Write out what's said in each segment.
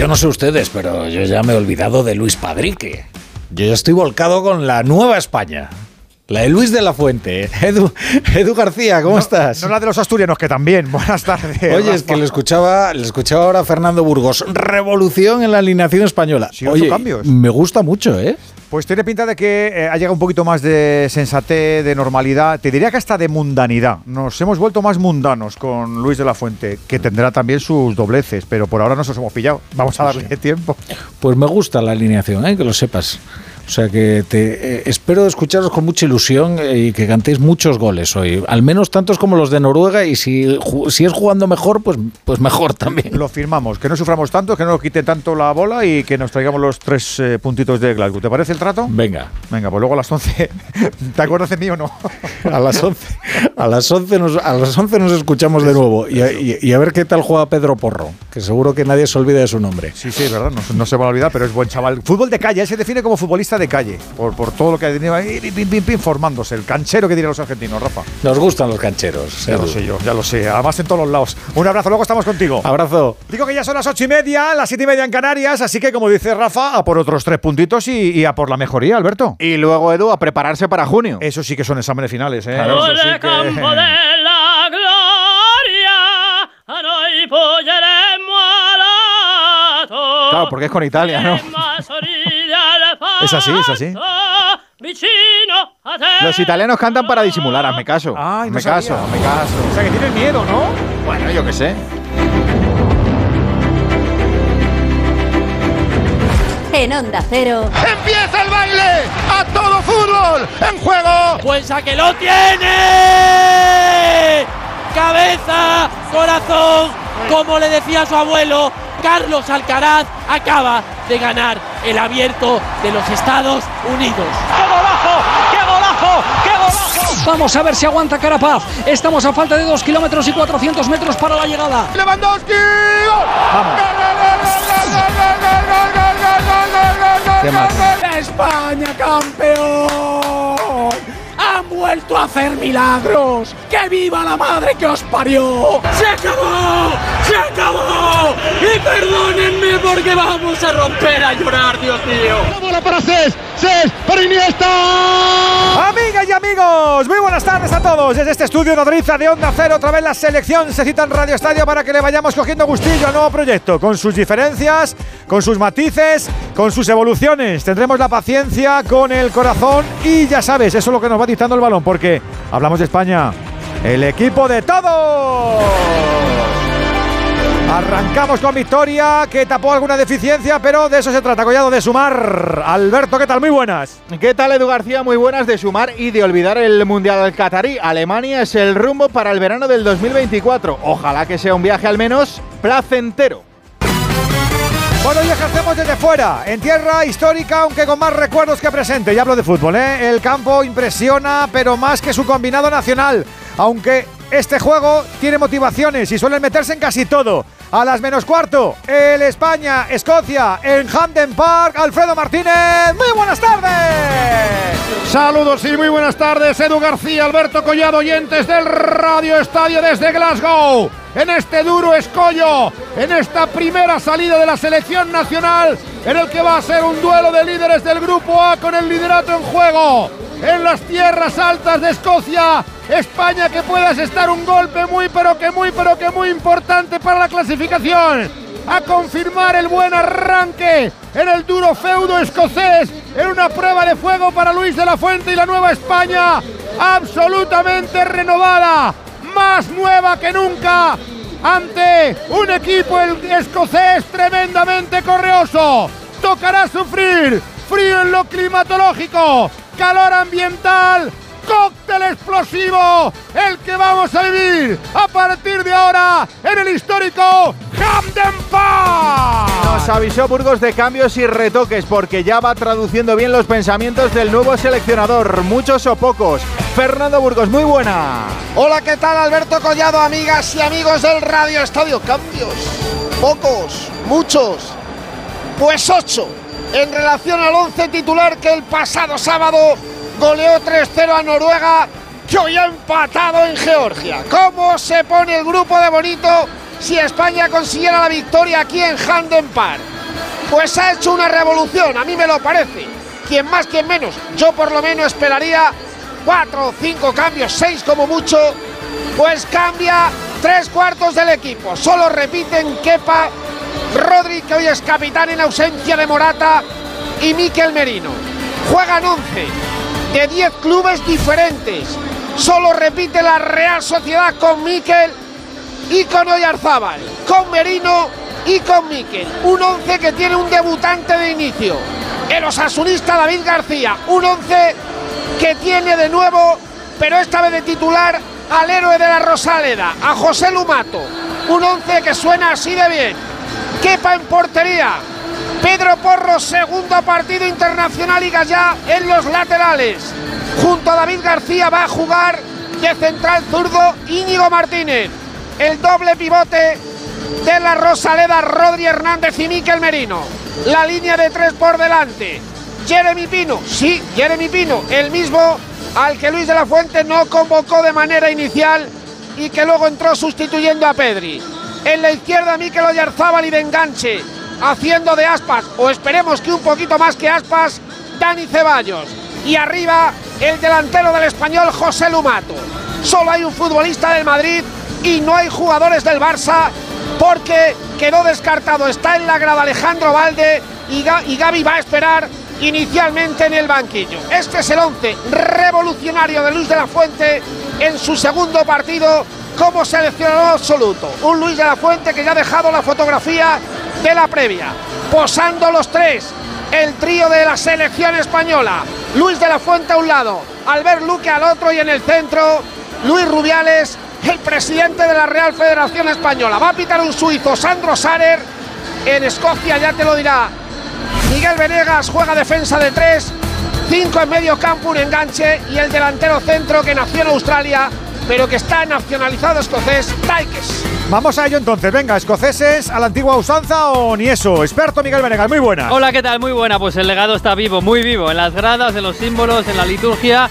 Yo no sé ustedes, pero yo ya me he olvidado de Luis Padrique. Yo ya estoy volcado con la nueva España. La de Luis de la Fuente. Edu, Edu García, ¿cómo estás? No la de los asturianos, que también. Buenas tardes. Oye, es que le escuchaba, le escuchaba ahora a Fernando Burgos. Revolución en la alineación española. Sí, Oye, cambios. me gusta mucho, ¿eh? Pues tiene pinta de que eh, ha llegado un poquito más de sensatez, de normalidad, te diría que hasta de mundanidad. Nos hemos vuelto más mundanos con Luis de la Fuente, que tendrá también sus dobleces, pero por ahora nos los hemos pillado. Vamos a darle tiempo. Pues me gusta la alineación, ¿eh? que lo sepas. O sea que te eh, espero escucharos con mucha ilusión eh, y que cantéis muchos goles hoy. Al menos tantos como los de Noruega y si, si es jugando mejor, pues, pues mejor también. Lo firmamos, que no suframos tanto, que no nos quite tanto la bola y que nos traigamos los tres eh, puntitos de Glasgow. ¿Te parece el trato? Venga, Venga, pues luego a las 11. ¿Te acuerdas de mí o no? a las 11, a las 11, nos, a las 11 nos escuchamos de nuevo y a, y- y a ver qué tal juega Pedro Porro, que seguro que nadie se olvida de su nombre. Sí, sí, verdad, no, no se va a olvidar, pero es buen chaval. Fútbol de calle, él se define como futbolista de calle, por, por todo lo que ha tenido ahí, pim, pim, pim, pim, formándose. El canchero que dirían los argentinos, Rafa. Nos gustan los cancheros. Ya lo sé yo, ya lo sé. Además en todos los lados. Un abrazo, luego estamos contigo. Abrazo. Digo que ya son las ocho y media, las siete y media en Canarias, así que como dice Rafa, a por otros tres puntitos y, y a por la mejoría, Alberto. Y luego, Edu, a prepararse para junio. Eso sí que son exámenes finales, ¿eh? Eso sí que-. Claro, porque es con Italia, ¿no? Es así, es así. a. Los italianos cantan para disimular, hazme caso. Ay, no sabía. caso, hazme caso. O sea que tienen miedo, ¿no? Bueno, yo qué sé. En Onda Cero, ¡Empieza el baile! ¡A todo fútbol! ¡En juego! Buen saque lo tiene cabeza, corazón, como le decía su abuelo, Carlos Alcaraz acaba de ganar el abierto de los Estados Unidos. ¡Qué golazo! ¡Qué golazo! ¡Qué golazo! Vamos a ver si aguanta Carapaz. Estamos a falta de 2 kilómetros y 400 metros para la llegada. ¡Lewandowski! ¡Vamos! ¡La España campeón! ¡Han vuelto a hacer milagros! ¡Que viva la madre que os parió! ¡Se acabó! ¡Se acabó! Y perdónenme porque vamos a romper a llorar, Dios mío. ¡La bola para Cés! ¡Cés para Iniesta! Amigas y amigos, muy buenas tardes a todos. Desde este estudio nodriza de Onda Cero, otra vez la selección se cita en Radio Estadio para que le vayamos cogiendo gustillo al nuevo proyecto, con sus diferencias, con sus matices, con sus evoluciones. Tendremos la paciencia con el corazón y ya sabes, eso es lo que nos va dictando el balón, porque hablamos de España, el equipo de todos. Arrancamos con victoria que tapó alguna deficiencia, pero de eso se trata, Collado de sumar. Alberto, ¿qué tal? Muy buenas. ¿Qué tal, Edu García? Muy buenas de sumar y de olvidar el Mundial Qatarí. Alemania es el rumbo para el verano del 2024. Ojalá que sea un viaje al menos placentero. Bueno, y ejercemos desde fuera, en tierra histórica, aunque con más recuerdos que presente. Ya hablo de fútbol, ¿eh? El campo impresiona, pero más que su combinado nacional. Aunque este juego tiene motivaciones y suelen meterse en casi todo. A las menos cuarto, el España-Escocia en Hamden Park. Alfredo Martínez, muy buenas tardes. Saludos y muy buenas tardes, Edu García, Alberto Collado, oyentes del Radio Estadio desde Glasgow. En este duro escollo, en esta primera salida de la selección nacional, en el que va a ser un duelo de líderes del Grupo A con el liderato en juego. En las tierras altas de Escocia, España que pueda estar un golpe muy pero que muy pero que muy importante para la clasificación a confirmar el buen arranque en el duro feudo escocés, en una prueba de fuego para Luis de la Fuente y la Nueva España, absolutamente renovada, más nueva que nunca, ante un equipo escocés tremendamente correoso. Tocará sufrir frío en lo climatológico, calor ambiental, cóctel explosivo, el que vamos a vivir a partir de ahora en el histórico avisó Burgos de cambios y retoques porque ya va traduciendo bien los pensamientos del nuevo seleccionador, muchos o pocos. Fernando Burgos, muy buena. Hola, ¿qué tal Alberto Collado, amigas y amigos del Radio Estadio? Cambios, pocos, muchos, pues ocho, en relación al once titular que el pasado sábado goleó 3-0 a Noruega, que hoy ha empatado en Georgia. ¿Cómo se pone el grupo de bonito si España consiguiera la victoria aquí en Handen Park. Pues ha hecho una revolución, a mí me lo parece. Quien más, quien menos. Yo por lo menos esperaría cuatro o cinco cambios, seis como mucho. Pues cambia tres cuartos del equipo. Solo repiten Kepa, Rodri, que hoy es capitán en ausencia de Morata, y Miquel Merino. Juegan 11 de 10 clubes diferentes. Solo repite la Real Sociedad con Miquel y con Oyarzábal, con Merino y con Miquel. Un 11 que tiene un debutante de inicio, el osasunista David García. Un 11 que tiene de nuevo, pero esta vez de titular, al héroe de la Rosaleda, a José Lumato. Un 11 que suena así de bien. Kepa en portería. Pedro Porro, segundo partido internacional y ya en los laterales. Junto a David García va a jugar de central zurdo Íñigo Martínez el doble pivote de la Rosaleda, Rodri Hernández y Miquel Merino. La línea de tres por delante. Jeremy Pino, sí, Jeremy Pino, el mismo al que Luis de la Fuente no convocó de manera inicial y que luego entró sustituyendo a Pedri. En la izquierda Miquel Oyarzábal y de enganche, haciendo de aspas, o esperemos que un poquito más que aspas, Dani Ceballos. Y arriba el delantero del español José Lumato. Solo hay un futbolista del Madrid y no hay jugadores del Barça porque quedó descartado. Está en la grada Alejandro Valde y, Gaby va a esperar inicialmente en el banquillo. Este es el 11 revolucionario de Luis de la Fuente en su segundo partido como seleccionador absoluto. Un Luis de la Fuente que ya ha dejado la fotografía de la previa, posando los tres, el trío de la selección española. Luis de la Fuente a un lado, Albert Luque al otro y en el centro Luis Rubiales el presidente de la Real Federación Española. Va a pitar un suizo, Sandro Sarer. En Escocia ya te lo dirá. Miguel Venegas juega defensa de tres. Cinco en medio campo, un enganche. Y el delantero centro que nació en Australia, pero que está nacionalizado escocés, Taikes. Vamos a ello entonces, venga, escoceses a la antigua usanza o ni eso. Experto Miguel Venegas, muy buena. Hola, ¿qué tal? Muy buena, pues el legado está vivo, muy vivo, en las gradas, en los símbolos, en la liturgia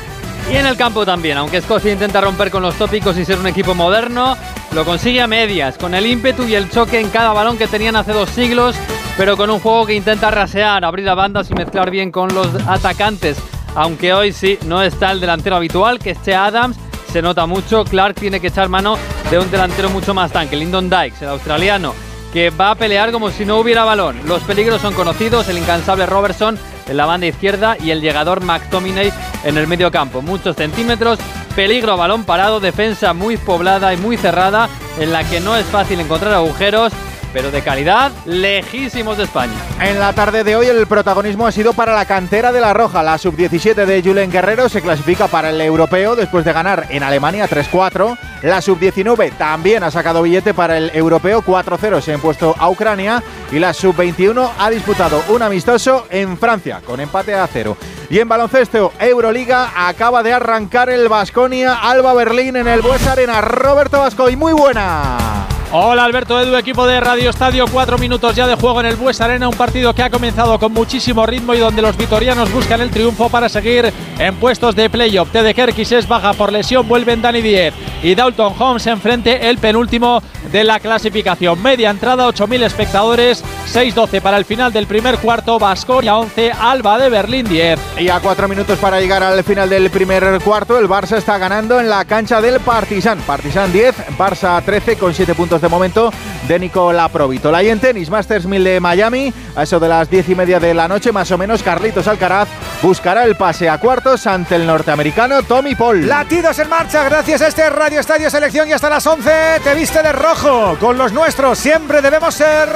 y en el campo también, aunque Escocia intenta romper con los tópicos y ser un equipo moderno, lo consigue a medias, con el ímpetu y el choque en cada balón que tenían hace dos siglos, pero con un juego que intenta rasear, abrir a bandas y mezclar bien con los atacantes. Aunque hoy sí, no está el delantero habitual, que es Che Adams, se nota mucho, Clark tiene que echar mano de un delantero mucho más tanque, Lyndon Dykes, el australiano, que va a pelear como si no hubiera balón. Los peligros son conocidos, el incansable Robertson en la banda izquierda y el llegador McTominay en el medio campo. Muchos centímetros, peligro balón parado, defensa muy poblada y muy cerrada en la que no es fácil encontrar agujeros pero de calidad lejísimos de España. En la tarde de hoy el protagonismo ha sido para la cantera de la Roja. La sub-17 de Julen Guerrero se clasifica para el europeo después de ganar en Alemania 3-4. La sub-19 también ha sacado billete para el europeo 4-0, se ha impuesto a Ucrania. Y la sub-21 ha disputado un amistoso en Francia con empate a cero. Y en baloncesto, Euroliga acaba de arrancar el Basconia Alba Berlín en el Bues Arena. Roberto Vasco y muy buena. Hola Alberto Edu, equipo de Radio Estadio, cuatro minutos ya de juego en el Bues Arena, un partido que ha comenzado con muchísimo ritmo y donde los vitorianos buscan el triunfo para seguir en puestos de playoff. Tede Kerkis es baja por lesión, vuelven Dani Diez y Dalton Holmes enfrente el penúltimo de la clasificación. Media entrada, 8.000 espectadores, 6-12 para el final del primer cuarto, Basconia 11, Alba de Berlín 10. Y a cuatro minutos para llegar al final del primer cuarto, el Barça está ganando en la cancha del Partizan. Partizan 10, Barça 13 con 7 puntos de momento de Nicola Provitola. Y en tenis, Masters 1000 de Miami, a eso de las diez y media de la noche, más o menos, Carlitos Alcaraz buscará el pase a cuartos ante el norteamericano Tommy Paul. Latidos en marcha, gracias a este Radio Estadio Selección y hasta las 11 te viste de rojo. Con los nuestros siempre debemos ser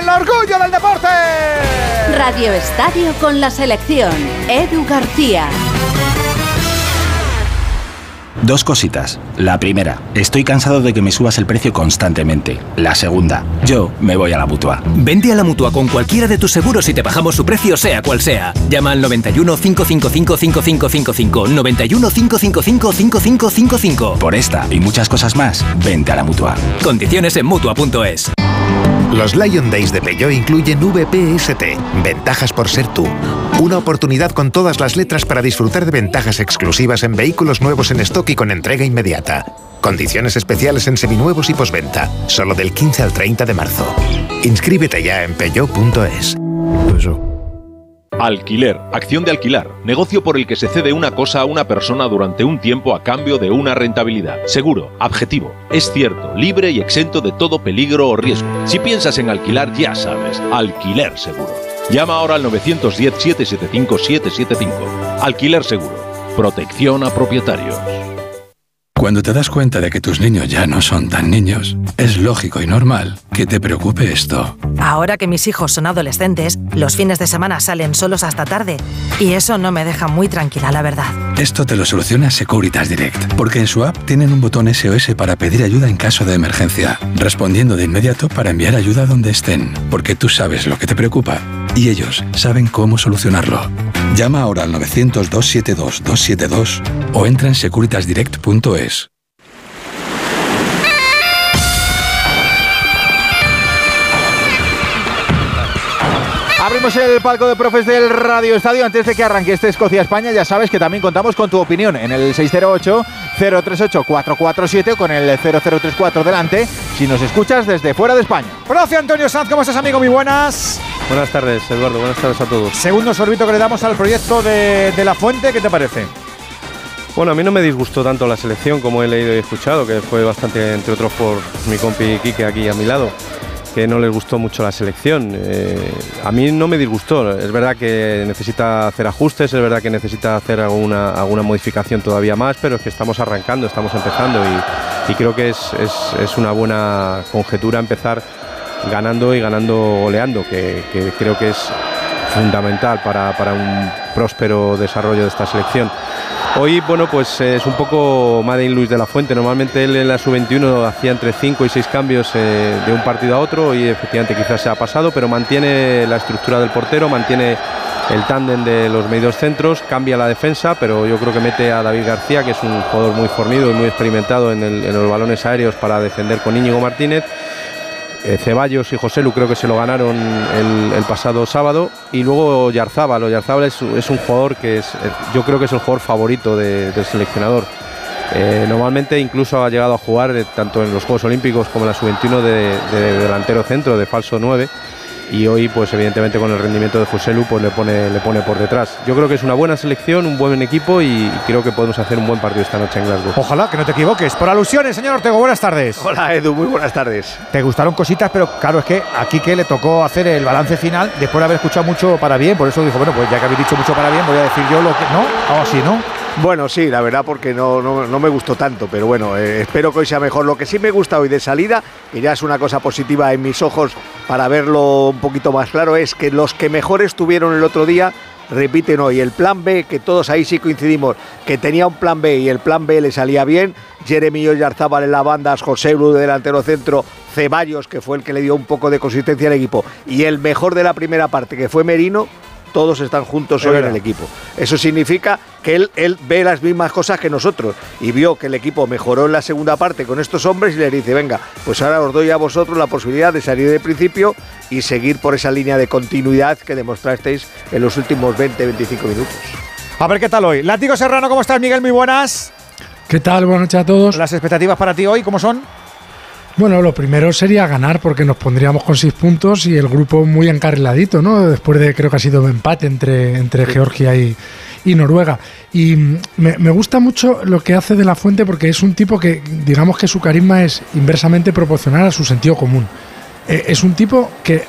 el orgullo del deporte. Radio Estadio con la selección. Edu García. Dos cositas. La primera, estoy cansado de que me subas el precio constantemente. La segunda, yo me voy a la mutua. Vente a la mutua con cualquiera de tus seguros y te bajamos su precio, sea cual sea. Llama al 91 555 5555. 91 555 5555. Por esta y muchas cosas más, vente a la mutua. Condiciones en mutua.es. Los Lion Days de Peugeot incluyen VPST, ventajas por ser tú. Una oportunidad con todas las letras para disfrutar de ventajas exclusivas en vehículos nuevos en stock y con entrega inmediata. Condiciones especiales en seminuevos y posventa, solo del 15 al 30 de marzo. Inscríbete ya en peugeot.es. Alquiler, acción de alquilar, negocio por el que se cede una cosa a una persona durante un tiempo a cambio de una rentabilidad. Seguro, objetivo, es cierto, libre y exento de todo peligro o riesgo. Si piensas en alquilar, ya sabes, alquiler seguro. Llama ahora al 910-775-775. Alquiler seguro, protección a propietarios. Cuando te das cuenta de que tus niños ya no son tan niños, es lógico y normal que te preocupe esto. Ahora que mis hijos son adolescentes, los fines de semana salen solos hasta tarde y eso no me deja muy tranquila, la verdad. Esto te lo soluciona Securitas Direct, porque en su app tienen un botón SOS para pedir ayuda en caso de emergencia, respondiendo de inmediato para enviar ayuda donde estén, porque tú sabes lo que te preocupa y ellos saben cómo solucionarlo. Llama ahora al 900-272-272 o entra en securitasdirect.es. Abrimos el palco de profes del Radio Estadio. Antes de que arranque este Escocia-España, ya sabes que también contamos con tu opinión en el 608-038-447 o con el 0034 delante si nos escuchas desde fuera de España. Profe Antonio Sanz, ¿cómo estás, amigo? Muy buenas. Buenas tardes, Eduardo. Buenas tardes a todos. Segundo sorbito que le damos al proyecto de, de La Fuente, ¿qué te parece? Bueno, a mí no me disgustó tanto la selección como he leído y escuchado, que fue bastante, entre otros, por mi compi Quique aquí a mi lado que no les gustó mucho la selección. Eh, a mí no me disgustó, es verdad que necesita hacer ajustes, es verdad que necesita hacer alguna, alguna modificación todavía más, pero es que estamos arrancando, estamos empezando y, creo que es, es, una buena conjetura empezar ganando y ganando goleando, que, que creo que es fundamental para, para un próspero desarrollo de esta selección. Hoy, bueno, pues es un poco Madeleine Luis de la Fuente. Normalmente él en la sub-21 hacía entre 5 y 6 cambios eh, de un partido a otro y efectivamente quizás se ha pasado, pero mantiene la estructura del portero, mantiene el tándem de los medios centros, cambia la defensa, pero yo creo que mete a David García, que es un jugador muy fornido y muy experimentado en, en los balones aéreos para defender con Íñigo Martínez eh, Ceballos y José Lu creo que se lo ganaron el, pasado sábado. Y luego Yarzábal. Yarzábal es, un jugador que es, eh, yo creo que es el jugador favorito del seleccionador. Eh, normalmente incluso ha llegado a jugar tanto en los Juegos Olímpicos como en la sub-21 de, de, delantero centro, de falso 9 y hoy pues evidentemente con el rendimiento de José Lu pues le pone, le pone por detrás. Yo creo que es una buena selección, un buen equipo y creo que podemos hacer un buen partido esta noche en Glasgow. Ojalá que no te equivoques. Por alusiones, señor Ortego, buenas tardes. Hola Edu, muy buenas tardes. Te gustaron cositas, pero claro, es que aquí que le tocó hacer el balance final después de haber escuchado mucho para bien, por eso dijo, bueno, pues ya que habéis dicho mucho para bien, voy a decir yo lo que... ¿No? Algo así, ¿no? Bueno, sí, la verdad porque no, no, me gustó tanto, pero bueno, eh, espero que hoy sea mejor. Lo que sí me gusta hoy de salida, que ya es una cosa positiva en mis ojos para verlo un poquito más claro, es que los que mejor estuvieron el otro día repiten hoy. El plan B, que todos ahí sí coincidimos, que tenía un plan B y el plan B le salía bien. Jeremy Oyarzábal en la banda, José Bru de delantero centro, Ceballos, que fue el que le dio un poco de consistencia al equipo, y el mejor de la primera parte, que fue Merino, todos están juntos hoy en el equipo. Eso significa que él, él ve las mismas cosas que nosotros y vio que el equipo mejoró en la segunda parte con estos hombres y le dice, venga, pues ahora os doy a vosotros la posibilidad de salir de principio y seguir por esa línea de continuidad que demostrasteis en los últimos 20-25 minutos. A ver qué tal hoy. Látigo Serrano, ¿cómo estás, Miguel? Muy buenas. ¿Qué tal? Buenas noches a todos. ¿Las expectativas para ti hoy cómo son? Bueno, lo primero sería ganar porque nos pondríamos con seis puntos y el grupo muy encarriladito, ¿no? Después de creo que ha sido un empate entre, entre Georgia y, Noruega. Y me, me, gusta mucho lo que hace de la fuente porque es un tipo que, digamos que su carisma es inversamente proporcional a su sentido común. Eh, es un tipo que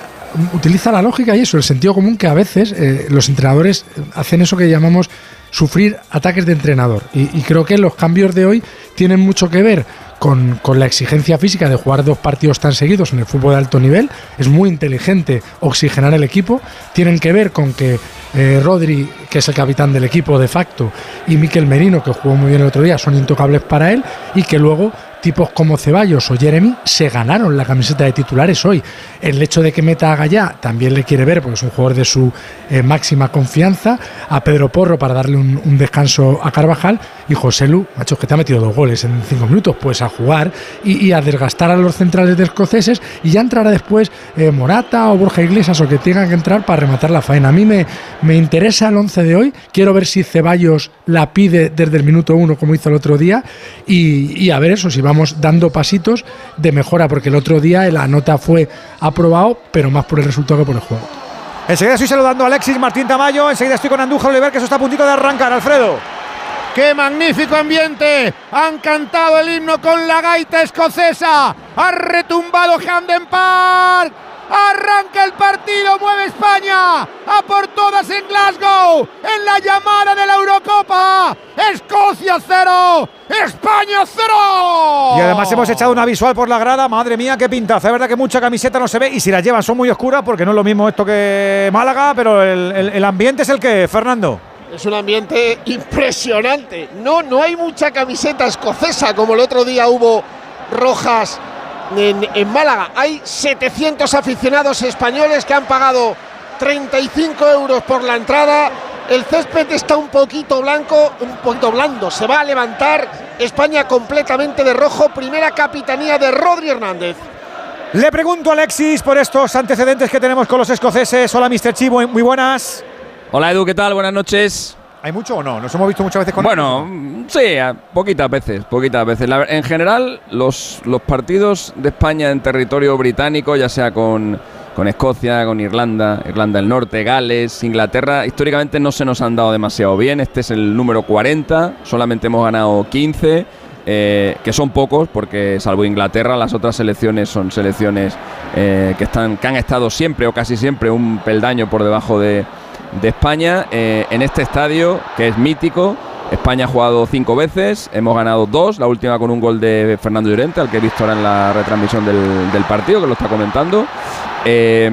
utiliza la lógica y eso, el sentido común que a veces eh, los entrenadores hacen eso que llamamos sufrir ataques de entrenador. y creo que los cambios de hoy tienen mucho que ver con, la exigencia física de jugar dos partidos tan seguidos en el fútbol de alto nivel. Es muy inteligente oxigenar el equipo. Tienen que ver con que eh, Rodri, que es el capitán del equipo de facto, y Miquel Merino, que jugó muy bien el otro día, son intocables para él y que luego tipos como Ceballos o Jeremy se ganaron la camiseta de titulares hoy. El hecho de que meta a Gallá también le quiere ver porque es un jugador de su eh, máxima confianza. A Pedro Porro para darle un, un descanso a Carvajal. Y José Lu, macho, que te ha metido dos goles en cinco minutos, pues a jugar y, a desgastar a los centrales de escoceses. Y ya entrará después eh, Morata o Borja Iglesias o que tengan que entrar para rematar la faena. A mí me, me interesa el 11 de hoy. Quiero ver si Ceballos la pide desde el minuto uno, como hizo el otro día. Y, y a ver eso, si vamos dando pasitos de mejora, porque el otro día la nota fue aprobado, pero más por el resultado que por el juego. Enseguida estoy saludando a Alexis Martín Tamayo. Enseguida estoy con Andújar Oliver, que eso está a puntito de arrancar, Alfredo. ¡Qué magnífico ambiente! Han cantado el himno con la gaita escocesa. Ha retumbado Hamden Park. Arranca el partido, mueve España. A por todas en Glasgow. En la llamada de la Eurocopa. Escocia cero. España cero. Y además hemos echado una visual por la grada. Madre mía, qué pintaza. Es verdad que mucha camiseta no se ve. Y si las llevan son muy oscuras, porque no es lo mismo esto que Málaga. Pero el- el ambiente es el que, Fernando. Es un ambiente impresionante. No, no hay mucha camiseta escocesa como el otro día hubo rojas en, en Málaga. Hay 700 aficionados españoles que han pagado 35 euros por la entrada. El césped está un poquito blanco, un poquito blando. Se va a levantar España completamente de rojo. Primera capitanía de Rodri Hernández. Le pregunto a Alexis por estos antecedentes que tenemos con los escoceses. Hola, Mr. Chi, muy muy buenas. Hola Edu, ¿qué tal? Buenas noches. ¿Hay mucho o no? Nos hemos visto muchas veces con Bueno, sí, poquitas veces, poquitas veces. La en general, los, los partidos de España en territorio británico, ya sea con, con Escocia, con Irlanda, Irlanda del Norte, Gales, Inglaterra, históricamente no se nos han dado demasiado bien. Este es el número 40, solamente hemos ganado 15. eh, que son pocos porque salvo Inglaterra las otras selecciones son selecciones eh, que están que han estado siempre o casi siempre un peldaño por debajo de, de España eh, en este estadio que es mítico. España ha jugado cinco veces, hemos ganado dos, la última con un gol de Fernando Llorente, al que he visto ahora en la retransmisión del, partido, que lo está comentando. Eh,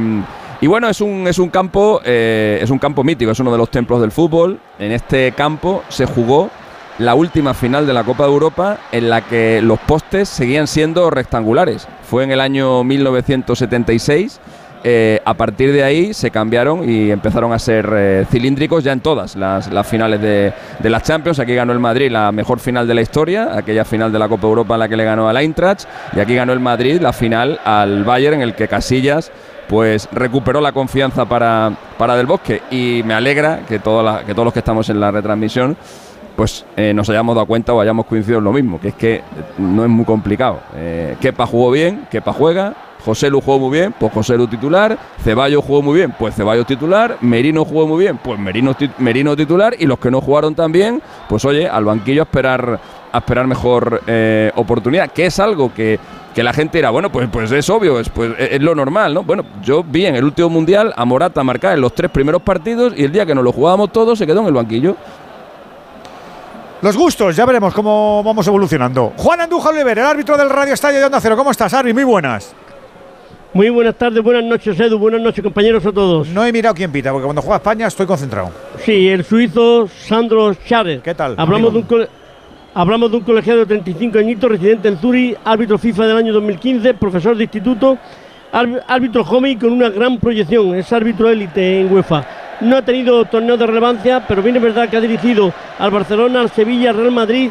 y bueno, es un, es un campo, eh, es un campo mítico, es uno de los templos del fútbol. En este campo se jugó la última final de la Copa de Europa en la que los postes seguían siendo rectangulares. Fue en el año 1976. Eh, a partir de ahí se cambiaron y empezaron a ser eh, cilíndricos ya en todas las, finales de, las Champions. Aquí ganó el Madrid la mejor final de la historia, aquella final de la Copa Europa en la que le ganó al Eintracht. Y aquí ganó el Madrid la final al Bayern en el que Casillas pues recuperó la confianza para, para Del Bosque. Y me alegra que, todos los que estamos en la retransmisión pues eh, nos hayamos dado cuenta o hayamos coincidido en lo mismo, que es que no es muy complicado. Kepa jugó bien, Kepa juega, José Lu jugó muy bien, pues José Lu titular, Ceballos jugó muy bien, pues Ceballos titular, Merino jugó muy bien, pues Merino, Merino titular, y los que no jugaron tan bien, pues oye, al banquillo a esperar, esperar mejor eh, oportunidad, que es algo que, que la gente era, bueno, pues, pues es obvio, es, pues, es, es lo normal, ¿no? Bueno, yo vi en el último mundial a Morata marcar en los tres primeros partidos y el día que nos lo jugábamos todos se quedó en el banquillo. Los gustos, ya veremos cómo vamos evolucionando. Juan Andújar Oliver, el árbitro del Radio Estadio de Onda Cero. ¿Cómo estás, Arbi? Muy buenas. Muy buenas tardes, buenas noches, Edu, buenas noches, compañeros a todos. No he mirado quién pita, porque cuando juega España estoy concentrado. Sí, el suizo Sandro Chávez. ¿Qué tal? Hablamos de, un cole- hablamos de un colegiado de 35 añitos, residente en Zurich, árbitro FIFA del año 2015, profesor de instituto, árb- árbitro joven con una gran proyección, es árbitro élite en UEFA. No ha tenido torneos de relevancia, pero bien es verdad que ha dirigido al Barcelona, al Sevilla, al Real Madrid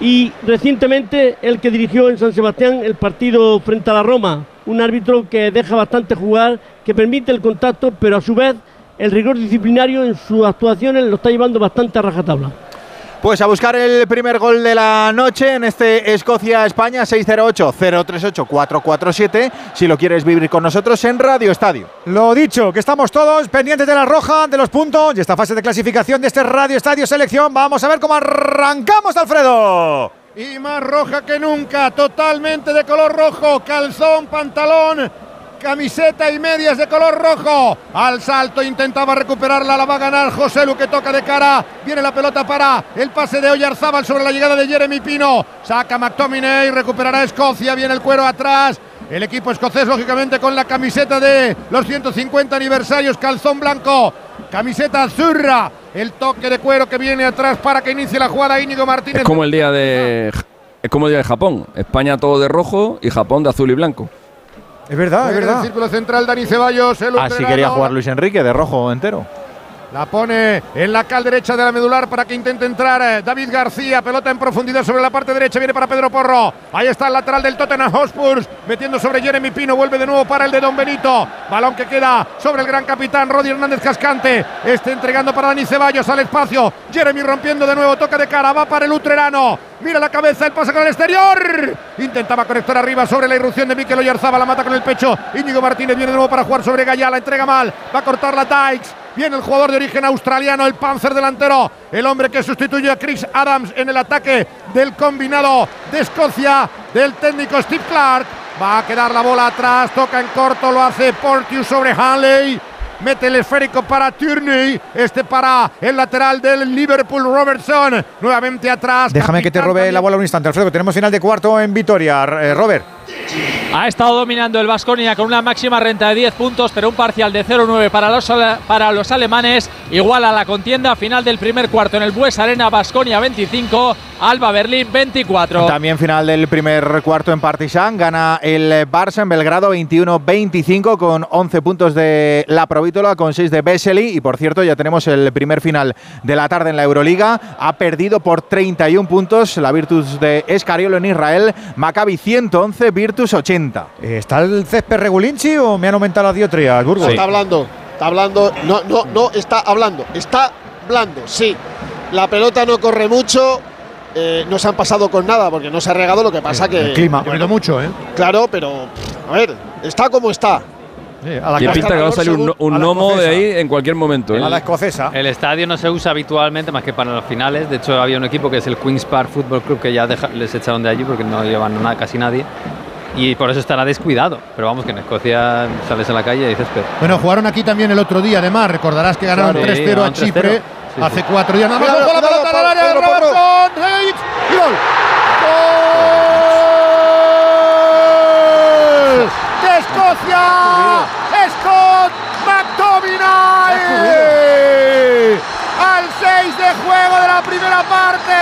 y recientemente el que dirigió en San Sebastián el partido frente a la Roma. Un árbitro que deja bastante jugar, que permite el contacto, pero a su vez el rigor disciplinario en sus actuaciones lo está llevando bastante a rajatabla. Pues a buscar el primer gol de la noche en este Escocia-España 608-038-447 si lo quieres vivir con nosotros en Radio Estadio. Lo dicho, que estamos todos pendientes de la roja, de los puntos y esta fase de clasificación de este Radio Estadio Selección. Vamos a ver cómo arrancamos, Alfredo. Y más roja que nunca, totalmente de color rojo, calzón, pantalón, camiseta y medias de color rojo. Al salto intentaba recuperarla, la va a ganar José Lu que toca de cara. Viene la pelota para el pase de Oyarzábal sobre la llegada de Jeremy Pino. Saca McTominay, recuperará Escocia, viene el cuero atrás. El equipo escocés, lógicamente, con la camiseta de los 150 aniversarios, calzón blanco, camiseta azurra, el toque de cuero que viene atrás para que inicie la jugada Íñigo Martínez. Es como el día de es como el día de Japón. España todo de rojo y Japón de azul y blanco. Es verdad, es En el círculo central, Dani Ceballos. El Así utrerano. quería jugar Luis Enrique, de rojo entero. La pone en la cal derecha de la medular para que intente entrar eh, David García. Pelota en profundidad sobre la parte derecha. Viene para Pedro Porro. Ahí está el lateral del Tottenham Hotspur. Metiendo sobre Jeremy Pino. Vuelve de nuevo para el de Don Benito. Balón que queda sobre el gran capitán Rodi Hernández Cascante. Este entregando para Dani Ceballos al espacio. Jeremy rompiendo de nuevo. Toca de cara. Va para el Utrerano. Mira la cabeza. El pase con el exterior. Intentaba conectar arriba sobre la irrupción de Mikel Oyarzaba. La mata con el pecho. Íñigo Martínez viene de nuevo para jugar sobre Gallá. La entrega mal. Va a cortar la Dykes. Viene el jugador de origen australiano, el Panzer delantero, el hombre que sustituye a Chris Adams en el ataque del combinado de Escocia, del técnico Steve Clark. Va a quedar la bola atrás, toca en corto, lo hace Porteous sobre Hanley. Mete el esférico para Tierney, este para el lateral del Liverpool Robertson. Nuevamente atrás. Déjame que te robe la bola un instante, Alfredo. que Tenemos final de cuarto en Vitoria. Eh, Robert. Ha estado dominando el Vasconia con una máxima renta de 10 puntos, pero un parcial de 0-9 para los, para los alemanes. Igual a la contienda final del primer cuarto en el Bues Arena, Vasconia 25, Alba Berlín 24. También final del primer cuarto en Partizan. Gana el Barça en Belgrado 21-25 con 11 puntos de la Provítola, con 6 de Vesely. Y por cierto, ya tenemos el primer final de la tarde en la Euroliga. Ha perdido por 31 puntos la Virtus de Escariolo en Israel. Maccabi 111, Virtus 80. ¿Está el césped Regulinchi o me han aumentado las diotrías, Burgos? Está hablando, está hablando. No, no, no está hablando. Está hablando, sí. La pelota no corre mucho. eh, no se han pasado con nada porque no se ha regado. Lo que pasa que. El clima. Ha bueno, mucho, ¿eh? Claro, pero. A ver, está como está. Y pinta que va a salir un, un gnomo de ahí en cualquier momento. ¿eh? escocesa. El estadio no se usa habitualmente más que para los finales. De hecho, había un equipo que es el Queen's Park Football Club que ya deja- les echaron de allí porque no llevan nada, casi nadie. Y por eso estará descuidado. Pero vamos, que en Escocia sales a la calle y dices, pero. Bueno, jugaron aquí también el otro día, además. Recordarás que ganaron Claro. Sí, 3-0 a ganaron 3-0. Chipre Sí, hace sí. cuatro días. Nada más la pelota el área de. Robertson. Gol. ¡Gol! ¡De Escocia! ¡Scott McTominay! Al 6 de juego de la primera parte.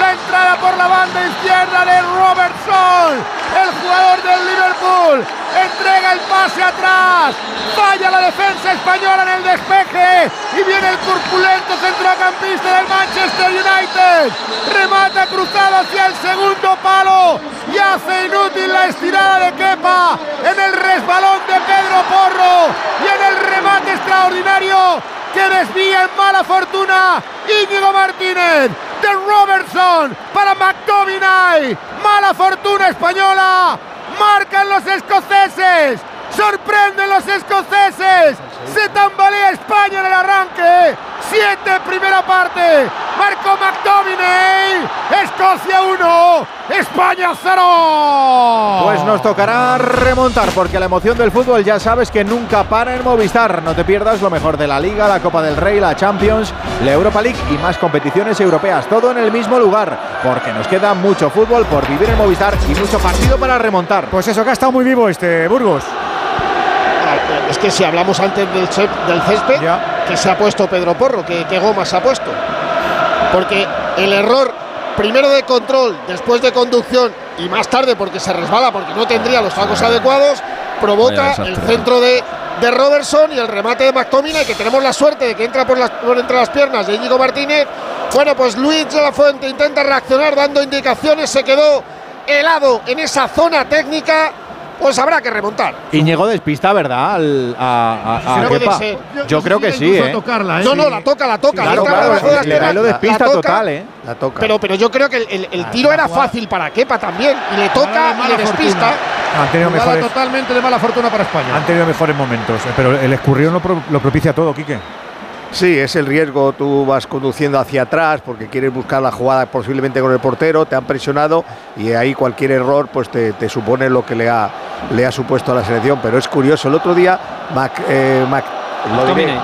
La entrada por la banda izquierda de Robertson. El jugador del Liverpool entrega el pase atrás. Falla la defensa española en el despeje. Y viene el corpulento centrocampista del Manchester United. Remata cruzado hacia el segundo palo. Y hace inútil la estirada de Kepa en el resbalón de Pedro Porro. Y en el remate extraordinario que desvía en mala fortuna Íñigo Martínez de Robertson para McTominay. Mala fortuna española. Marcan los escoceses. Sorprenden los escoceses. Se tambalea España en el arranque. Siete primera parte. Marcó McTominay. Escocia 1. España 0. Pues nos tocará remontar porque la emoción del fútbol ya sabes que nunca para en Movistar. No te pierdas lo mejor de la Liga, la Copa del Rey, la Champions, la Europa League y más competiciones europeas. Todo en el mismo lugar porque nos queda mucho fútbol por vivir en Movistar y mucho partido para remontar. Pues eso, que ha estado muy vivo este Burgos. Es que si hablamos antes del, del césped, que se ha puesto Pedro Porro, que, que goma se ha puesto. Porque el error, primero de control, después de conducción y más tarde porque se resbala, porque no tendría los tacos adecuados, provoca el centro de, de Robertson y el remate de McTominay, que tenemos la suerte de que entra por, las, por entre las piernas de Íñigo Martínez. Bueno, pues Luis de la Fuente intenta reaccionar dando indicaciones, se quedó helado en esa zona técnica, pues habrá que remontar. Íñigo despista, ¿verdad? Al- a, a- a no Kepa. ser. Yo creo que sí, ¿eh? No, no, la toca, la toca. Claro, le entra claro, le da lo despista la toca, total, ¿eh? La toca. Pero, pero yo creo que el, el- el tiro era fácil para Kepa también. Y le toca Jugada de y le despista. Han tenido mejores, totalmente de mala fortuna para España. han tenido mejores momentos, eh, pero el escurrión lo, pro- lo propicia todo, Quique. Sí, es el riesgo. Tú vas conduciendo hacia atrás porque quieres buscar la jugada posiblemente con el portero, te han presionado y ahí cualquier error pues te, te supone lo que le ha, le ha supuesto a la selección. Pero es curioso, el otro día Mac, eh, Mac- lo diré,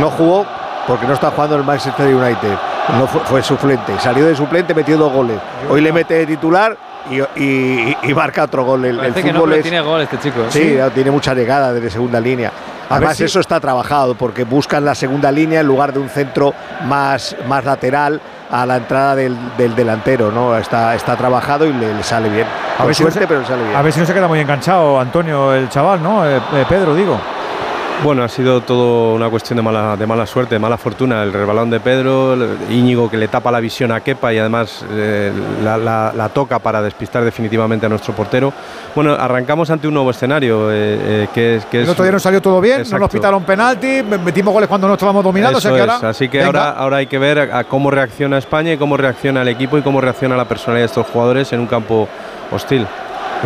no jugó porque no está jugando el Manchester United. No fue, fue suplente. Salió de suplente, metió dos goles. Hoy le mete de titular y, y- y marca otro gol. El, el Parece que no, fútbol pero es- tiene gol este chico. ¿eh? Sí, tiene mucha llegada desde segunda línea. A Además, si- eso está trabajado porque buscan la segunda línea en lugar de un centro más, más lateral a la entrada del, del delantero, ¿no? Está, está trabajado y le, le sale bien. A Con ver, si no suerte, se, pero le sale bien. a ver si no se queda muy enganchado Antonio, el chaval, ¿no? Eh, eh, Pedro, digo. Bueno, ha sido todo una cuestión de mala, de mala suerte, de mala fortuna. El resbalón de Pedro, el- Íñigo que le tapa la visión a Kepa y además eh, la, la- la toca para despistar definitivamente a nuestro portero. Bueno, arrancamos ante un nuevo escenario, eh, eh, que El es otro día nos salió todo bien, no nos pitaron penalti, metimos goles cuando no estábamos dominados. Eso o sea que es, ahora, Así que ahora, ahora hay que ver a, a cómo reacciona España y cómo reacciona el equipo y cómo reacciona la personalidad de estos jugadores en un campo hostil.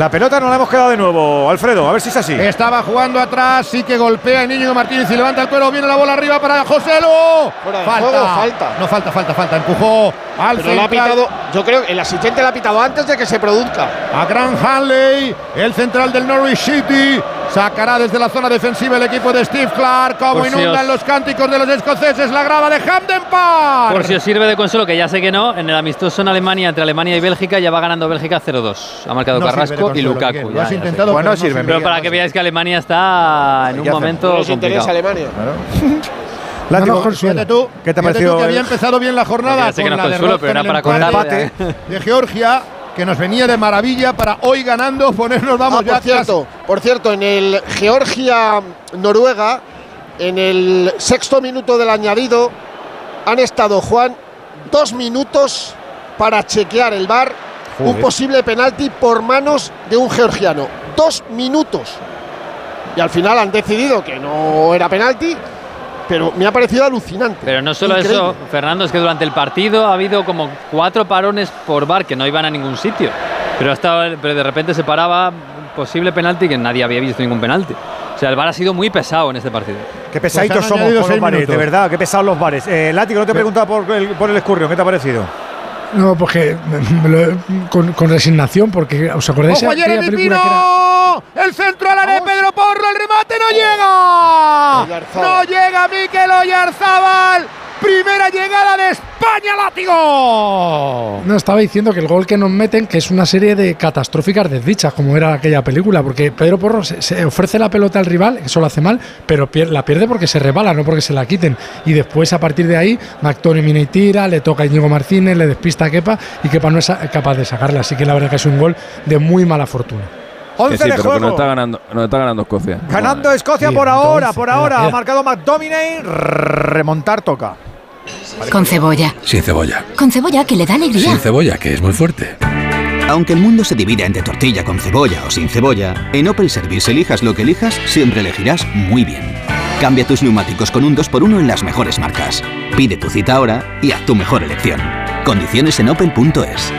La pelota nos la hemos quedado de nuevo, Alfredo, a ver si es así. Estaba jugando atrás, sí que golpea Íñigo Martínez y levanta el cuero. Viene la bola arriba para José de falta. juego, falta. No falta, falta, falta. Empujó al Pero ha pitado, yo creo que el asistente le ha pitado antes de que se produzca. A Gran Hanley, el central del Norwich City. Sacará desde la zona defensiva el equipo de Steve Clark. Como Por si inundan os- los cánticos de los escoceses la grava de Hamden Park. Por si os sirve de consuelo, que ya sé que no, en el amistoso en Alemania, entre Alemania y Bélgica, ya va ganando Bélgica 0-2. Ha marcado No Carrasco y Lukaku. Miguel. Lo ya, has ya intentado. Bueno, pero no sirve, Pero para no que veáis que Alemania está en un momento No les interesa complicado. Alemania. Látigo, Fíjate tú, ¿qué te tú parecido que había empezado bien la jornada Ya sé que con no la consuelo, pero era para el contar. de Georgia, que nos venía de maravilla para hoy ganando ponernos, vamos, Ah, ya por cierto, por cierto, en el Georgia-Noruega, en el sexto minuto del añadido, han estado, Juan, dos minutos para chequear el bar un posible penalti por manos de un georgiano. Dos minutos. Y al final han decidido que no era penalti, pero me ha parecido alucinante. Pero no solo Increíble. eso, Fernando, es que durante el partido ha habido como cuatro parones por bar que no iban a ningún sitio. Pero, estaba, pero de repente se paraba posible penalti que nadie había visto ningún penalti. O sea, el bar ha sido muy pesado en este partido. Qué pesaditos Pues somos con los bares, de verdad, qué pesados los bares. Eh, Látigo, no te he preguntado por el, por el escurrión, ¿qué te ha parecido? No, que me lo- con, con resignación, porque ¿os acordáis ¡Ojo de aquella que era! El centro al área de Pedro Porro, el remate no llega. Oyarzábal. No llega Mikel Oyarzábal. Primera llegada de España, látigo. No, estaba diciendo que el gol que nos meten, que es una serie de catastróficas desdichas, como era aquella película, porque Pedro Porro se, se ofrece la pelota al rival, eso lo hace mal, pero pier- la pierde porque se rebala, no porque se la quiten. Y después, a partir de ahí, McTominay tira, le toca a Íñigo Martínez, le despista a Kepa y Kepa no es capaz de sacarla. Así que la verdad que es un gol de muy mala fortuna. 11 Que sí, de pero juego. nos está ganando, nos está ganando Escocia. Ganando Escocia Sí, por ahora, por ahora. Ha marcado McDominay. Remontar toca. Con cebolla. Sin cebolla. Con cebolla que le da alegría. Sin cebolla, que es muy fuerte. Aunque el mundo se divida entre tortilla con cebolla o sin cebolla, en Opel Service elijas lo que elijas, siempre elegirás muy bien. Cambia tus neumáticos con un 2x1 en las mejores marcas. Pide tu cita ahora y haz tu mejor elección. Condiciones en opel.es.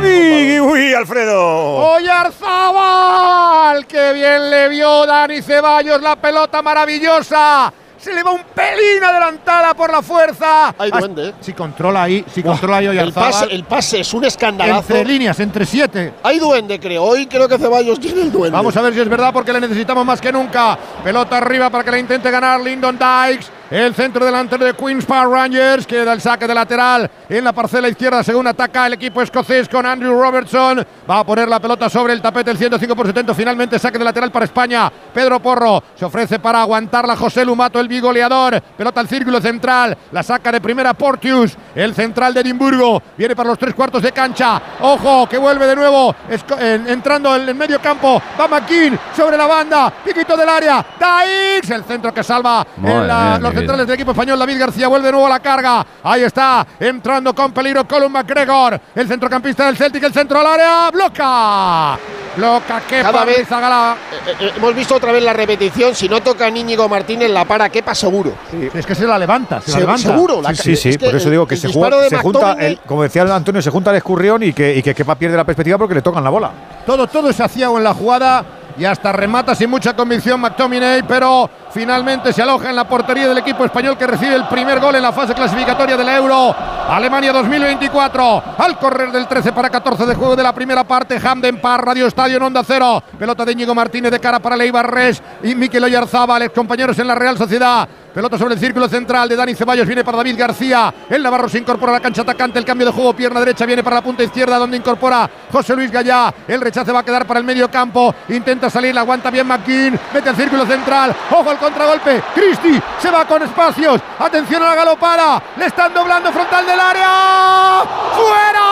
Uy, uy, Alfredo. Oyarzábal. ¡Qué bien le vio Dani Ceballos la pelota maravillosa! Se le va un pelín adelantada por la fuerza. Hay duende, ¿eh? Si controla ahí, si Buah, controla ahí el Oyarzábal. pase, el pase es un escandalazo. Entre líneas, entre siete. Hay duende, creo. Hoy creo que Ceballos tiene el duende. Vamos a ver si es verdad porque le necesitamos más que nunca. Pelota arriba para que la intente ganar Lyndon Dykes. El centro delantero de Queens Park Rangers. Queda el saque de lateral en la parcela izquierda según ataca el equipo escocés con Andrew Robertson. Va a poner la pelota sobre el tapete el 105 por 70. Finalmente saque de lateral para España. Pedro Porro se ofrece para aguantarla José Lumato, el bigoleador. Pelota al círculo central. La saca de primera Portius. El central de Edimburgo. Viene para los tres cuartos de cancha. Ojo, que vuelve de nuevo. Esco- en- entrando en el medio campo. Va McKean sobre la banda. Piquito del área. Daix. El centro que salva en la- los. Centrales del equipo español. David García vuelve de nuevo a la carga. Ahí está. Entrando con peligro Colin McGregor. El centrocampista del Celtic. El centro al área. Bloca. Bloca que Cada vez- Zagala. Eh, eh, hemos visto otra vez la repetición. Si no toca Íñigo Martínez, la para Kepa seguro. Es que se la levanta. Se, la Se- levanta. seguro, la Sí, sí, sí, es que por eso digo que el se, juega- se junta, el- como decía Antonio, se junta el escurrión y que, y que Kepa pierde la perspectiva porque le tocan la bola. Todo, todo es aciago en la jugada y hasta remata sin mucha convicción McTominay, pero finalmente se aloja en la portería del equipo español que recibe el primer gol en la fase clasificatoria de la Euro. Alemania 2024. Al correr del 13 para 14 de juego de la primera parte, Hamden Park, Radio Estadio en Onda Cero. Pelota de Íñigo Martínez de cara para Leibar Res y Mikel Oyarzábal, compañeros en la Real Sociedad. Pelota sobre el círculo central de Dani Ceballos. Viene para David García. El Navarro se incorpora a la cancha atacante. El cambio de juego, pierna derecha, viene para la punta izquierda, donde incorpora José Luis Gallá. El rechace va a quedar para el medio campo. Intenta salir, la aguanta bien McKean. Mete el círculo central. Ojo al contragolpe. Cristi se va con espacios. Atención a la galopara. Le están doblando frontal del área. ¡Fuera!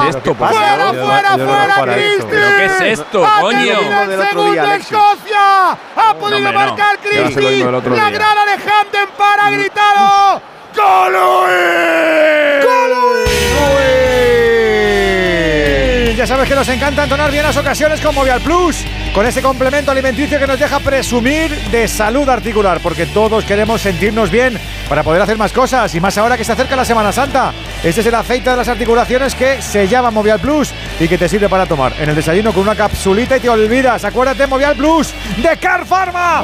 ¿Qué es esto? por ¡Fuera, Dios? fuera, Yo no fuera, para eso. Cristi! ¿Pero qué es esto, coño? ¡Atención, Del otro segundo. Escocia! ¡Ha podido hombre, no. marcar Cristi! Del otro ¡La día. grada de Hampden para ha gritado! Ya sabes que nos encanta entonar bien las ocasiones con Movial Plus, con ese complemento alimenticio que nos deja presumir de salud articular, porque todos queremos sentirnos bien para poder hacer más cosas, y más ahora que se acerca la Semana Santa. Este es el aceite de las articulaciones que se llama Movial Plus y que te sirve para tomar en el desayuno con una capsulita y te olvidas. Acuérdate, Movial Plus de Car Pharma.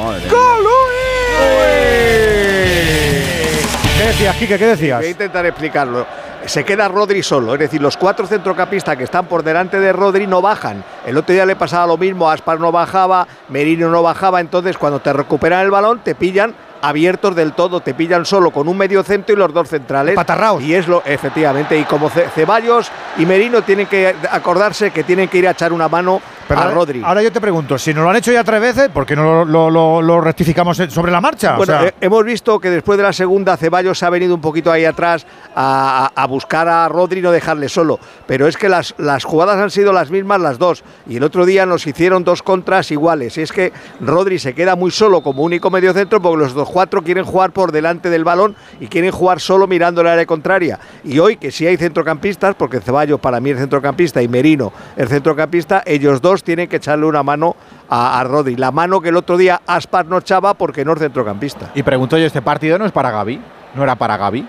¿Qué decías, Kike? ¿Qué decías? Voy a intentar explicarlo. Se queda Rodri solo, es decir, los cuatro centrocampistas que están por delante de Rodri no bajan. El otro día le pasaba lo mismo, Aspar no bajaba, Merino no bajaba, entonces cuando te recuperan el balón te pillan abiertos del todo, te pillan solo con un medio centro y los dos centrales. Patarraos. Y es lo, efectivamente, y como Ce- Ceballos y Merino tienen que acordarse que tienen que ir a echar una mano Pero a ahora- Rodri. Ahora yo te pregunto, si nos lo han hecho ya tres veces, ¿por qué no lo, lo- lo- lo rectificamos sobre la marcha? O Bueno, sea, eh, hemos visto que después de la segunda Ceballos se ha venido un poquito ahí atrás a, buscar a Rodri y no dejarle solo. Pero es que las, las jugadas han sido las mismas las dos. Y el otro día nos hicieron dos contras iguales. Y es que Rodri se queda muy solo como único mediocentro porque los dos cuatro quieren jugar por delante del balón y quieren jugar solo mirando el área contraria. Y hoy que sí hay centrocampistas, porque Ceballos para mí es centrocampista y Merino el centrocampista, ellos dos tienen que echarle una mano a, a Rodri. La mano que el otro día Aspar no echaba porque no es centrocampista. Y pregunto yo, ¿este partido no es para Gaby? ¿No era para Gaby?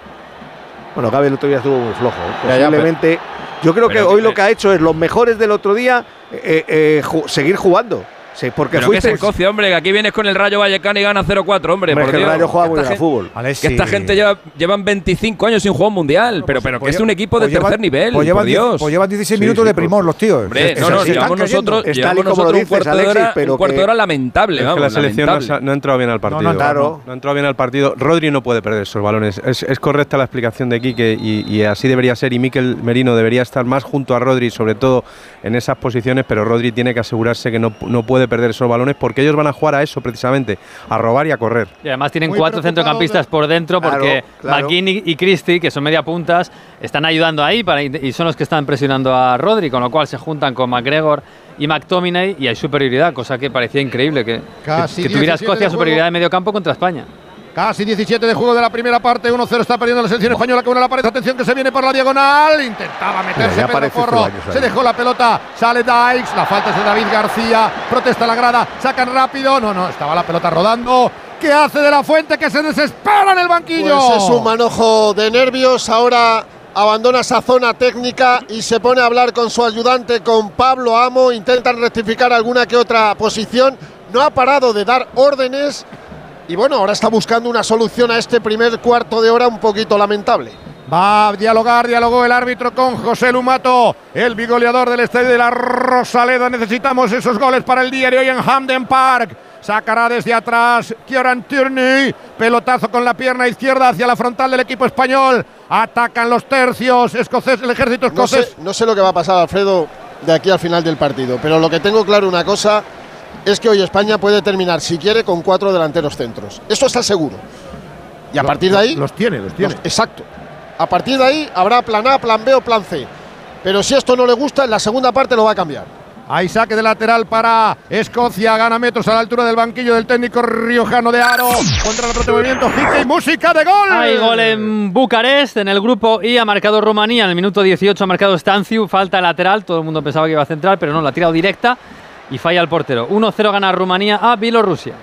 Bueno, Gaby el otro día estuvo muy flojo. ¿eh? Ya, ya, Posiblemente. yo creo que hoy lo que ha hecho es los mejores del otro día eh, eh, ju- seguir jugando. Sí, porque Pero que es fuiste. Escocia, hombre, que aquí vienes con el Rayo Vallecano y gana 0-4, hombre. Hombre, por que el Dios. Rayo juega Que muy esta bien al fútbol. Que esta gente lleva, llevan 25 años sin jugar un mundial, pero, pero que pues es un equipo de pues llevan- tercer nivel, pues llevan por Dios. pues llevan 16 Sí, minutos sí, de pues- primor los tíos. Hombre, Es- no, es no, así. llevamos nosotros, llevamos nosotros un dices, cuarto de Alexis, hora, pero un cuarto que- de hora lamentable, Es que vamos, la selección no, lamentable. ha- no ha entrado bien al partido. no, claro. No ha entrado bien al partido. Rodri no puede perder esos balones. Es, es correcta la explicación de Quique y, y así debería ser. Y Miquel Merino debería estar más junto a Rodri, sobre todo en esas posiciones. Pero Rodri tiene que asegurarse que no, no puede perder esos balones porque ellos van a jugar a eso precisamente, a robar y a correr. Y además tienen Muy cuatro centrocampistas por dentro porque claro. Y, y Christie, que son media puntas, están ayudando ahí para, y son los que están presionando a Rodri, con lo cual se juntan con McGregor y McTominay y hay superioridad, cosa que parecía increíble que, que- Casi que tuviera 17 Escocia superioridad de medio campo contra España. Casi 17 de juego de la primera parte, 1-0 está perdiendo la selección española que une la pared. Atención que se viene por la diagonal, intentaba meterse Pedro Porro, se dejó la pelota, sale Dykes, la falta es de David García, protesta la grada, sacan rápido, no, no, estaba la pelota rodando. ¿Qué hace de la fuente que se desespera en el banquillo? Pues es un manojo de nervios. Ahora abandona esa zona técnica y se pone a hablar con su ayudante, con Pablo Amo. Intentan rectificar alguna que otra posición. No ha parado de dar órdenes. Y bueno, ahora está buscando una solución a este primer cuarto de hora un poquito lamentable. Va a dialogar, dialogó el árbitro con José Lumato, el bigoleador del estadio de la Rosaleda. Necesitamos esos goles para el día de hoy en Hamden Park. Sacará desde atrás Kieran Tierney. Pelotazo con la pierna izquierda hacia la frontal del equipo español. Atacan los tercios. Escocés, el ejército No sé, escocés. no sé lo que va a pasar, Alfredo, de aquí al final del partido. Pero lo que tengo claro una cosa es que hoy España puede terminar, si quiere, con cuatro delanteros centros. Eso está seguro. Y a partir de ahí. los tiene, los tiene. exacto. A partir de ahí habrá plan A, plan B o plan C. Pero si esto no le gusta, en la segunda parte lo va a cambiar. Hay saque de lateral para Escocia. Gana metros a la altura del banquillo del técnico riojano de Aro. Contra el otro movimiento. Y música de gol. Hay gol en Bucarest, en el grupo I, ha marcado Rumanía, en el minuto 18 ha marcado Stanciu, falta lateral, todo el mundo pensaba que iba a centrar, pero no, la ha tirado directa y falla el portero. 1-0 gana Rumanía a Bielorrusia.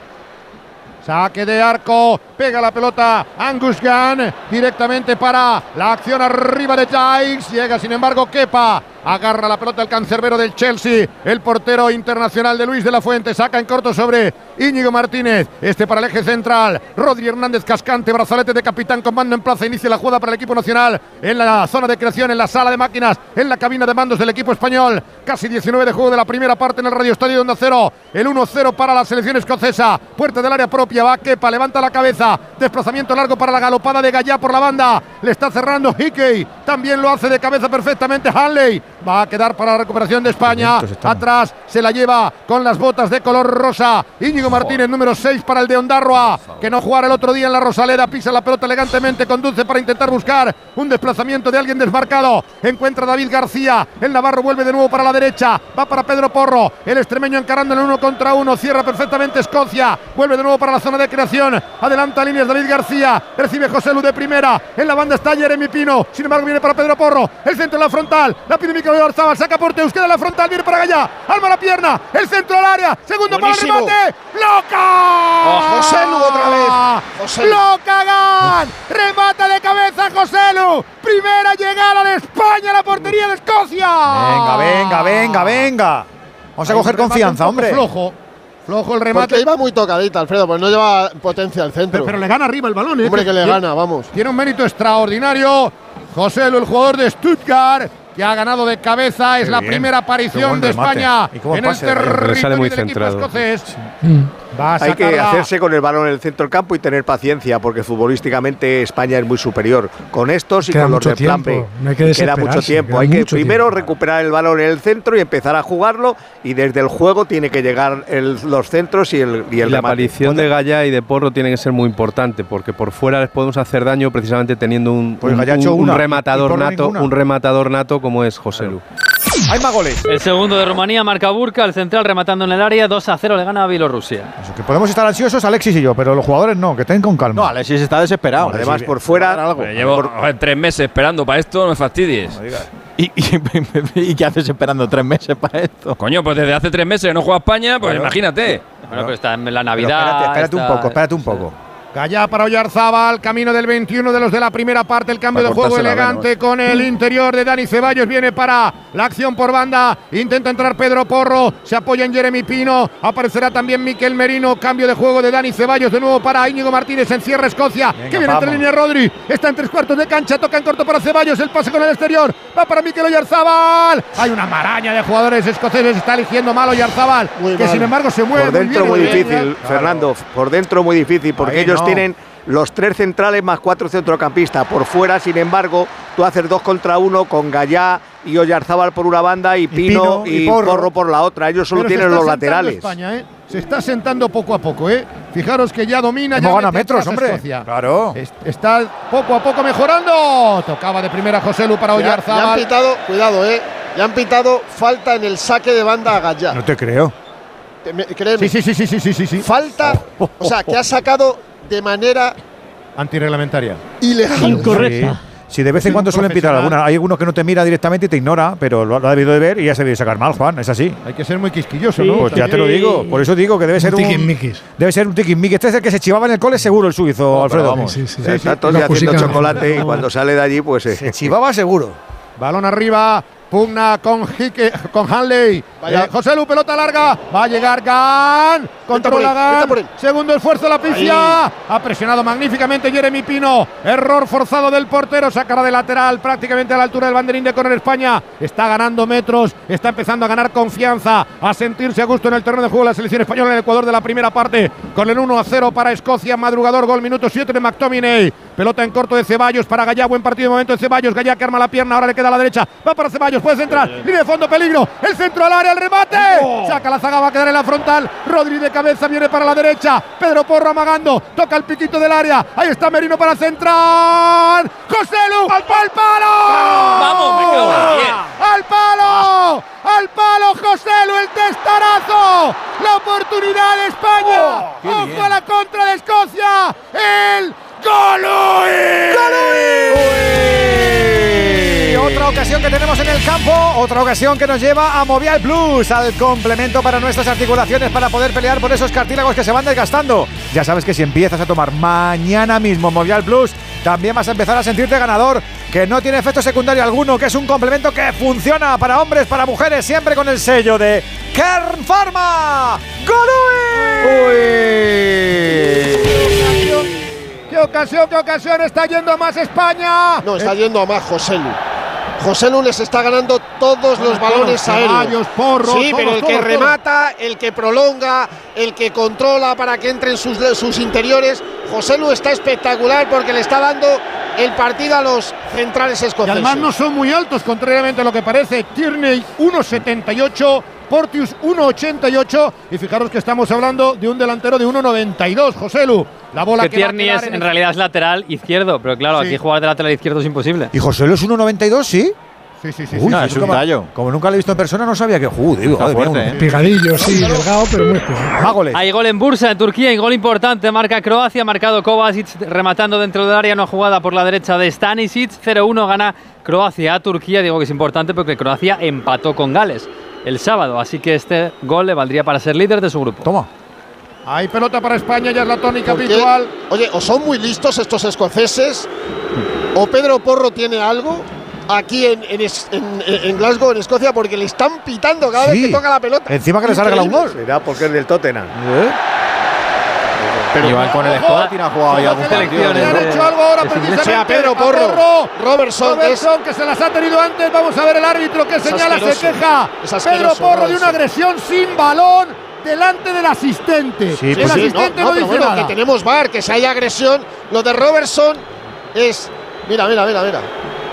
Saque de arco, pega la pelota Angus Gunn directamente para la acción arriba de Dykes. Llega sin embargo Kepa Agarra la pelota el cancerbero del Chelsea. El portero internacional de Luis de la Fuente. Saca en corto sobre Íñigo Martínez. Este para el eje central. Rodri Hernández Cascante. Brazalete de capitán con mando en plaza. Inicia la jugada para el equipo nacional. En la zona de creación, en la sala de máquinas. En la cabina de mandos del equipo español. Casi 19 de juego de la primera parte en el Radio Estadio Onda Cero. El 1-0 para la selección escocesa. Puerta del área propia. Va Kepa. Levanta la cabeza. Desplazamiento largo para la galopada de Gallá por la banda. Le está cerrando Hickey. También lo hace de cabeza perfectamente Hanley. Va a quedar para la recuperación de España. Atrás se la lleva con las botas de color rosa. Íñigo Martínez, número 6 para el de Ondarroa, que no jugara el otro día en la Rosaleda. Pisa la pelota elegantemente, conduce para intentar buscar un desplazamiento de alguien desmarcado. Encuentra a David García. El Navarro vuelve de nuevo para la derecha. Va para Pedro Porro. El extremeño encarando en el uno contra uno. Cierra perfectamente Escocia. Vuelve de nuevo para la zona de creación. Adelanta líneas David García. Recibe José Lu de primera. En la banda está Jeremy Pino. Sin embargo, viene para Pedro Porro. El centro de la frontal. La pide Oyarzabal. Saca por en la frontal. Viene para allá. Alma la pierna. El centro al área. Segundo para el remate. ¡Loca! Oh, José Lu otra vez. José. ¡Lo cagan! Remata de cabeza José Lu. Primera llegada de España a la portería de Escocia. Venga, venga, venga, venga. Vamos a Hay coger confianza, hombre. Flojo. Flojo el remate. Porque iba muy tocadita, Alfredo, pues no lleva potencia al centro. Pero, pero le gana arriba el balón, ¿eh? Hombre, que le gana, vamos. Tiene un mérito extraordinario. José Lu, el jugador de Stuttgart, que ha ganado de cabeza. Es Qué la bien. primera aparición de. España en el territorio del equipo escocés. Mm. Va a Hay que hacerse con el balón en el centro del campo y tener paciencia, porque futbolísticamente España es muy superior. Con estos y Queda con los de plan tiempo, B. no hay que queda mucho tiempo. queda hay que primero tiempo. recuperar el balón en el centro y empezar a jugarlo. Y desde el juego tiene que llegar el- los centros y el, y Y el la aparición de Gaya y de Porro tiene que ser muy importante porque por fuera les podemos hacer daño precisamente teniendo un, Pues un- un una, rematador nato, ninguna. un rematador nato como es José Lu. Hay más goles. El segundo de Rumanía marca Burka, el central rematando en el área, 2 a 0 le gana a Bielorrusia. Eso, que podemos estar ansiosos, Alexis y yo, pero los jugadores no, que estén con calma. No, Alexis está desesperado. Además, por fuera. Pero llevo joder, tres meses esperando para esto, no me fastidies. ¿Y, y, y qué haces esperando tres meses para esto? Coño, pues desde hace tres meses que no juega España, pues Claro. imagínate. Bueno, pero está en la Pero Navidad. espérate, espérate un está- poco, espérate un poco. Gallá para Oyarzábal, camino del 21 de los de la primera parte, el cambio Para de juego elegante con el interior de Dani Ceballos, viene para la acción por banda, intenta entrar Pedro Porro, se apoya en Jeremy Pino, aparecerá también Miquel Merino, cambio de juego de Dani Ceballos, de nuevo para Íñigo Martínez, encierra Escocia, que viene entre vamos. línea Rodri, está en tres cuartos de cancha, toca en corto para Ceballos, el pase con el exterior, va para Miquel Oyarzábal, hay una maraña de jugadores escoceses, está eligiendo mal Oyarzábal, que mal. sin embargo se mueve Por dentro muy difícil, Claro. Fernando. Por dentro muy difícil, porque Ahí ellos no. tienen los tres centrales más cuatro centrocampistas. Por fuera, sin embargo, tú haces dos contra uno con Gallá y Oyarzábal por una banda y Pino, Pino y y, Porro. Porro. por la otra. Ellos solo Pero tienen los laterales. España, ¿eh? Se está sentando poco a poco, ¿eh? Fijaros que ya domina. Hemos ya ganado metros, hombre. Escocia. Claro. Es- Está poco a poco mejorando. Tocaba de primera José Lu para Ya, ya han Oyarzábal. pitado, cuidado, eh. Ya han pitado falta en el saque de banda a Gallá. No te creo. Créeme. Sí, sí, sí, sí, sí, sí, sí, sí. Falta, o sea, que ha sacado de manera Antirreglamentaria. ilegal. Incorrecta. Sí. Si de vez en cuando suelen pitar alguna, hay alguno que no te mira directamente y te ignora, pero lo, ha debido de ver y ya se debe sacar mal, Juan, es así. Hay que ser muy quisquilloso, Sí, ¿no? Pues ya te lo digo, por eso digo que debe ser un tiquismiquis. debe ser un tiquismiquis. Este es el que se chivaba en el cole seguro el suizo, Alfredo. Sí, sí, sí. está todo Los el día haciendo chocolate y cuando sale de allí, pues. eh, Se chivaba seguro. Balón arriba, pugna con, Hique- con Hanley. Eh, José Lu, pelota larga. Va a llegar Gan. Controla Gan. Segundo esfuerzo, la pifia. Ha presionado magníficamente Jeremy Pino. Error forzado del portero. Sacará de lateral prácticamente a la altura del banderín de corner España. Está ganando metros. Está empezando a ganar confianza. A sentirse a gusto en el terreno de juego la selección española en el Ecuador de la primera parte. Con el 1 a 0 para Escocia. Madrugador, gol minuto 7 de McTominay. Pelota en corto de Ceballos para Gallá. Buen partido de momento de Ceballos. Gallá que arma la pierna. Ahora le queda a la derecha. Va para Ceballos. Puede centrar. Línea de fondo, peligro. El centro al área, el remate. Saca la zaga, va a quedar en la frontal. Rodri de cabeza viene para la derecha. Pedro Porro amagando. Toca el piquito del área. Ahí está Merino para centrar. José Lu. ¡Al palo! Vamos, me. ¡Al palo! ¡Al palo, José Lu, el testarazo! ¡La oportunidad de España! ¡Ojo a la contra de Escocia! ¡El Y otra ocasión que tenemos en el campo, otra ocasión que nos lleva a Movial Plus, al complemento para nuestras articulaciones para poder pelear por esos cartílagos que se van desgastando. Ya sabes que si empiezas a tomar mañana mismo Movial Plus, también vas a empezar a sentirte ganador, que no tiene efecto secundario alguno, que es un complemento que funciona para hombres, para mujeres, siempre con el sello de Kern Pharma. ¡Golui! ¡Qué ocasión, qué ocasión! ¡Está yendo a más España! No, está yendo a más José Lu. José Lu les está ganando todos los balones a él. Sí, todos, pero el que todos. remata, el que prolonga, el que controla para que entren sus, sus interiores. José Lu está espectacular porque le está dando el partido a los centrales escoceses. Y además no son muy altos, contrariamente a lo que parece. Tierney 1'78 Portius 1.88 y fijaros que estamos hablando de un delantero de 1.92, Joselu. La bola que, que Tierney en, realidad es lateral izquierdo, pero claro, aquí jugar de lateral izquierdo es imposible. ¿Y Joselu es 1.92, sí? Sí, sí, sí. Uy, es un tallo. Como nunca lo he visto en persona, no sabía que. Uh, digo, ¿eh? Picadillo, sí, delgado, pero muy fuerte. Hay gol en Bursa, en Turquía, y gol importante. Marca Croacia, marcado Kovacic, rematando dentro del área, no jugada por la derecha de Stanisic. 0-1 gana Croacia a Turquía. Digo que es importante porque Croacia empató con Gales el sábado. Así que este gol le valdría para ser líder de su grupo. Toma. Hay pelota para España, ya es la tónica habitual. Oye, o son muy listos estos escoceses, o Pedro Porro tiene algo aquí en, Glasgow, en Escocia, porque le están pitando cada vez que toca la pelota. Encima que le salga un gol. Será porque es del Tottenham. ¿Eh? Pero Iván con el spot ha jugado ya algún partido. De, han hecho algo ahora precisamente a Pedro Porro. Porro. Robertson, Robertson que se las ha tenido antes. Vamos a ver el árbitro que señala, se queja. Pedro Porro de una agresión sin balón delante del asistente. Sí, el pues asistente no, no, no dice bueno, nada. Que tenemos bar, que si hay agresión, lo de Robertson es. Mira, mira, mira, mira.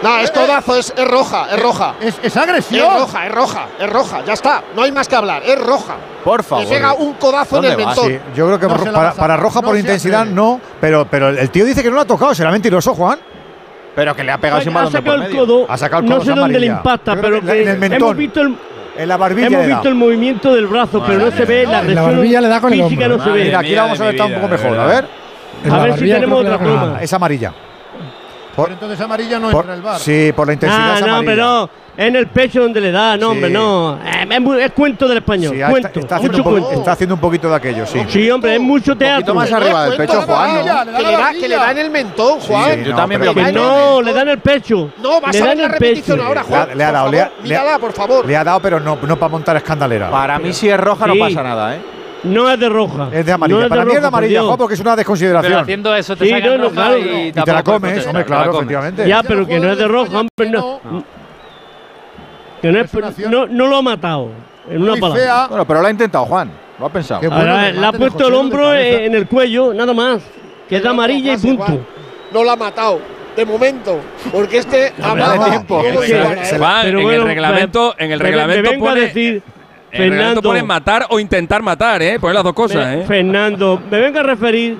No, es codazo, es, es roja, es roja. Es, es, agresión. Es roja, es roja, es roja, ya está. No hay más que hablar, es roja. Por favor. Le pega un codazo en el mentón. Sí, yo creo que no para, para, roja no por intensidad no, pero, pero el tío dice que no lo ha tocado, será mentiroso, Juan. Pero que le ha pegado sin balón de por medio. Codo, ha sacado el codo. No sé dónde le impacta, pero que en el mentón. Hemos visto el, en la barbilla. Hemos visto da. el movimiento del brazo, pero no se ve la En la barbilla le da con el hombro. Mira, aquí la vamos a ver un poco mejor, a ver. A ver si tenemos otra pluma. Es amarilla. Por, entonces amarilla no por, el bar. Sí, por la intensidad. Ah, no, amarilla. pero en el pecho donde le da, no, hombre, no. Eh, es, cuento del español. Cuento, está, haciendo un poquito de aquello, sí. Sí, hombre, es mucho teatro. Un más arriba del eh, pecho, Juan. Eh, que, le da, que le da en el mentón, Juan. Sí, yo no, también veo que No, le da en el pecho. No, vas le a ver la repetición ahora, Juan. Le ha dado, le ha dado, por favor. Le ha dado, pero no para montar escandalera. Para mí, si es roja, no pasa nada, ¿eh? No es de roja. Es de amarilla. No es Para mí es de amarilla. Juan, porque es una desconsideración. Haciendo eso te Sí, y, te la comes, claro, efectivamente. Ya, pero que no es de roja, hombre, no. Que no, es- no, lo ha matado, en una palabra. fea. Bueno, pero lo ha intentado, Juan. Lo ha pensado. Le ha puesto el hombro en el cuello, nada más. Que es de amarilla y punto. No la ha matado, de momento, porque este ha Habrá tiempo. Juan, en el reglamento, en el reglamento a decir- Fernando pone matar o intentar matar, ¿eh? Poner las dos cosas, ¿eh? Fernando, me vengo a referir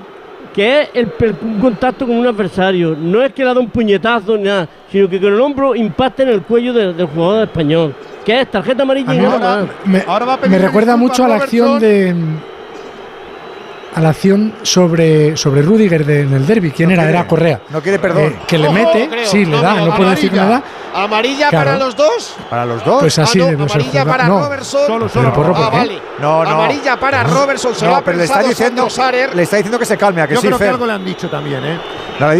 que es el, un contacto con un adversario. No es que le da un puñetazo ni nada, sino que con el hombro impacta en el cuello del jugador español. Que es tarjeta amarilla y. Me, ahora va a me recuerda mucho a la acción de a la acción sobre, sobre Rudiger de, en el derby. ¿Quién era? Quiere, era Correa. No quiere perdón. Eh, que le mete, sí, le da, no, puede decir nada. ¿Amarilla para los dos? Para los dos. Pues así ah, no, amarilla para no. Robertson. Porro, ah, vale. No, no. Amarilla para Robertson. Se no, pero le está, diciendo, le está diciendo que se calme. A que Yo sí, creo que algo le han dicho también, ¿eh?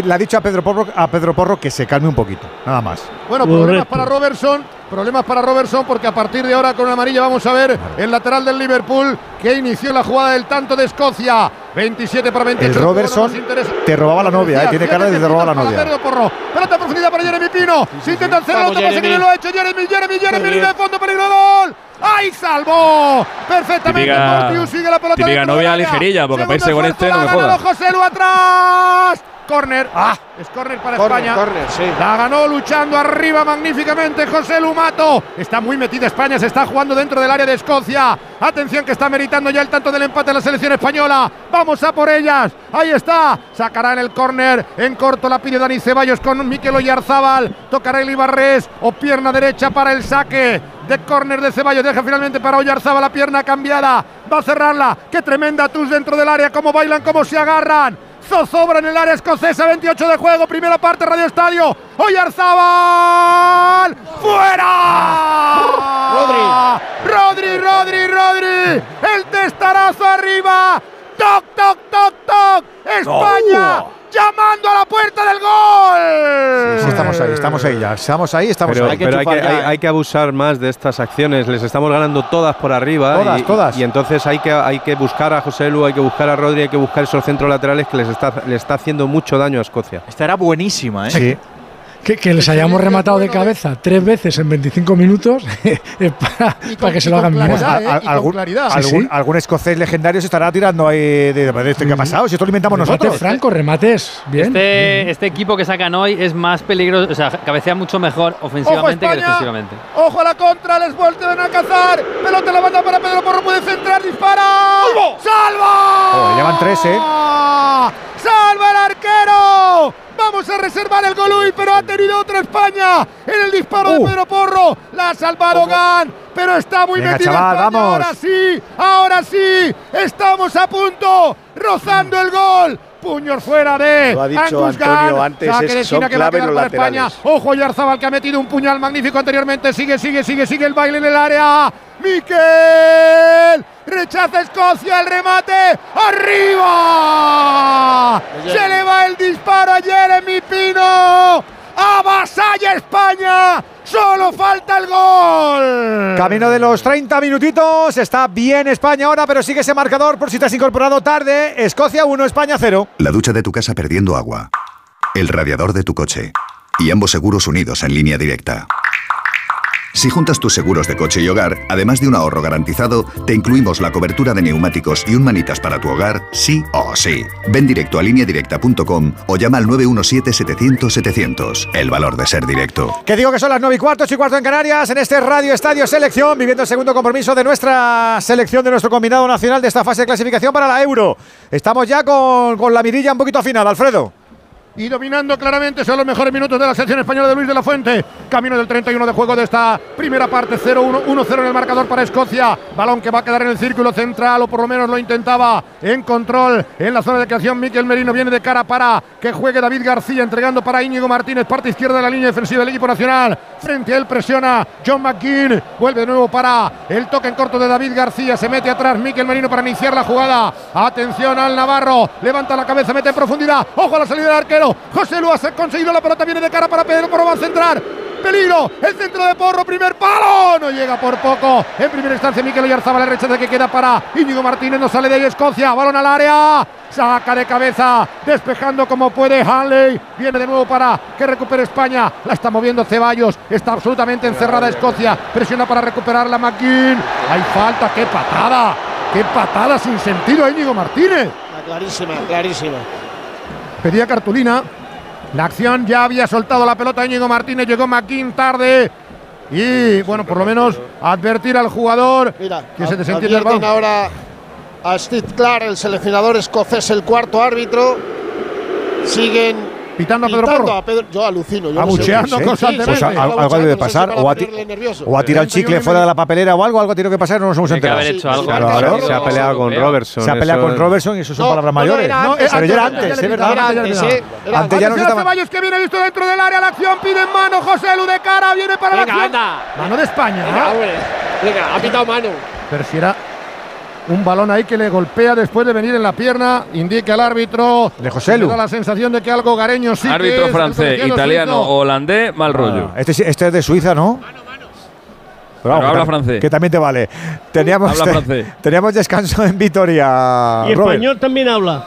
Le ha dicho a Pedro, Porro, a Pedro Porro que se calme un poquito, nada más. Bueno, problemas para Robertson Problemas para Robertson porque a partir de ahora con una amarilla vamos a ver el lateral del Liverpool que inició la jugada del tanto de Escocia. 27 para 28. El Robertson te robaba la novia, eh, tiene cara de te robaba la novia. Pelota profundidad para Jeremy Pino. Si intentan cerrar otro pase que lo ha hecho Jeremy, Jeremy, Jeremy, de fondo, peligro gol. ¡Ahí salvó! Perfectamente. Típica, sigue la pelota. Novia ligerilla, porque para con este no me. José Lu atrás córner. Ah, es córner para España. Corner. La ganó luchando arriba magníficamente José Lumato. Está muy metida España, se está jugando dentro del área de Escocia. Atención que está meritando ya el tanto del empate a la selección española. Vamos a por ellas. Ahí está. Sacará en el córner. En corto la pide Dani Ceballos con Miquel Oyarzábal. Tocará el Ibarres o pierna derecha para el saque de córner de Ceballos. Deja finalmente para Oyarzaba la pierna cambiada. Va a cerrarla. Qué tremenda tus dentro del área. Cómo bailan, cómo se agarran. Zozobra en el área escocesa, 28 de juego, primera parte, Radio Estadio. Oyarzabal, fuera. Rodri. Rodri, Rodri, Rodri. El testarazo arriba. ¡Toc, toc, toc, toc! ¡España! Oh. Llamando a la puerta del gol. Sí, sí, estamos ahí, estamos ahí ya. Estamos ahí, estamos ahí. Pero hay, que, abusar más de estas acciones. Les estamos ganando todas por arriba. Todas, todas. Y entonces hay que, hay que buscar a José Lu, hay que buscar a Rodri, hay que buscar esos centros laterales que les está, le está haciendo mucho daño a Escocia. Esta era buenísima, ¿eh? Sí. Que, que les hayamos rematado de cabeza tres veces en 25 minutos para, para que se lo hagan bien. claridad, Al- ¿eh? algún, claridad. algún- Sí, sí. algún escocés legendario se estará tirando ahí de, de, de esto que ha pasado. Si esto lo inventamos Remate nosotros. franco, remates. Bien. Este, este equipo que sacan hoy es más peligroso, o sea, cabecea mucho mejor ofensivamente que defensivamente. Ojo a la contra, les vuelven a cazar. Pelota la banda para Pedro Porro, puede centrar, dispara. ¡Salva! Llevan tres, ¿eh? ¡Salva el arquero! Vamos a reservar el gol hoy, pero ha tenido otra España en el disparo Uh. de Pedro Porro. La ha salvado Gan, pero está muy Venga, metida chaval, vamos. Ahora sí, ahora sí. Estamos a punto, rozando el gol. Puños fuera de Lo ha dicho Angus Antonio Gunn. antes, Saque es- de son que va a clave los para España. laterales. Ojo Yarzabal que ha metido un puñal magnífico anteriormente. Sigue, sigue, sigue, sigue el baile en el área. Miquel. Rechaza Escocia el remate. ¡Arriba! Se le va el disparo a Jeremy Pino. ¡Avasalla España! ¡Solo falta el gol! Camino de los 30 minutitos. Está bien España ahora, pero sigue ese marcador por si te has incorporado tarde. Escocia 1, España 0. La ducha de tu casa perdiendo agua. El radiador de tu coche. Y ambos seguros unidos en línea directa. Si juntas tus seguros de coche y hogar, además de un ahorro garantizado, te incluimos la cobertura de neumáticos y un manitas para tu hogar, sí o sí. Ven directo a lineadirecta.com o llama al 917-700-700. El valor de ser directo. Que digo que son las 9 y cuarto, 8 y cuarto en Canarias, en este Radio Estadio Selección, viviendo el segundo compromiso de nuestra selección, de nuestro combinado nacional de esta fase de clasificación para la Euro. Estamos ya con, con la mirilla un poquito afinada, Alfredo. Y dominando claramente. Son los mejores minutos de la selección española de Luis de la Fuente. Camino del 31 de juego de esta primera parte. 0-1, 1-0 en el marcador para Escocia. Balón que va a quedar en el círculo central, o por lo menos lo intentaba en control en la zona de creación. Miquel Merino viene de cara para que juegue David García, entregando para Íñigo Martínez, parte izquierda de la línea defensiva del equipo nacional. Frente a él presiona John McKean. Vuelve de nuevo para el toque en corto de David García. Se mete atrás Miquel Merino para iniciar la jugada. Atención al Navarro. Levanta la cabeza, mete en profundidad. Ojo a la salida del arquero. José Luas ha conseguido la pelota. Viene de cara para Pedro Porro. Va a centrar. Peligro. El centro de Porro. Primer palo. No llega por poco. En primera instancia Miquel Oyarzabal. La rechaza que queda para Íñigo Martínez. No sale de ahí Escocia. Balón al área. Saca de cabeza. Despejando como puede Hanley. Viene de nuevo para que recupere España. La está moviendo Ceballos. Está absolutamente encerrada Escocia. Presiona para recuperarla McKean. Hay falta. ¡Qué patada! ¡Qué patada sin sentido Íñigo Martínez! Clarísima, clarísima. Pedía cartulina. La acción ya había soltado la pelota Íñigo Martínez. Llegó McKean tarde. Y bueno, por lo menos advertir al jugador que se desentiende el balón. ahora a Steve Clark, el seleccionador escocés, el cuarto árbitro. Siguen Pitando a Pedro pitando Porro. a Pedro- Yo alucino. Yo Abucheando no sé. constantemente. Pues a- algo, debe pasar. O ha, ti- o ha tirado el chicle fuera de la papelera o algo, algo ha tenido que pasar, no nos hemos Tiene que enterado. haber hecho algo. Claro. Se ha peleado con Robertson, Se ha peleado con Robertson y eso son No, palabras no, no, mayores. era No, antes, pero ya era antes, antes, ya a estaba. Ceballos que viene visto dentro del área. La acción pide en mano. José Lu de cara. Viene para Venga, la acción. anda. Mano de España. ¿no? Venga, ha pitado mano. Pero si era un balón ahí que le golpea después de venir en la pierna, indica el árbitro. De José Lu. Da la sensación de que algo gareño sí que Árbitro es, francés, italiano, suizo. holandés, mal rollo. Este, este es de Suiza, ¿no? Pero, Pero habla que francés. Que también te vale. Teníamos, Habla francés. teníamos descanso en Vitoria. Y Robert. español también habla.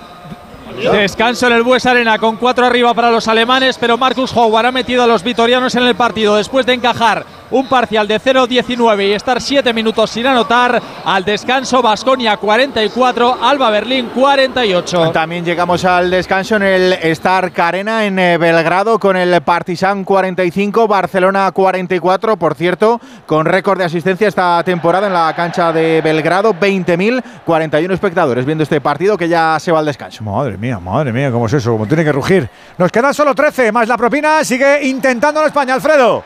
Descanso en el Bues Arena con cuatro arriba para los alemanes, pero Marcus Howard ha metido a los vitorianos en el partido después de encajar un parcial de 0-19 y estar 7 minutos sin anotar. Al descanso, Basconia 44, Alba Berlín 48. También llegamos al descanso en el Stark Arena en eh, Belgrado con el Partizan 45, Barcelona 44, por cierto, con récord de asistencia esta temporada en la cancha de Belgrado, 20.041 espectadores viendo este partido que ya se va al descanso. Madre mía, madre mía, ¿cómo es eso? ¿Cómo tiene que rugir? Nos quedan solo 13, más la propina. Sigue intentando España, Alfredo.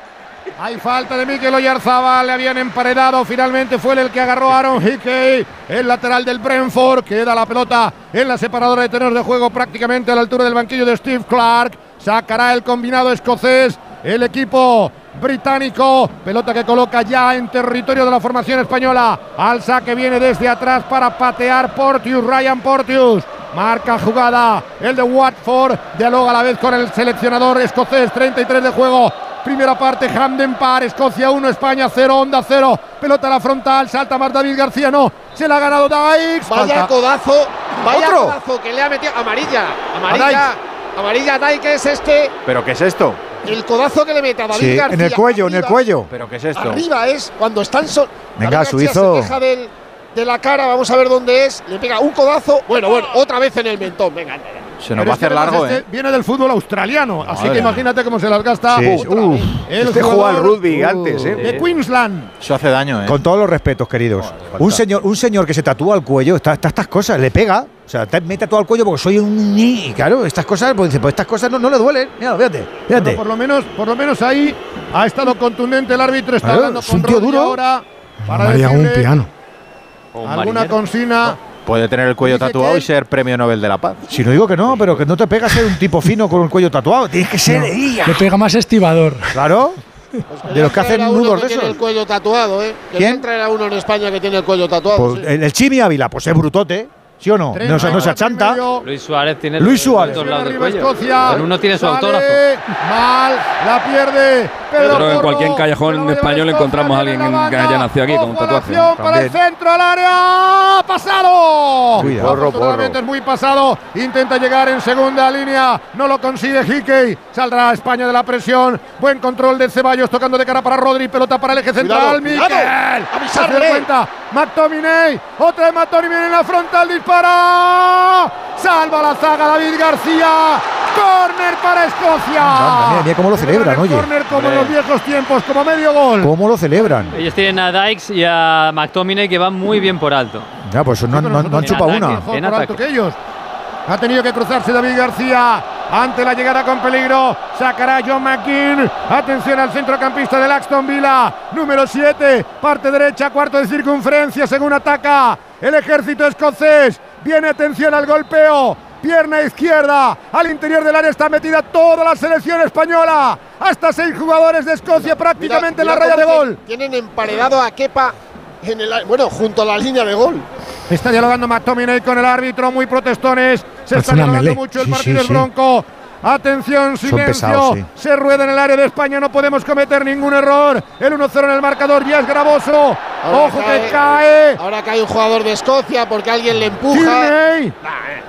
Hay falta de Mikel Oyarzabal, le habían emparedado, finalmente fue el que agarró Aaron Hickey, el lateral del Brentford, queda la pelota en la separadora de tenores de juego prácticamente a la altura del banquillo de Steve Clark, sacará el combinado escocés, el equipo británico, pelota que coloca ya en territorio de la formación española, al saque viene desde atrás para patear Portius, Ryan Portius, Marca jugada el de Watford. Dialoga a la vez con el seleccionador escocés. 33 de juego. Primera parte, Hamden Par, Escocia 1, España 0, Onda 0. Pelota a la frontal, salta más David García, no. Se la ha ganado Daix. Vaya falta. codazo, vaya ¿Otro? codazo que le ha metido. Amarilla, A amarilla, amarilla a Dai, que es este. ¿Pero qué es esto? El codazo que le mete a David Sí, García. en el cuello, en el cuello. ¿Pero qué es esto? Arriba es cuando están sol. Venga, suizo. Se queja del- de la cara, vamos a ver dónde es. Le pega un codazo. Bueno, bueno, otra vez en el mentón. Venga, ya. Se nos Pero va a hacer largo, este ¿eh? Viene del fútbol australiano, así que imagínate cómo se las gasta. Sí, uf. El Este juega al jugador rugby antes, ¿eh? de Queensland. Eso hace daño, ¿eh? Con todos los respetos, queridos. Un señor, un señor que se tatúa el cuello, está, está estas cosas, le pega. O sea, te mete todo al cuello porque soy un ni. Claro, estas cosas, pues dice, pues estas cosas no, no le duelen. Mira, fíjate, fíjate. Bueno, por lo menos, por lo menos ahí ha estado contundente el árbitro. Está Claro, hablando es con un tío duro. ahora para María un piano. alguna consigna. Puede tener el cuello tatuado y ser premio Nobel de la Paz. Si no digo que no, pero que no te pega ser un tipo fino con el cuello tatuado. Tienes que ser. No, pega más estibador. Claro. De los que hacen nudos de tiene esos. el cuello tatuado, ¿eh? ¿Quién? uno en España que tiene el cuello tatuado. Pues, sí. el Chimi Ávila, pues es brutote. ¿Sí o no? No, se- no se achanta. Luis Suárez tiene Luis Suárez. lados del Arriba. Escocia. Pero uno tiene su Sale autógrafo. Mal, la pierde. Pedro Yo creo que en cualquier callejón se español Escocia, encontramos a alguien que haya nacido aquí con un tatuaje. para el centro al área. ¡Pasado! Cuidado. Porro, porro. es muy pasado. Intenta llegar en segunda línea. No lo consigue Hickey. Saldrá España de la presión. Buen control de Ceballos tocando de cara para Rodri. Pelota para el eje central. Cuidado, Miquel. cuidado. Se Avisarle. da cuenta. McTominay. Otra de McTominay en la frontal. Dispara. Salva la zaga David García. Corner para Escocia. Anda, mira, mira cómo lo celebran, oye. Corner como en los viejos tiempos, como medio gol. ¿Cómo lo celebran? Ellos tienen a Dykes y a McTominay que van muy bien por alto. Ya, pues no, no- no han chupado una. Por alto ataque. que ellos. Ha tenido que cruzarse David García ante la llegada con peligro. Sacará John McKean. Atención al centrocampista del Aston Villa. Número 7. Parte derecha, cuarto de circunferencia según ataca el ejército escocés. Viene atención al golpeo. Pierna izquierda. Al interior del área está metida toda la selección española. Hasta seis jugadores de Escocia prácticamente en la raya de gol. Tienen emparedado a Kepa en el, bueno, junto a la línea de gol. Está dialogando McTominay con el árbitro, muy protestones. Se Es está dialogando melee. mucho el Sí, partido sí, es sí. Atención, silencio. pesados, sí. Se rueda en el área de España, no podemos cometer ningún error. El 1-0 en el marcador ya es gravoso. Ahora Ojo que cae. Ahora cae un jugador de Escocia porque alguien le empuja. Tierney.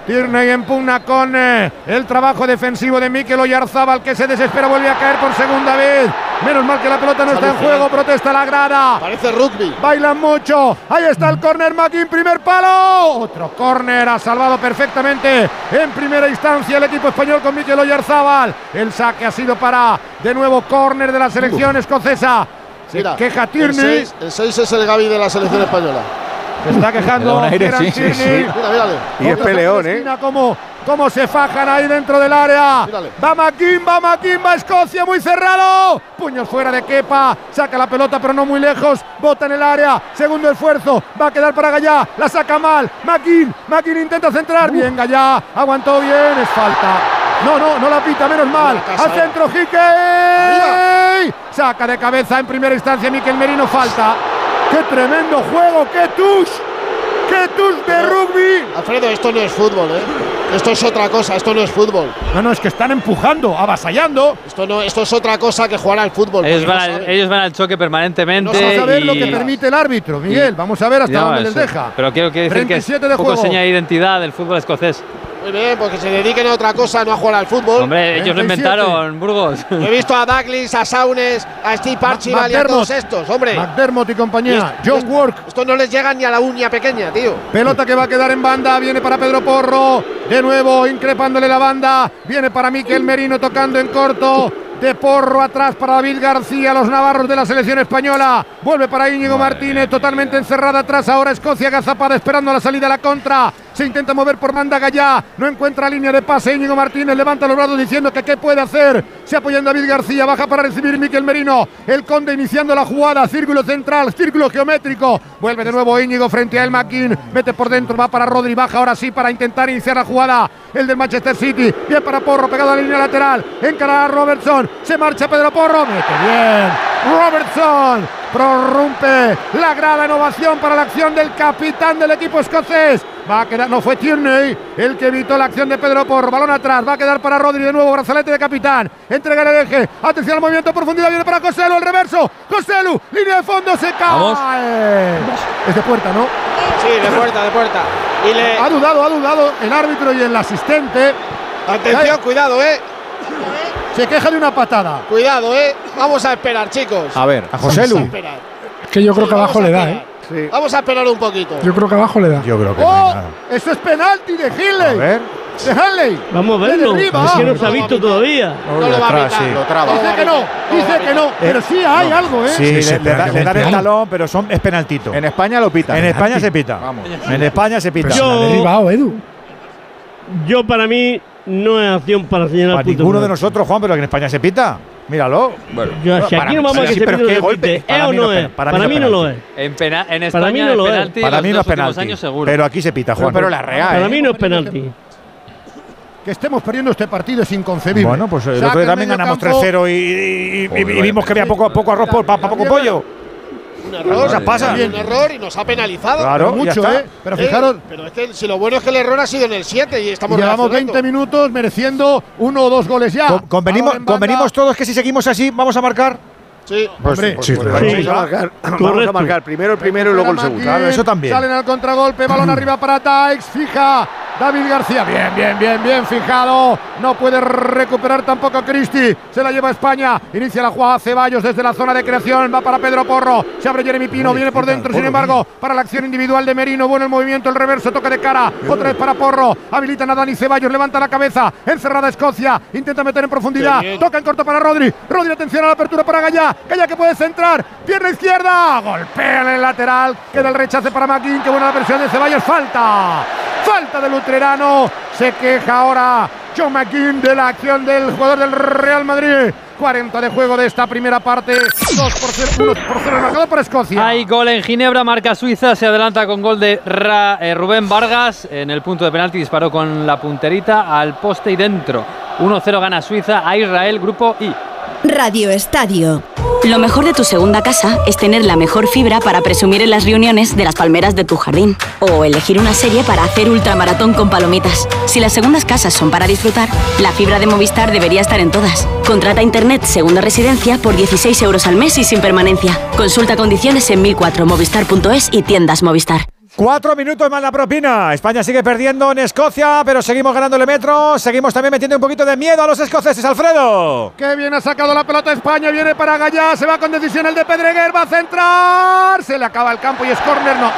Tierney impugna con eh, el trabajo defensivo de Mikel Oyarzábal que se desespera, vuelve a caer por segunda vez. Menos mal que la pelota no está en juego, protesta la grada. Parece rugby. Bailan mucho. Ahí está el córner, Makin, primer palo. Otro córner, ha salvado perfectamente en primera instancia el equipo español con Mikel Oyarzábal. El saque ha sido para, de nuevo, córner de la selección escocesa. Se Mira, queja el Tierney. 6 es el Gaby de la selección española. Se está quejando. Aire, sí, sí, sí. Mira. Y es peleón, ¿eh? esquina, Cómo, se fajan ahí dentro del área. Mírale. Va Makin, va Makin, va Escocia, muy cerrado. Puños fuera de Kepa. Saca la pelota, pero no muy lejos. Bota en el área. Segundo esfuerzo. Va a quedar para Gallá. La saca mal. Makin, Makin intenta centrar. Bien, Gallá. Aguantó bien. Es falta. No, no, no la pita, menos mal. Casa, Al eh. centro, Hickey. Saca de cabeza en primera instancia Miquel Merino. Falta. ¡Qué tremendo juego! ¡Qué touch! ¡Qué touch de rugby! Alfredo, esto no es fútbol, ¿eh? Esto es otra cosa, esto no es fútbol. No, no, es que están empujando, avasallando. Esto no, esto es otra cosa que jugar al fútbol. Ellos van, no al, ellos van al choque permanentemente. Vamos a ver y- lo que permite el árbitro, Miguel. Vamos a ver hasta No, dónde les deja. Pero quiero que decir que es 37 de un poco juego. seña de identidad del fútbol escocés. Muy bien, porque se dediquen a otra cosa, no a jugar al fútbol. Hombre, ellos lo 37. inventaron, Burgos. He visto a Douglas, a Saunes, a Steve Archibald y a todos estos, hombre. McDermott y compañía. Y John esto- Work. Esto no les llega ni a la uña pequeña, tío. Pelota que va a quedar en banda, viene para Pedro Porro, de nuevo increpándole la banda, viene para Miquel Merino tocando en corto, de Porro atrás para David García, los navarros de la selección española, vuelve para Íñigo Martínez, totalmente encerrada atrás, ahora Escocia agazapada esperando la salida a la contra, se intenta mover por banda Gallá, no encuentra línea de pase, Íñigo Martínez levanta los brazos diciendo que qué puede hacer, se apoya en David García, baja para recibir Miquel Merino, el conde iniciando la jugada, círculo central, círculo geométrico, vuelve de nuevo Íñigo frente a El Maquín, mete por dentro, va para Rodri, baja ahora sí para intentar iniciar la jugada, el del Manchester City, bien para Porro, pegado a la línea lateral, encara a Robertson, se marcha Pedro Porro, mete bien, Robertson, prorrumpe la grada en ovación para la acción del capitán del equipo escocés. Va a quedar, no fue Tierney el que evitó la acción de Pedro por balón atrás. Va a quedar para Rodri de nuevo, brazalete de capitán. Entrega el eje. Atención al movimiento profundidad. Viene para Coselu, el reverso. Coselu, línea de fondo, se cae. Vamos. Es de puerta, ¿no? Sí, de puerta, de puerta. Y le. Ha dudado, ha dudado el árbitro y el asistente. Atención, cuidado, eh. Se queja de una patada. Cuidado, eh. Vamos a esperar, chicos. A ver, A José Lu. Vamos a esperar. Es que yo creo que abajo le da, ¿eh? Vamos a esperar un poquito. Yo creo que abajo le da. Yo creo que ¡Oh! Eso es penalti de Hilley. A ver. De Halley. Vamos a verlo. derriba. Es que no se ha visto todavía. No lo va a atrás, pitar. sí. Lo traba. Dice que no, dice que no. Pero sí hay algo, ¿eh? Sí, Sí, le, sí, da- le dan el talón, pero son, es penaltito. En España lo pita. En España se pita. Vamos. En España se pita. Yo-. Yo, para mí, no es acción para señalar Para puntos. ninguno de nosotros, Juan, pero que en España se pita. Míralo. Bueno, Yo, si Para aquí no mí- vamos a que sí, se golpe. pite. ¿Es Para o mí no es para Para mí mí no lo es. En, pena- en Para España mí no lo es. penalti Para mí no es penalti. Pero aquí se pita, Juan. pero la Real. Para ¿eh? mí no es penalti. Que estemos perdiendo este partido es inconcebible. Bueno, pues el otro día en también ganamos campo. 3-0 y, y- y- y Joder, vimos que había poco, poco arroz para poco pollo. Un error. Pasan. Un error y nos ha penalizado. Claro, Mucho. ¿eh? Pero Eh, fijaros, pero es que si lo bueno es que el error ha sido en el 7 y estamos llevamos reaccionando. 20 minutos mereciendo uno o dos goles ya. Con- convenimos, convenimos todos que si seguimos así vamos a marcar. Sí. Hombre, pues- sí, pues- Sí. Vamos a marcar, vamos a Correcto. marcar primero el primero y luego el segundo. Claro, eso también. Salen al contragolpe, balón arriba para Taix, fija David García. Bien, bien, bien, bien fijado. No puede recuperar tampoco Cristi. Se la lleva España. Inicia la jugada Ceballos desde la zona de creación. Va para Pedro Porro. Se abre Jeremy Pino. Viene por dentro, sin embargo, para la acción individual de Merino. Bueno el movimiento, el reverso, toque de cara. Otra vez para Porro. Habilitan a Dani Ceballos. Levanta la cabeza. Encerrada Escocia. Intenta meter en profundidad. Toca en corto para Rodri. Rodri, atención a la apertura para Gallá. Gallá que puede centrar. Pierna izquierda. Golpea en el lateral. Queda el rechace para Maquín. Qué buena la versión de Ceballos. Falta. Falta del Se queja ahora John McKean de la acción del jugador del Real Madrid. 40 de juego de esta primera parte. 2 por 0, 1 por 0 marcado por Escocia. Hay gol en Ginebra, marca Suiza, se adelanta con gol de eh, Rubén Vargas. En el punto de penalti disparó con la punterita al poste y dentro. 1-0 gana Suiza a Israel, grupo I. Radio Estadio. Lo mejor de tu segunda casa es tener la mejor fibra para presumir en las reuniones de las palmeras de tu jardín. O elegir una serie para hacer ultramaratón con palomitas. Si las segundas casas son para disfrutar, la fibra de Movistar debería estar en todas. Contrata Internet Segunda Residencia por 16 euros al mes y sin permanencia. Consulta condiciones en 1004movistar.es y tiendas Movistar. Cuatro minutos más la propina. España sigue perdiendo en Escocia, pero seguimos ganándole metros. Seguimos también metiendo un poquito de miedo a los escoceses, Alfredo. Qué bien ha sacado la pelota España. Viene para Gallá. Se va con decisión el de Pedreguer. Va a centrar. Se le acaba el campo y es córner. No.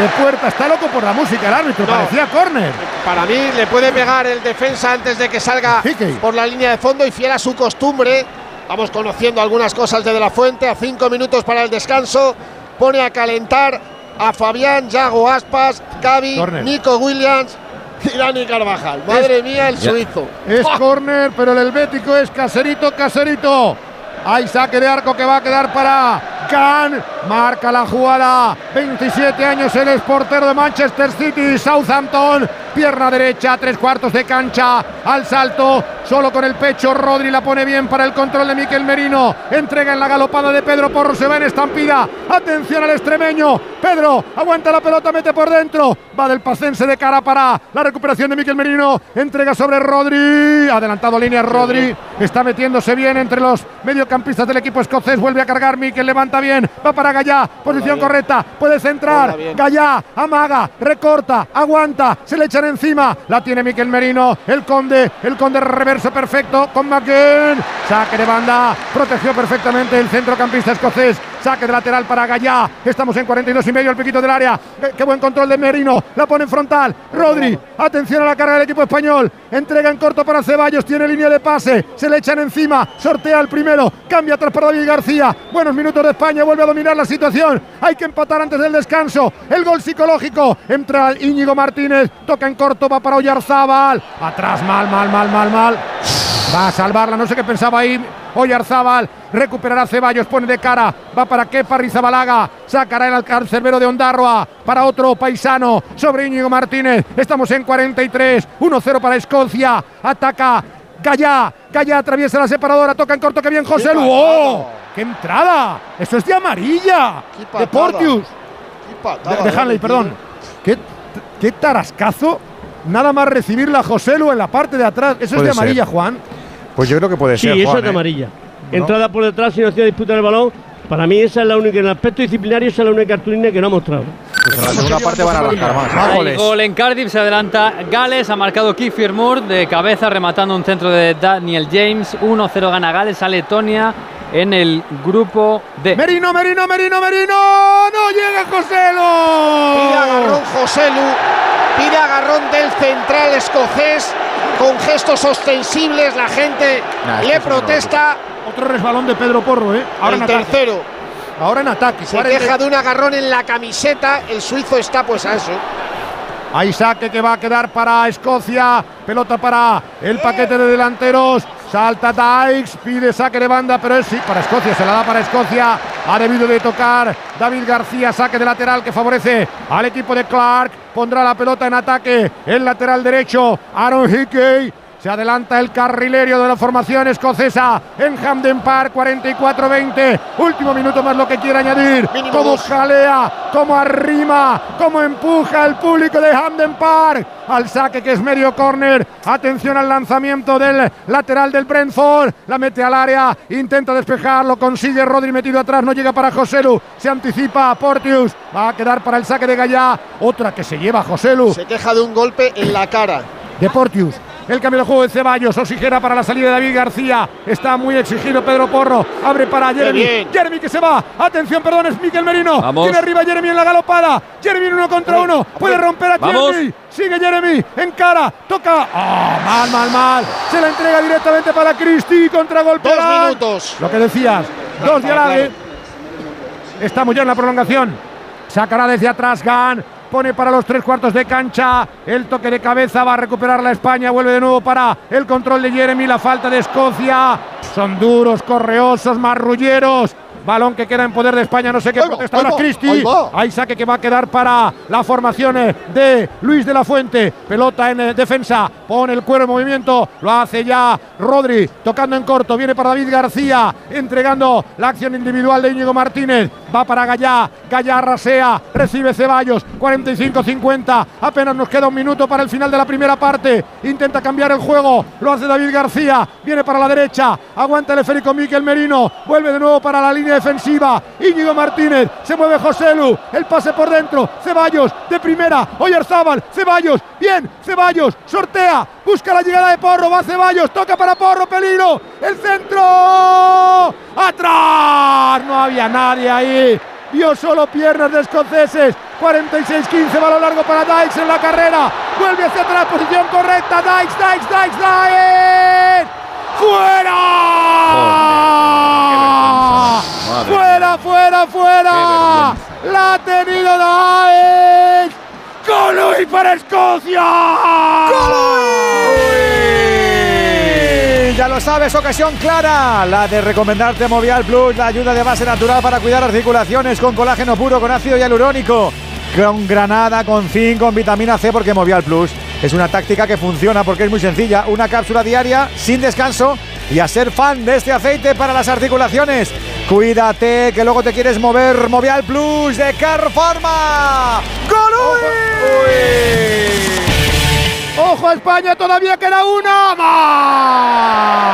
De puerta. Está loco por la música el árbitro. No. Parecía córner. Para mí le puede pegar el defensa antes de que salga por la línea de fondo y fiel a su costumbre. Vamos conociendo algunas cosas de De La Fuente. A cinco minutos para el descanso. Pone a calentar a Fabián, Yago Aspas, Gaby, Corner. Nico Williams y Dani Carvajal. Madre mía, el suizo. Es córner, pero el helvético es caserito, caserito. Hay saque de arco que va a quedar para Can. Marca la jugada. 27 años el exportero de Manchester City, Southampton. Pierna derecha, tres cuartos de cancha. Al salto, solo con el pecho. Rodri la pone bien para el control de Miquel Merino. Entrega en la galopada de Pedro Porro. Se va en estampida. Atención al extremeño. Pedro aguanta la pelota, mete por dentro. Va del pacense de cara para la recuperación de Miquel Merino. Entrega sobre Rodri. Adelantado línea Rodri. Está metiéndose bien entre los mediocampistas del equipo escocés. Vuelve a cargar Miquel. Levanta bien. Va para Gallá. Posición correcta. Puede centrar. Gallá. Amaga. Recorta. Aguanta. Se le echan encima. La tiene Miquel Merino. El conde. El conde reverso perfecto con McKean. Saque de banda. Protegió perfectamente el centrocampista escocés. Saque de lateral para Gallá. Estamos en 42 y medio. El piquito del área. Qué, qué buen control de Merino. La pone en frontal. Rodri. Atención a la carga del equipo español. Entrega en corto para Ceballos. Tiene línea de pase. Se le echan encima. Sortea el primero. Cambia atrás para David García. Buenos minutos de España. Vuelve a dominar la situación. Hay que empatar antes del descanso. El gol psicológico. Entra Íñigo Martínez. Toca en corto. Va para Oyarzábal. Atrás. Mal, mal, mal, mal, mal. Va a salvarla, no sé qué pensaba ahí. Oyarzábal recuperará Ceballos, pone de cara, va para Kepa Rizabalaga, sacará el cancerbero de Ondarroa para otro paisano sobre Íñigo Martínez. Estamos en 43, 1-0 para Escocia, ataca Gallá, Gallá atraviesa la separadora, toca en corto, que bien José Lu. ¡Oh! ¡Qué entrada! ¡Eso es de amarilla! patada. De De, Hanley, perdón. ¿Qué, qué tarascazo. Nada más recibirla José Lu en la parte de atrás. Eso es de amarilla, ser. Juan. Pues yo creo que puede Sí, ser. eso Juan, es de ¿eh? amarilla. Entrada por detrás sin opción de disputar el balón. Para mí esa es la única, en el aspecto disciplinario, esa es la única cartulina que no ha mostrado. Pues en la segunda parte van a arrancar más. Gol en Cardiff, se adelanta Gales, ha marcado Kiefer Moore de cabeza rematando un centro de Daniel James. 1-0 gana Gales a Letonia en el grupo D. Merino, Merino, Merino, Merino. No llega José Lu. Pide agarrón José Lu, pide agarrón del central escocés con gestos ostensibles. La gente Nah, le protesta. Otro resbalón de Pedro Porro, ¿eh? Ahora el en ataque. tercero. Ahora en ataque. Se 40. queja de un agarrón en la camiseta. El suizo está pues a eso. Hay saque que va a quedar para Escocia. Pelota para el paquete de delanteros. Salta Dykes, pide saque de banda, pero es sí, para Escocia, se la da para Escocia. Ha debido de tocar David García, saque de lateral que favorece al equipo de Clark. Pondrá la pelota en ataque, el lateral derecho, Aaron Hickey. Se adelanta el carrilero de la formación escocesa en Hamden Park, 44-20. Último minuto más lo que quiere añadir. Como jalea, como arrima, como empuja el público de Hamden Park al saque que es medio córner. Atención al lanzamiento del lateral del Brentford. La mete al área, intenta despejar, lo consigue Rodri metido atrás, no llega para Joselu. Se anticipa a Portius. Va a quedar para el saque de Gallá. Otra que se lleva Joselu. Se queja de un golpe en la cara. De Portius. El cambio de juego de Ceballos, oxigena para la salida de David García. Está muy exigido Pedro Porro. Abre para Jeremy. Jeremy que se va. Atención, perdón, es Miquel Merino. Vamos. Tiene arriba Jeremy en la galopada. Jeremy en uno contra uno. Puede romper a Vamos. Jeremy. Sigue Jeremy. En cara. Toca. Ah, mal, mal, mal. Se la entrega directamente para Cristi. Contra golpe. Dos minutos. Lo que decías. Dos de alargue. Estamos ya en la prolongación. Sacará desde atrás Gan. Pone para los tres cuartos de cancha. El toque de cabeza va a recuperar la España. Vuelve de nuevo para el control de Jeremy. La falta de Escocia. Son duros, correosos, marrulleros. Balón que queda en poder de España. No sé qué protesta ahora Cristi. ahí saque que va a quedar para la formación eh, de Luis de la Fuente. Pelota en eh, defensa. Pone el cuero en movimiento. Lo hace ya Rodri. Tocando en corto. Viene para David García. Entregando la acción individual de Íñigo Martínez. Va para Gallá. Gallá rasea. Recibe Ceballos. 45-50. Apenas nos queda un minuto para el final de la primera parte. Intenta cambiar el juego. Lo hace David García. Viene para la derecha. Aguanta el esférico Miquel Merino. Vuelve de nuevo para la línea defensiva. Íñigo Martínez. Se mueve José Lu. El pase por dentro. Ceballos de primera. Oyarzábal. Ceballos. Bien. Ceballos. Sortea. Busca la llegada de Porro. Va Ceballos. Toca para Porro. Peligro. El centro. Atrás. No había nadie ahí. Vio solo piernas de escoceses. 46-15. Balón largo para Dykes en la carrera. Vuelve hacia atrás. Posición correcta. Dykes, Dykes, Dykes, Dykes. ¡Fuera! ¡Fuera, fuera, fuera! ¡La ha tenido Dykes! ¡Colui para Escocia! Ya lo sabes, ocasión clara, la de recomendarte Movial Plus, la ayuda de base natural para cuidar articulaciones con colágeno puro, con ácido hialurónico, con granada, con zinc, con vitamina C, porque Movial Plus es una táctica que funciona porque es muy sencilla, una cápsula diaria sin descanso y a ser fan de este aceite para las articulaciones. Cuídate, que luego te quieres mover. Movial Plus de Carforma. ¡Ojo España! ¡Todavía queda una! ¡Mal!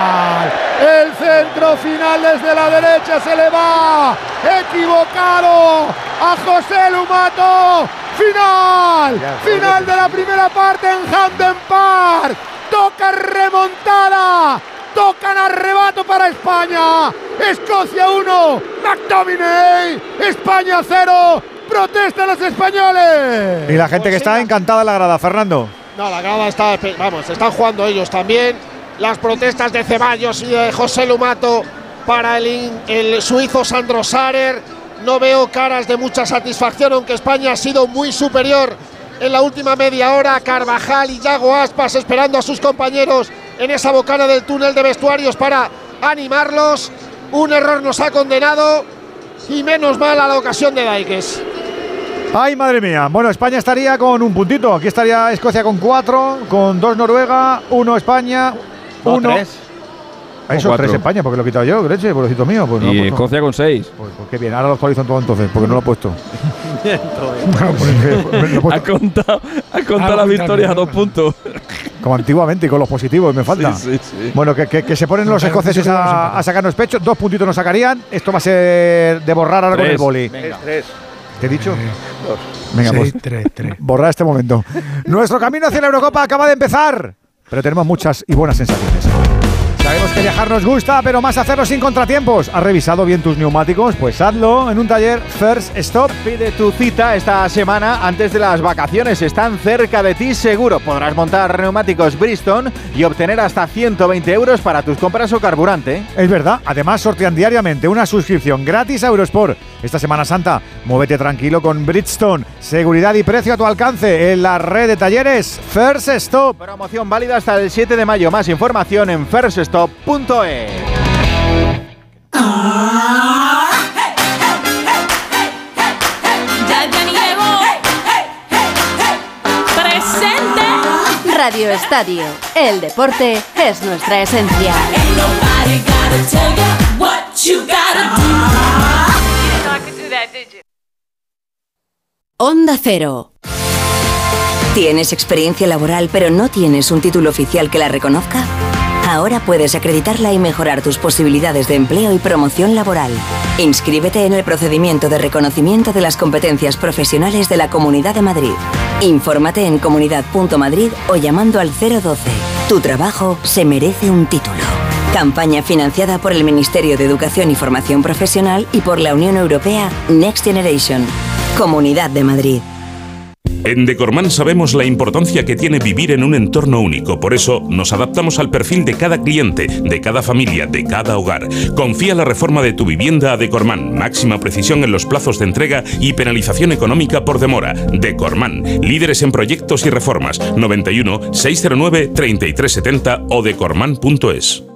El centro final desde la derecha se le va. Equivocado a José Lumato. Final. Final de la primera parte en Hamden Park. Toca remontada. Tocan arrebato para España. Escocia 1. McTominay. España 0. Protestan los españoles. Y la gente que está encantada en la grada, Fernando. No, la grada está. Vamos, están jugando ellos también. Las protestas de Ceballos y de José Lumato para el, suizo Sandro Sarer. No veo caras de mucha satisfacción, aunque España ha sido muy superior en la última media hora. Carvajal y Yago Aspas esperando a sus compañeros en esa bocana del túnel de vestuarios para animarlos. Un error nos ha condenado y menos mal a la ocasión de Daikes. Ay, madre mía. Bueno, España estaría con un puntito. Aquí estaría Escocia con cuatro, con dos Noruega, uno España, No, uno. tres. Hay esos tres España, porque lo he quitado yo, Greche, pobrecito mío. Pues no y puesto. Escocia con seis. Pues, pues qué bien, ahora lo actualizan todo entonces, porque no lo he puesto. ha contado, ha contado las victorias a dos puntos. Como antiguamente y con los positivos, me falta. Sí, sí, sí. Bueno, que, que- que se ponen los escoceses a, a sacarnos pecho. Dos puntitos nos sacarían. Esto va a ser de borrar ahora con el boli. Tres, tres. ¿Te he dicho? Dos. Venga, Seis, pues tres, tres. borrar este momento. Nuestro camino hacia la Eurocopa acaba de empezar, pero tenemos muchas y buenas sensaciones. Sabemos que viajar nos gusta, pero más hacerlo sin contratiempos. ¿Has revisado bien tus neumáticos? Pues hazlo en un taller First Stop. Pide tu cita esta semana antes de las vacaciones. Están cerca de ti seguro. Podrás montar neumáticos Bristol y obtener hasta 120 euros para tus compras o carburante. Es verdad, además sortean diariamente una suscripción gratis a Eurosport. Esta Semana Santa, muévete tranquilo con Bridgestone. Seguridad y precio a tu alcance en la red de talleres First Stop. Promoción válida hasta el 7 de mayo. Más información en firststop.es. Ya llegó. Presente. Radio Estadio. El deporte es nuestra esencia. Onda Cero. ¿Tienes experiencia laboral pero no tienes un título oficial que la reconozca? Ahora puedes acreditarla y mejorar tus posibilidades de empleo y promoción laboral. Inscríbete en el procedimiento de reconocimiento de las competencias profesionales de la Comunidad de Madrid. Infórmate en comunidad.madrid o llamando al 012. Tu trabajo se merece un título. Campaña financiada por el Ministerio de Educación y Formación Profesional y por la Unión Europea Next Generation. Comunidad de Madrid. En Decorman sabemos la importancia que tiene vivir en un entorno único, por eso nos adaptamos al perfil de cada cliente, de cada familia, de cada hogar. Confía la reforma de tu vivienda a Decorman, máxima precisión en los plazos de entrega y penalización económica por demora. Decorman, líderes en proyectos y reformas, 91 609 3370 o decorman.es.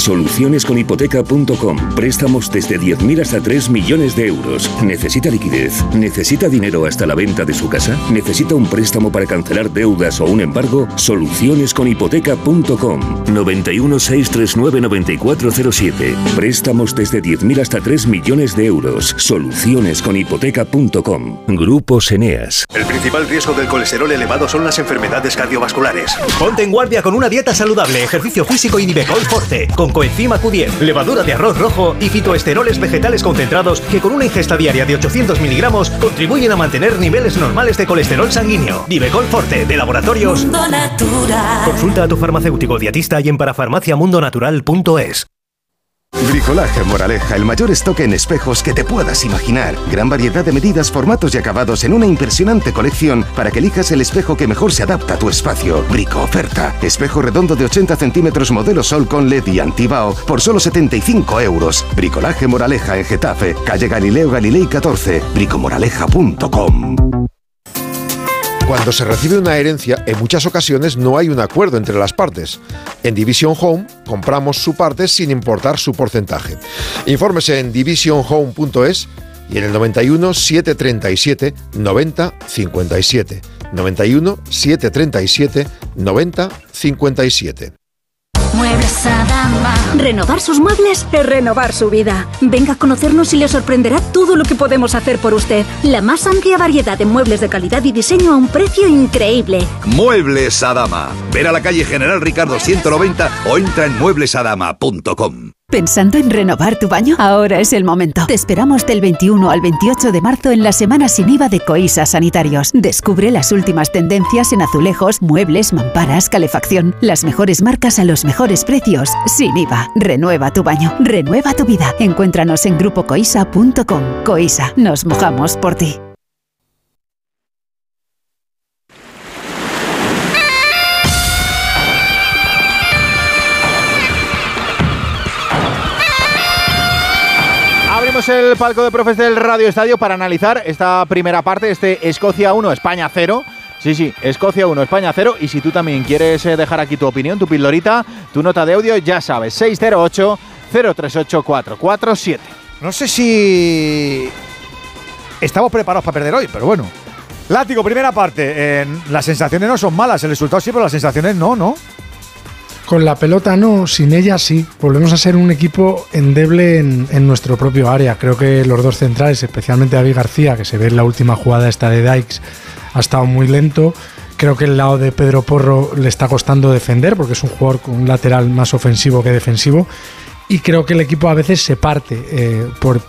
Solucionesconhipoteca.com. Préstamos desde 10.000 hasta 3 millones de euros. ¿Necesita liquidez? ¿Necesita dinero hasta la venta de su casa? ¿Necesita un préstamo para cancelar deudas o un embargo? Solucionesconhipoteca.com. 91 639 9407. Préstamos desde 10.000 hasta 3 millones de euros. Solucionesconhipoteca.com. Grupos Eneas. El principal riesgo del colesterol elevado son las enfermedades cardiovasculares. Ponte en guardia con una dieta saludable, ejercicio físico y Nivecol Forte, con coenzima Q10, levadura de arroz rojo y fitoesteroles vegetales concentrados que con una ingesta diaria de 800 miligramos contribuyen a mantener niveles normales de colesterol sanguíneo. Nivecol Forte, de laboratorios. Mundo natural. Consulta a tu farmacéutico dietista y en parafarmaciamundonatural.es. Bricolaje Moraleja, el mayor stock en espejos que te puedas imaginar. Gran variedad de medidas, formatos y acabados en una impresionante colección para que elijas el espejo que mejor se adapta a tu espacio. Brico oferta. Espejo redondo de 80 centímetros modelo Sol con LED y antibao por solo 75 euros. Bricolaje Moraleja en Getafe, calle Galileo Galilei 14, bricomoraleja.com. Cuando se recibe una herencia, en muchas ocasiones no hay un acuerdo entre las partes. En Division Home compramos su parte sin importar su porcentaje. Infórmese en divisionhome.es y en el 91 737 90 57. 91 737 90 57. Muebles Adama. Renovar sus muebles es renovar su vida. Venga a conocernos y le sorprenderá todo lo que podemos hacer por usted. La más amplia variedad de muebles de calidad y diseño a un precio increíble. Muebles Adama. Ver a la calle General Ricardo 190 o entra en mueblesadama.com. ¿Pensando en renovar tu baño? Ahora es el momento. Te esperamos del 21 al 28 de marzo en la semana sin IVA de Coisa Sanitarios. Descubre las últimas tendencias en azulejos, muebles, mamparas, calefacción. Las mejores marcas a los mejores precios. Sin IVA. Renueva tu baño. Renueva tu vida. Encuéntranos en grupocoisa.com. Coisa. Nos mojamos por ti. Abrimos el palco de profes del Radio Estadio para analizar esta primera parte, este Escocia 1, España 0. Sí, sí, Escocia 1, España 0. Y si tú también quieres eh, dejar aquí tu opinión, tu pildorita, tu nota de audio, ya sabes, 608-038-447. No sé si estamos preparados para perder hoy, pero bueno. Látigo, primera parte. Eh, las sensaciones no son malas, el resultado sí, pero las sensaciones no, ¿no? Con la pelota no, sin ella sí. Volvemos a ser un equipo endeble en, nuestro propio área. Creo que los dos centrales, especialmente David García, que se ve en la última jugada esta de Dykes, ha estado muy lento. Creo que el lado de Pedro Porro le está costando defender porque es un jugador con un lateral más ofensivo que defensivo. Y creo que el equipo a veces se parte eh, por,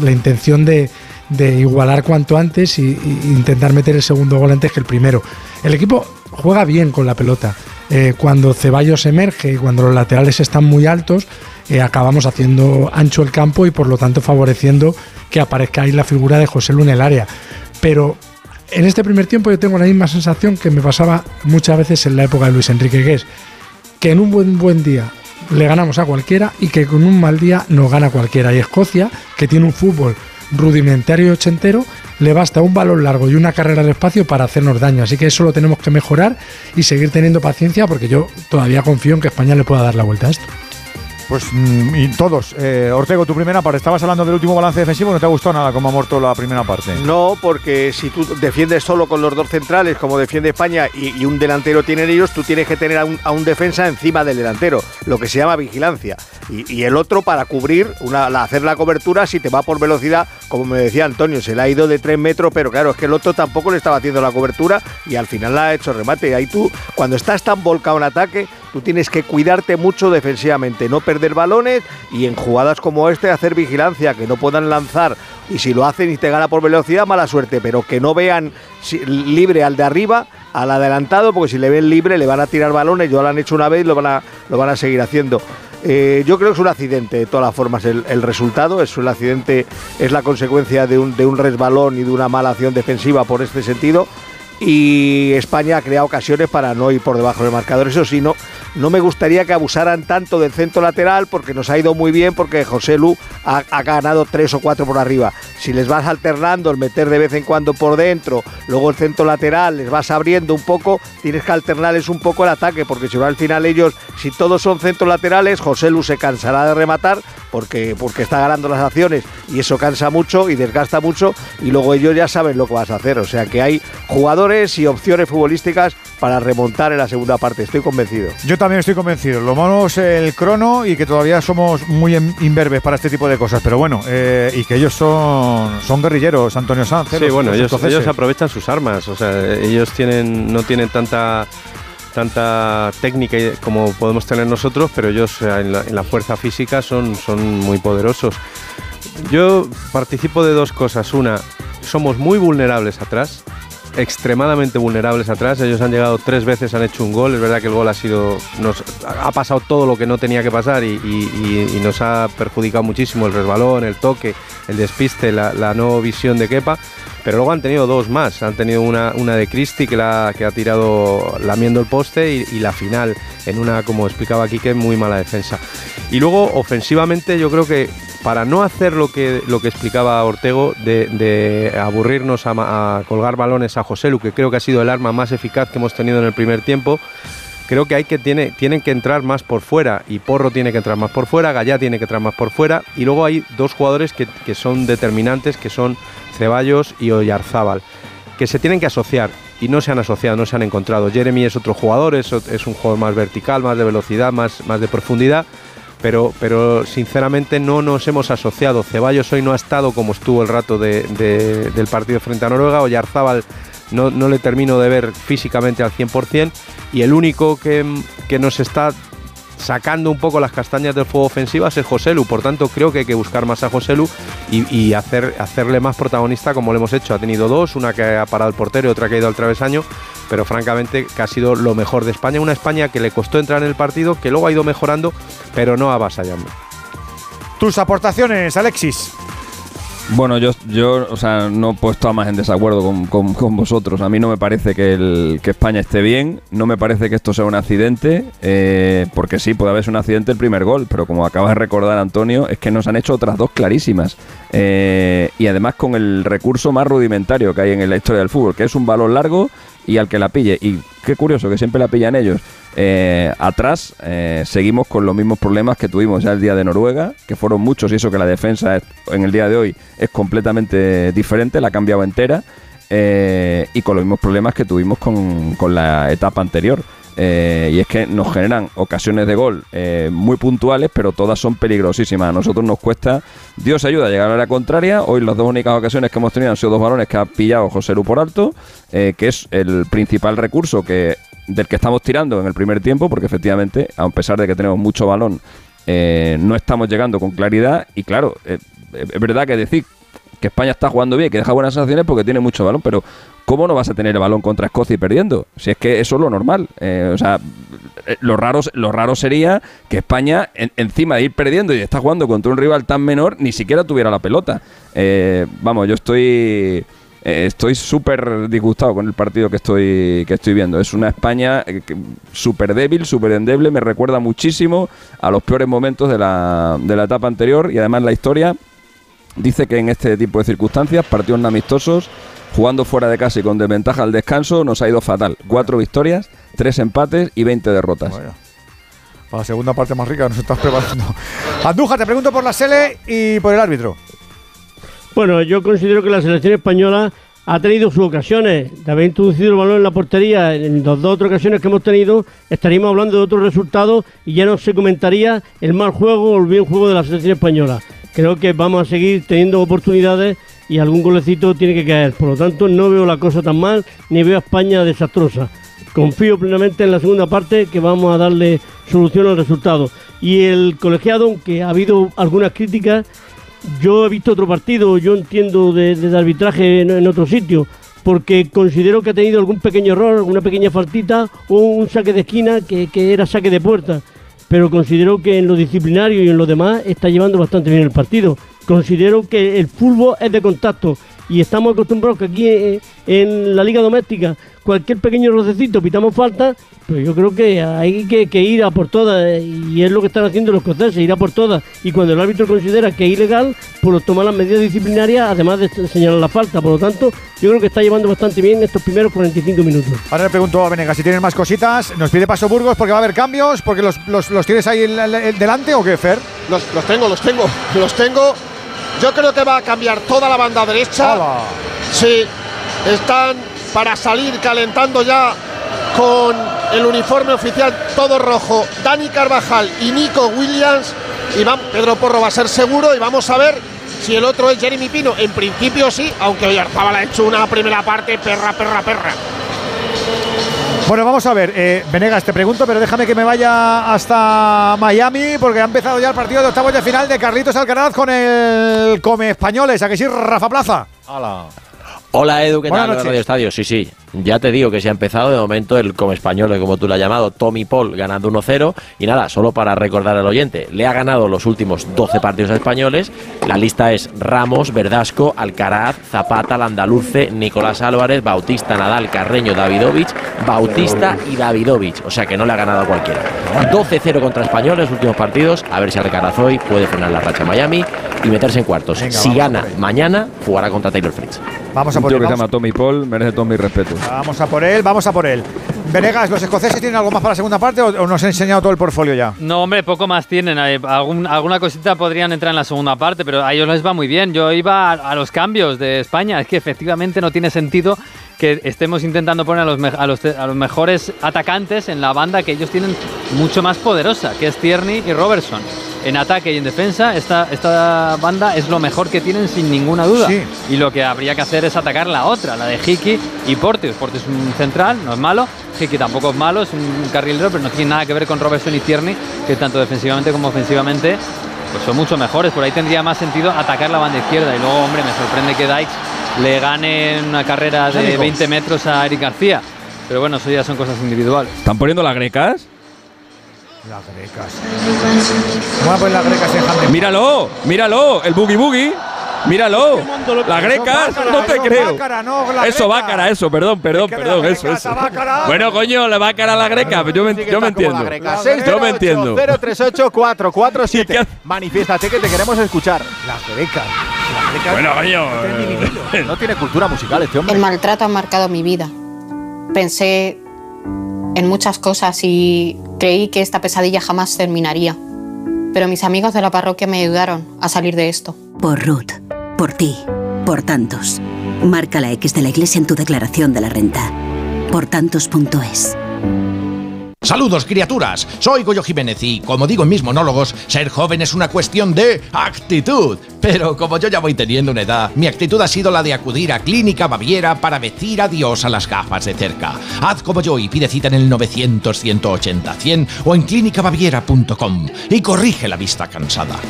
la intención de, de igualar cuanto antes y intentar meter el segundo gol antes que el primero. El equipo juega bien con la pelota. Eh, cuando Ceballos emerge y cuando los laterales están muy altos, eh, acabamos haciendo ancho el campo y por lo tanto favoreciendo que aparezca ahí la figura de José Lu en el área. Pero en este primer tiempo yo tengo la misma sensación que me pasaba muchas veces en la época de Luis Enrique, que es que en un buen, buen día le ganamos a cualquiera y que con un mal día nos gana cualquiera. Y Escocia, que tiene un fútbol rudimentario y ochentero, le basta un balón largo y una carrera al espacio para hacernos daño. Así que eso lo tenemos que mejorar y seguir teniendo paciencia porque yo todavía confío en que España le pueda dar la vuelta a esto. Pues mm, todos. Eh, Ortego, tu primera parte. Estabas hablando del último balance defensivo. ¿No te gustó nada cómo ha muerto la primera parte? No, porque si tú defiendes solo con los dos centrales, como defiende España, y, un delantero tienen ellos, tú tienes que tener a un, defensa encima del delantero, lo que se llama vigilancia. Y, y el otro para cubrir, una, la- hacer la cobertura, si te va por velocidad, como me decía Antonio, se le ha ido de tres metros, pero claro, es que el otro tampoco le estaba haciendo la cobertura y al final la ha hecho remate. Y ahí tú, cuando estás tan volcado en ataque, tú tienes que cuidarte mucho defensivamente, no perder balones y en jugadas como este hacer vigilancia, que no puedan lanzar y si lo hacen y te gana por velocidad, mala suerte, pero que no vean libre al de arriba, al adelantado, porque si le ven libre le van a tirar balones, ya lo han hecho una vez y lo van a, lo van a seguir haciendo. Eh, yo creo que es un accidente, de todas las formas, el, el resultado. Es un accidente, es la consecuencia de un, de un resbalón y de una mala acción defensiva por este sentido. Y España ha creado ocasiones para no ir por debajo del marcador. Eso sí, no, no me gustaría que abusaran tanto del centro lateral porque nos ha ido muy bien porque José Lu ha, ganado tres o cuatro por arriba. Si les vas alternando el meter de vez en cuando por dentro, luego el centro lateral, les vas abriendo un poco, tienes que alternarles un poco el ataque porque si no al final ellos, si todos son centros laterales, José Lu se cansará de rematar porque, porque está ganando las acciones y eso cansa mucho y desgasta mucho y luego ellos ya saben lo que vas a hacer. O sea que hay jugadores y opciones futbolísticas para remontar en la segunda parte, estoy convencido. Yo también estoy convencido. Lo malo es el crono y que todavía somos muy imberbes para este tipo de cosas. Pero bueno, eh, y que ellos son, son guerrilleros, Antonio Sanz. Sí, los- bueno, los ellos, ellos aprovechan sus armas, o sea, ellos tienen, no tienen tanta tanta técnica como podemos tener nosotros, pero ellos en la, en la fuerza física son, son muy poderosos. Yo participo de dos cosas. Una, somos muy vulnerables atrás, extremadamente vulnerables atrás. Ellos han llegado tres veces, han hecho un gol. Es verdad que el gol ha sido. Nos, ha pasado todo lo que no tenía que pasar y, nos ha perjudicado muchísimo el resbalón, el toque, el despiste, la, la no visión de Kepa. Pero luego han tenido dos más. Han tenido una, una de Cristi que, la, que ha tirado lamiendo el poste y, la final en una, como explicaba Quique, muy mala defensa. Y luego, ofensivamente, yo creo que para no hacer lo que, lo que explicaba Ortego de, de aburrirnos a colgar balones a José Lu, que creo que ha sido el arma más eficaz que hemos tenido en el primer tiempo, creo que hay que tiene, tienen que entrar más por fuera y Porro tiene que entrar más por fuera, Gallá tiene que entrar más por fuera y luego hay dos jugadores que, que son determinantes que son Ceballos y Oyarzábal que se tienen que asociar y no se han asociado, no se han encontrado. Jeremy es otro jugador, es, es un jugador más vertical, más de velocidad, más, más de profundidad, pero, pero sinceramente no nos hemos asociado. Ceballos hoy no ha estado como estuvo el rato de- del partido frente a Noruega, Oyarzábal no, no le termino de ver físicamente al 100% y el único que, que nos está sacando un poco las castañas del fuego ofensivas es José Lu. Por tanto, creo que hay que buscar más a José Lu y, y hacer, hacerle más protagonista como lo hemos hecho. Ha tenido dos, una que ha parado el portero y otra que ha ido al travesaño, pero francamente que ha sido lo mejor de España. Una España que le costó entrar en el partido, que luego ha ido mejorando, pero no avasallando. Tus aportaciones, Alexis. Bueno, yo, yo o sea, no puedo estar más en desacuerdo con, con- con vosotros. A mí no me parece que, el, que España esté bien, no me parece que esto sea un accidente, eh, porque sí, puede haberse un accidente el primer gol, pero como acaba de recordar Antonio, es que nos han hecho otras dos clarísimas. Eh, y además con el recurso más rudimentario que hay en la historia del fútbol, que es un balón largo y al que la pille. Y qué curioso que siempre la pillan ellos. Eh, atrás eh, seguimos con los mismos problemas que tuvimos ya el día de Noruega, que fueron muchos y eso que la defensa en el día de hoy es completamente diferente, la ha cambiado entera, eh, y con los mismos problemas que tuvimos con, con la etapa anterior. Eh, y es que nos generan ocasiones de gol eh, muy puntuales, pero todas son peligrosísimas. A nosotros nos cuesta, Dios ayuda a llegar a la contraria. Hoy las dos únicas ocasiones que hemos tenido han sido dos balones que ha pillado José Lu por alto, eh, que es el principal recurso que del que estamos tirando en el primer tiempo, porque efectivamente, a pesar de que tenemos mucho balón, no estamos llegando con claridad. Y claro, es verdad que decir que España está jugando bien, que deja buenas sensaciones porque tiene mucho balón, pero ¿cómo no vas a tener el balón contra Escocia y perdiendo? Si es que eso es lo normal. Eh, o sea, eh, lo raro, lo raro sería que España, en- encima de ir perdiendo y de estar jugando contra un rival tan menor, ni siquiera tuviera la pelota. Eh, vamos, yo estoy... eh, Estoy súper disgustado con el partido que estoy, que estoy viendo. Es una España súper débil, súper endeble. Me recuerda muchísimo a los peores momentos de la, de la etapa anterior y además la historia Dice que en este tipo de circunstancias, partidos amistosos, jugando fuera de casa y con desventaja al descanso, nos ha ido fatal. Cuatro victorias, tres empates y 20 derrotas. Para la segunda parte más rica nos estás preparando. Andújar, te pregunto por la Sele y por el árbitro. Bueno, yo considero que la selección española ha tenido sus ocasiones de haber introducido el balón en la portería en las dos otras ocasiones que hemos tenido, estaríamos hablando de otros resultados y ya no se comentaría el mal juego o el bien juego de la selección española. Creo que vamos a seguir teniendo oportunidades y algún golecito tiene que caer. Por lo tanto, no veo la cosa tan mal ni veo a España desastrosa. Confío plenamente en la segunda parte que vamos a darle solución al resultado. Y el colegiado, aunque ha habido algunas críticas, yo he visto otro partido, yo entiendo de, arbitraje en, otro sitio, porque considero que ha tenido algún pequeño error, alguna pequeña faltita o un saque de esquina que era saque de puerta. Pero considero que en lo disciplinario y en lo demás está llevando bastante bien el partido. Considero que el fútbol es de contacto y estamos acostumbrados que aquí eh, en la liga doméstica cualquier pequeño rocecito pitamos falta, pero yo creo que hay que, que ir a por todas y es lo que están haciendo los escoceses, ir a por todas. Y cuando el árbitro considera que es ilegal, pues toma las medidas disciplinarias además de señalar la falta. Por lo tanto, yo creo que está llevando bastante bien estos primeros 45 minutos. Ahora le pregunto a Venegas si tienen más cositas. Nos pide paso Burgos porque va a haber cambios, porque los, los- los tienes ahí delante o qué, Fer. Los, los tengo, los tengo, los tengo. Yo creo que va a cambiar toda la banda derecha. Sí, están para salir calentando ya con el uniforme oficial todo rojo. Dani Carvajal y Nico Williams. Y van, Pedro Porro va a ser seguro y vamos a ver si el otro es Jeremy Pino. En principio sí, aunque Oyarzabal ha hecho una primera parte perra, perra, perra. Bueno, vamos a ver, eh, Venegas, te pregunto, pero déjame que me vaya hasta Miami porque ha empezado ya el partido de octavos de final de Carlitos Alcaraz con el Come Españoles. ¿A que sí, Rafa Plaza? Hola Edu, ¿qué Buenas tal? noches. Radio Estadio, sí, sí. Ya te digo que se ha empezado de momento el como español, como tú lo has llamado, Tommy Paul ganando 1-0. Y nada, solo para recordar al oyente, le ha ganado los últimos 12 partidos a españoles. La lista es Ramos, Verdasco, Alcaraz, Zapata, Landaluce, Nicolás Álvarez, Bautista, Nadal, Carreño, Davidovich, Bautista y Davidovich. O sea que no le ha ganado a cualquiera. 12-0 contra españoles, últimos partidos. A ver si Alcaraz hoy puede frenar la racha Miami y meterse en cuartos. Venga, si gana mañana, jugará contra Taylor Fritz. Vamos a Un por tío él. que se llama Tommy Paul merece todo mi respeto. Vamos a por él, vamos a por él. Venegas, ¿los escoceses tienen algo más para la segunda parte o, nos ha enseñado todo el portfolio ya? No, hombre, poco más tienen. Eh, algún- alguna cosita podrían entrar en la segunda parte, pero a ellos les va muy bien. Yo iba a, los cambios de España. Es que efectivamente no tiene sentido que estemos intentando poner los, a los mejores atacantes en la banda que ellos tienen mucho más poderosa, que es Tierney y Robertson. En ataque y en defensa, esta, esta banda es lo mejor que tienen sin ninguna duda. Sí. Y lo que habría que hacer es atacar la otra, la de Hiki y Porteous. Porteous es un central, no es malo. Hiki tampoco es malo, es un carrilero, pero no tiene nada que ver con Robertson y Tierney, que tanto defensivamente como ofensivamente pues son mucho mejores. Por ahí tendría más sentido atacar la banda izquierda. Y luego, hombre, me sorprende que Dykes le gane una carrera de Ánimo. 20 metros a Eric García. Pero bueno, eso ya son cosas individuales. ¿Están poniendo las grecas? Las grecas. Vamos a poner las grecas en Hamlet. Míralo, míralo, el boogie boogie. Míralo, las grecas, no te no, creo. Eso, bácara, eso, perdón, perdón, que perdón, eso, eso. Bueno, coño, la bácara a la greca, yo me, yo me entiendo. Yo me entiendo. 038 447 Manifiéstate que te queremos escuchar. Las grecas. Bueno, coño. No tiene cultura musical este hombre. El maltrato ha marcado mi vida. Pensé en muchas cosas y creí que esta pesadilla jamás terminaría. Pero mis amigos de la parroquia me ayudaron a salir de esto. Por Ruth, por ti, por tantos. Marca la X de la iglesia en tu declaración de la renta. Por tantos.es. Saludos criaturas, soy Goyo Jiménez y como digo en mis monólogos, ser joven es una cuestión de actitud. Pero como yo ya voy teniendo una edad, mi actitud ha sido la de acudir a Clínica Baviera para decir adiós a las gafas de cerca. Haz como yo y pide cita en el 900 180 100 o en clínicabaviera.com y corrige la vista cansada.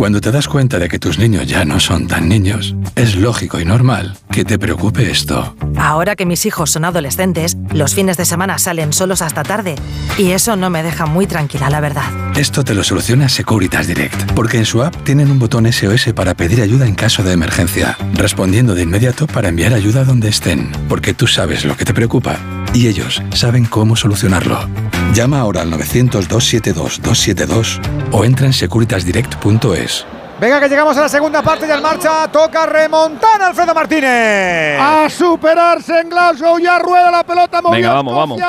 Cuando te das cuenta de que tus niños ya no son tan niños, es lógico y normal que te preocupe esto. Ahora que mis hijos son adolescentes, los fines de semana salen solos hasta tarde y eso no me deja muy tranquila, la verdad. Esto te lo soluciona Securitas Direct, porque en su app tienen un botón SOS para pedir ayuda en caso de emergencia, respondiendo de inmediato para enviar ayuda donde estén, porque tú sabes lo que te preocupa y ellos saben cómo solucionarlo. Llama ahora al 900-272-272 o entra en securitasdirect.es. Venga, que llegamos a la segunda parte y en marcha toca remontar Alfredo Martínez. A superarse en Glasgow, ya rueda la pelota. Venga, vamos, vamos.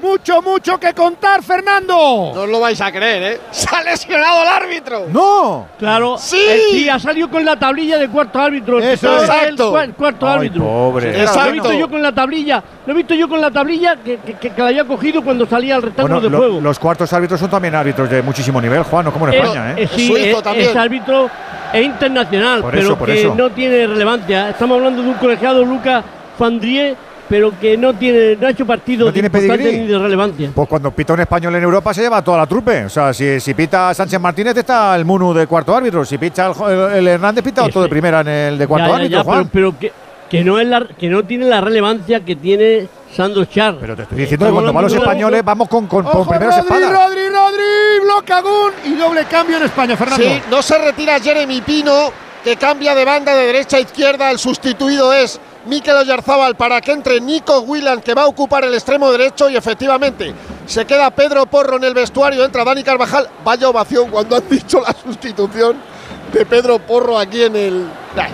Mucho, mucho que contar, Fernando. No os lo vais a creer, ¿eh? Se ha lesionado el árbitro. ¡No! Claro. ¡Sí! eh, sí, ha salido con la tablilla de cuarto árbitro. Eso, exacto. cua- cuarto Ay, árbitro. pobre. Lo he Exacto. visto yo con la tablilla. Lo he visto yo con la tablilla que, que, que- que la había cogido cuando salía al rectángulo Bueno, de lo- juego. los cuartos árbitros son también árbitros de muchísimo nivel, Juan, no como en Es- España, ¿eh? es- sí, Suizo es- también. es árbitro e internacional, Por pero eso, por que eso. no tiene relevancia. Estamos hablando de un colegiado, Lucas Fandrier, pero que no tiene no ha hecho partidos No tiene pedigrí. ni de relevancia. Pues cuando pita un español en Europa se lleva toda la trupe. O sea, si, si pita Sánchez Martínez está el Munu de cuarto árbitro. Si pita el, jo- el- el Hernández pita otro de primera en el de cuarto Ya, árbitro, ya, Juan. pero, pero que, que no es la, que no tiene la relevancia que tiene Sandro Char. Pero te estoy diciendo que cuando van los españoles vamos con, con, con primeros Rodri, espadas. Rodri, Rodri, bloque Agún y doble cambio en España, Fernando. Sí, no se retira Jeremy Pino, que cambia de banda de derecha a izquierda. El sustituido es Mikel Oyarzábal para que entre Nico Willan, que va a ocupar el extremo derecho. Y efectivamente, se queda Pedro Porro en el vestuario. Entra Dani Carvajal. Vaya ovación cuando han dicho la sustitución de Pedro Porro aquí en el. Nah,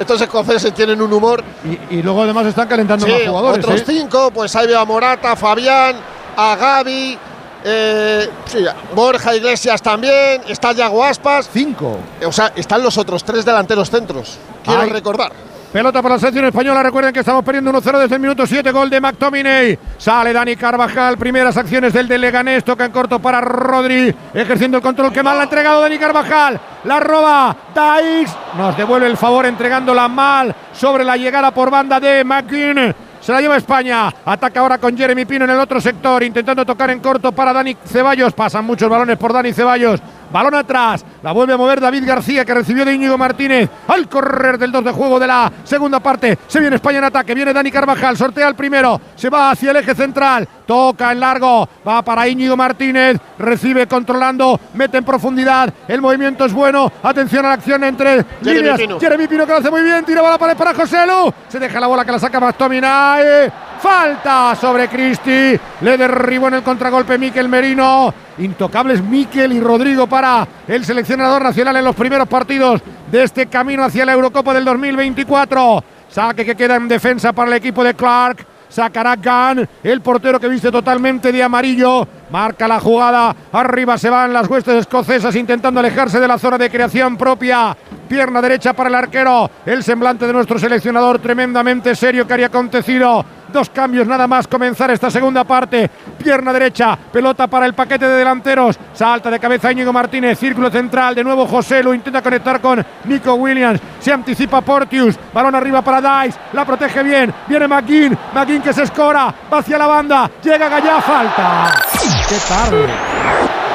estos, escoceses tienen un humor. Y, y luego además están calentando Sí, más jugadores. otros ¿eh? cinco, pues ahí veo a Morata, a Fabián, a Gaby, eh, sí, Borja Iglesias también, está Yago Aspas. Cinco. O sea, están los otros tres delanteros centros. Quiero Ay. recordar. Pelota para la selección española. Recuerden que estamos perdiendo 1-0 desde el minuto 7. Gol de McTominay. Sale Dani Carvajal. Primeras acciones del de Leganés. Toca en corto para Rodri. Ejerciendo el control que mal la ha entregado Dani Carvajal. La roba Daix. Nos devuelve el favor entregándola mal sobre la llegada por banda de McKean. Se la lleva España. Ataca ahora con Jeremy Pino en el otro sector. Intentando tocar en corto para Dani Ceballos. Pasan muchos balones por Dani Ceballos. Balón atrás. La vuelve a mover David García que recibió de Íñigo Martínez. Al correr del 2 de juego de la segunda parte. Se viene España en ataque. Viene Dani Carvajal. Sortea el primero. Se va hacia el eje central. Toca en largo. Va para Íñigo Martínez. Recibe controlando. Mete en profundidad. El movimiento es bueno. Atención a la acción entre Jeremy líneas. Pino. Jeremy Pino que lo hace muy bien. Tira la pared para José Lu. Se deja la bola que la saca Mastominae. Falta sobre Cristi. Le derribó en el contragolpe Miquel Merino. Intocables Miquel y Rodrigo para el seleccionador nacional en los primeros partidos de este camino hacia la Eurocopa del 2024. Saque que queda en defensa para el equipo de Clark. Sacará Gunn, el portero que viste totalmente de amarillo. Marca la jugada. Arriba se van las huestes escocesas intentando alejarse de la zona de creación propia. Pierna derecha para el arquero. El semblante de nuestro seleccionador tremendamente serio que haría acontecido. Dos cambios nada más comenzar esta segunda parte. Pierna derecha, pelota para el paquete de delanteros. Salta de cabeza Íñigo Martínez, círculo central. De nuevo José lo intenta conectar con Nico Williams. Se anticipa Portius. Balón arriba para Dice. La protege bien. Viene McGinn. McGinn que se escora. Va hacia la banda. Llega Gallá. Falta. Qué tarde.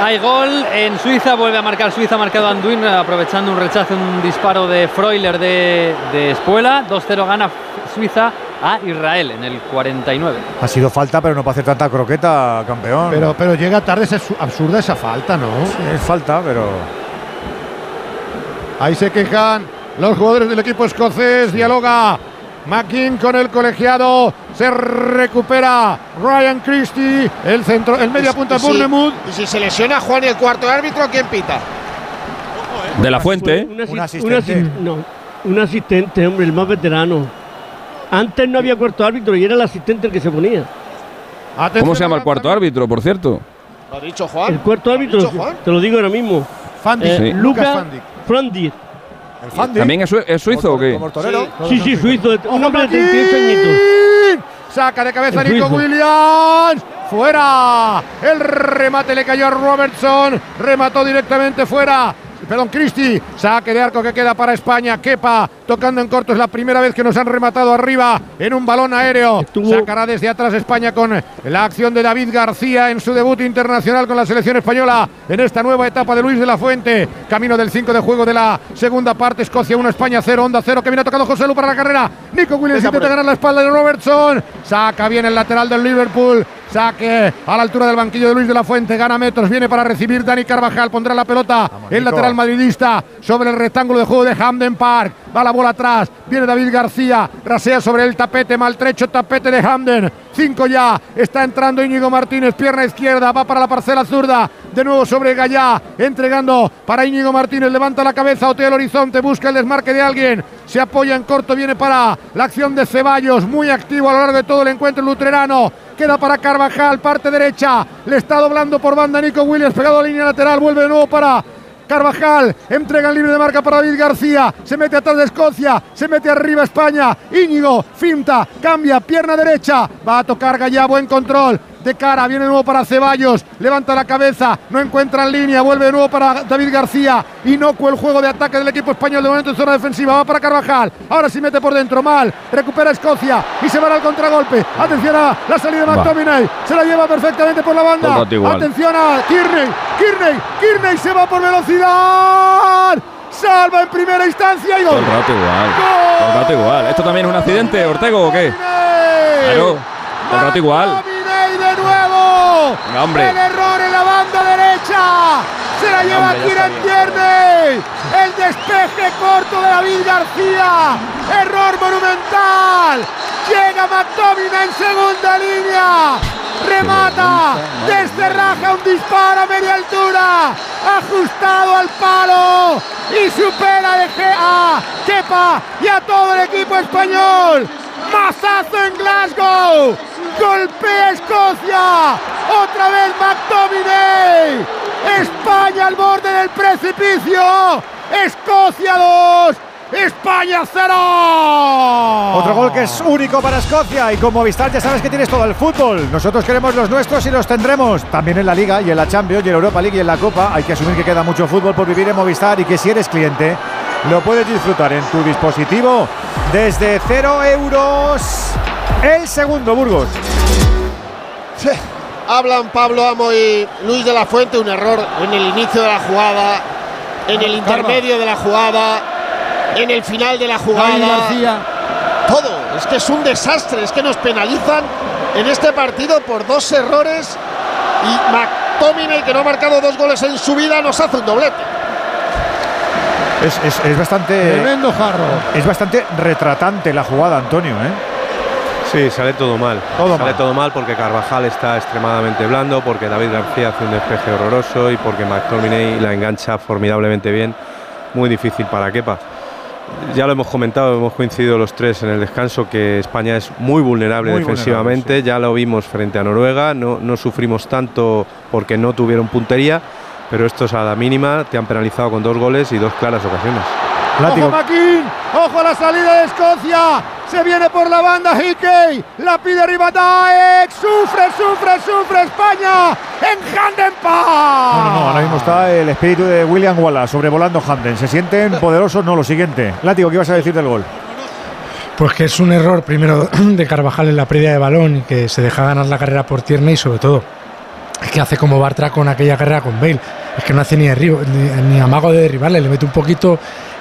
Hay gol en Suiza, vuelve a marcar Suiza, ha marcado Anduin aprovechando un rechazo, un disparo de Freuler de, de Espuela. 2-0 gana Suiza a Israel en el 49. Ha sido falta, pero no para hacer tanta croqueta, campeón. Pero, pero llega tarde, es absu- absurda esa falta, ¿no? es falta, pero. Ahí se quejan los jugadores del equipo escocés. Dialoga McKean con el colegiado. Se recupera Ryan Christie. El centro, el media punta Y si- Bournemouth. Y si se lesiona Juan y el cuarto árbitro, ¿quién pita? De la fuente. Un, asi- Un un asistente. asi- no, un asistente, hombre, el más veterano. Antes no había cuarto árbitro y era el asistente el que se ponía. ¿Cómo se llama el cuarto árbitro, por cierto? Lo ha dicho Juan. El cuarto ¿Lo ha árbitro, dicho Juan? te lo digo ahora mismo. Fandi, Eh, Sí. Lucas. Frandi. El Fandi. ¿También es, suizo o qué? Como el torero. Sí, sí, suizo, un ¡Ojo, hombre de McKean! 38 añitos. Saca de cabeza El Nico suizo. Williams. fuera. El remate le cayó a Robertson, remató directamente fuera. Perdón, Cristi, saque de arco que queda para España. Kepa tocando en corto. Es la primera vez que nos han rematado arriba en un balón aéreo. Sacará desde atrás España con la acción de David García en su debut internacional con la selección española en esta nueva etapa de Luis de la Fuente. Camino del 5 de juego de la segunda parte. Escocia 1, España 0, Onda 0. Que viene tocado José Lu para la carrera. Nico Williams intenta ganar la espalda de Robertson. Saca bien el lateral del Liverpool. Saque a la altura del banquillo de Luis de la Fuente. Gana metros. Viene para recibir Dani Carvajal. Pondrá la pelota. El Nico. lateral madridista sobre el rectángulo de juego de Hamden Park. Va la bola atrás. Viene David García. Rasea sobre el tapete. Maltrecho tapete de Hamden. Cinco ya. Está entrando Íñigo Martínez. Pierna izquierda. Va para la parcela zurda. De nuevo sobre Gallá. Entregando para Íñigo Martínez. Levanta la cabeza. Otea el horizonte. Busca el desmarque de alguien. Se apoya en corto. Viene para la acción de Ceballos. Muy activo a lo largo de todo el encuentro luterano. Queda para Carvajal, parte derecha. Le está doblando por banda Nico Williams, pegado a línea lateral. Vuelve de nuevo para Carvajal. Entrega el libre de marca para David García. Se mete atrás de Escocia. Se mete arriba España. Íñigo, finta, cambia, pierna derecha. Va a tocar Gallá, buen control. De cara, viene de nuevo para Ceballos. Levanta la cabeza, no encuentra en línea. Vuelve de nuevo para David García. Inocuo el juego de ataque del equipo español de momento en zona defensiva. Va para Carvajal. Ahora sí mete por dentro. Mal. Recupera Escocia y se va al contragolpe. Atención a la salida de. McTominay. Se la lleva perfectamente por la Todo banda. Atención a Kearney. Kearney. Kearney se va por velocidad. Salva en primera instancia y Todo gol. el rato igual. Todo el rato igual. ¿Esto también es un accidente, Ortego, o qué? Claro. Todo el rato igual. De nuevo. Venga. El error en la banda derecha. Se la lleva Kieran Tierney. El despeje corto de David García. Error monumental. Llega McTominay en segunda línea. Remata. Descerraja un disparo a media altura. Ajustado al palo. Y supera de Ge- a Kepa y a todo el equipo español. Mazazo en Glasgow. Golpea Escocia. Otra vez McTominay. España al borde del precipicio. Escocia 2. España 0. Otro gol que es único para Escocia y con Movistar ya sabes que tienes todo el fútbol. Nosotros queremos los nuestros y los tendremos. También en la Liga y en la Champions y en la Europa League y en la Copa. Hay que asumir que queda mucho fútbol por vivir en Movistar y que si eres cliente lo puedes disfrutar en tu dispositivo desde 0 euros. El segundo, Burgos. Sí. Hablan Pablo Amo y Luis de la Fuente, un error en el inicio de la jugada, en el intermedio de la jugada, en el final de la jugada. Todo, es que es un desastre, es que nos penalizan en este partido por dos errores y McTominay, que no ha marcado dos goles en su vida, nos hace un doblete. Es, es- es bastante. Tremendo jarro. Es bastante retratante la jugada, Antonio, ¿eh? Sí, sale todo mal. Todo sale mal. todo mal porque Carvajal está extremadamente blando, porque David García hace un despeje horroroso y porque McTominay la engancha formidablemente bien. Muy difícil para Kepa. Ya lo hemos comentado, hemos coincidido los tres en el descanso que España es muy vulnerable Muy defensivamente. Ya lo vimos frente a Noruega. No, no sufrimos tanto porque no tuvieron puntería, pero estos a la mínima te han penalizado con dos goles y dos claras ocasiones. Látigo. Ojo Maquín, ojo a la salida de Escocia. Se viene por la banda Hickey. La pide arriba Daek. Sufre, sufre, sufre España en Handen. No, no, no, ahora mismo está el espíritu de William Wallace sobrevolando Hamden. Se sienten poderosos, no lo siguiente. Látigo, ¿qué ibas a decir del gol? Pues que es un error primero de Carvajal en la pérdida de balón y que se deja ganar la carrera por Tierney y sobre todo que hace como Bartra con aquella carrera con Bale. Es que no hace ni, derribo- ni, amago de derribarle, le mete un poquito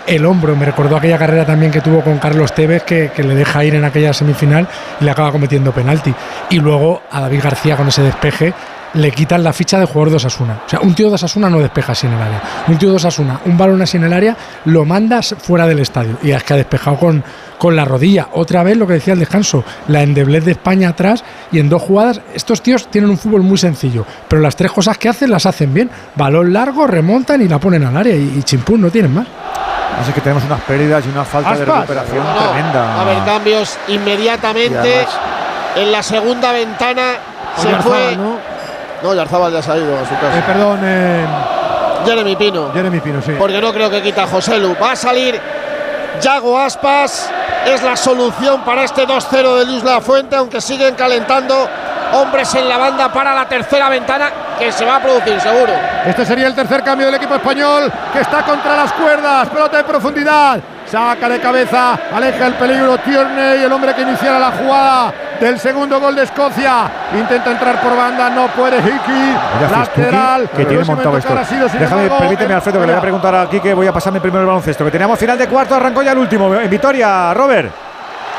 el hombro. Me recordó aquella carrera también que tuvo con Carlos Tevez que, que le deja ir en aquella semifinal y le acaba cometiendo penalti. Y luego a David García con ese despeje le quitan la ficha de jugador de Osasuna. O sea, un tío de Osasuna no despeja así en el área. Un tío de Osasuna, un balón así en el área, lo mandas fuera del estadio. Y es que ha despejado con, con la rodilla. Otra vez lo que decía el descanso, la endeblez de España atrás y en dos jugadas. Estos tíos tienen un fútbol muy sencillo, pero las tres cosas que hacen las hacen bien. Balón largo, remontan y la ponen al área. Y, y chimpún, no tienen más. Así que tenemos unas pérdidas y una falta de recuperación No, tremenda. A haber cambios inmediatamente. En la segunda ventana se fue. ¿no? No, Yarzabal ya se ha ido a su Eh, casa. perdón, eh, Jeremy Pino. Jeremy Pino, sí. Porque no creo que quita a José Lu. Va a salir Yago Aspas. Es la solución para este 2-0 de Luis La Fuente, aunque siguen calentando hombres en la banda para la tercera ventana que se va a producir seguro. Este sería el tercer cambio del equipo español que está contra las cuerdas. Pelota de profundidad. Saca de cabeza, aleja el peligro Tierney, el hombre que iniciara la jugada del segundo gol de Escocia. Intenta entrar por banda, no puede Hickey. Lateral. que tiene montado esto. Déjame, permíteme, Alfredo, que le voy a preguntar aquí que voy a pasarme primero el baloncesto. Que teníamos final de cuarto, arrancó ya el último. En victoria, Robert.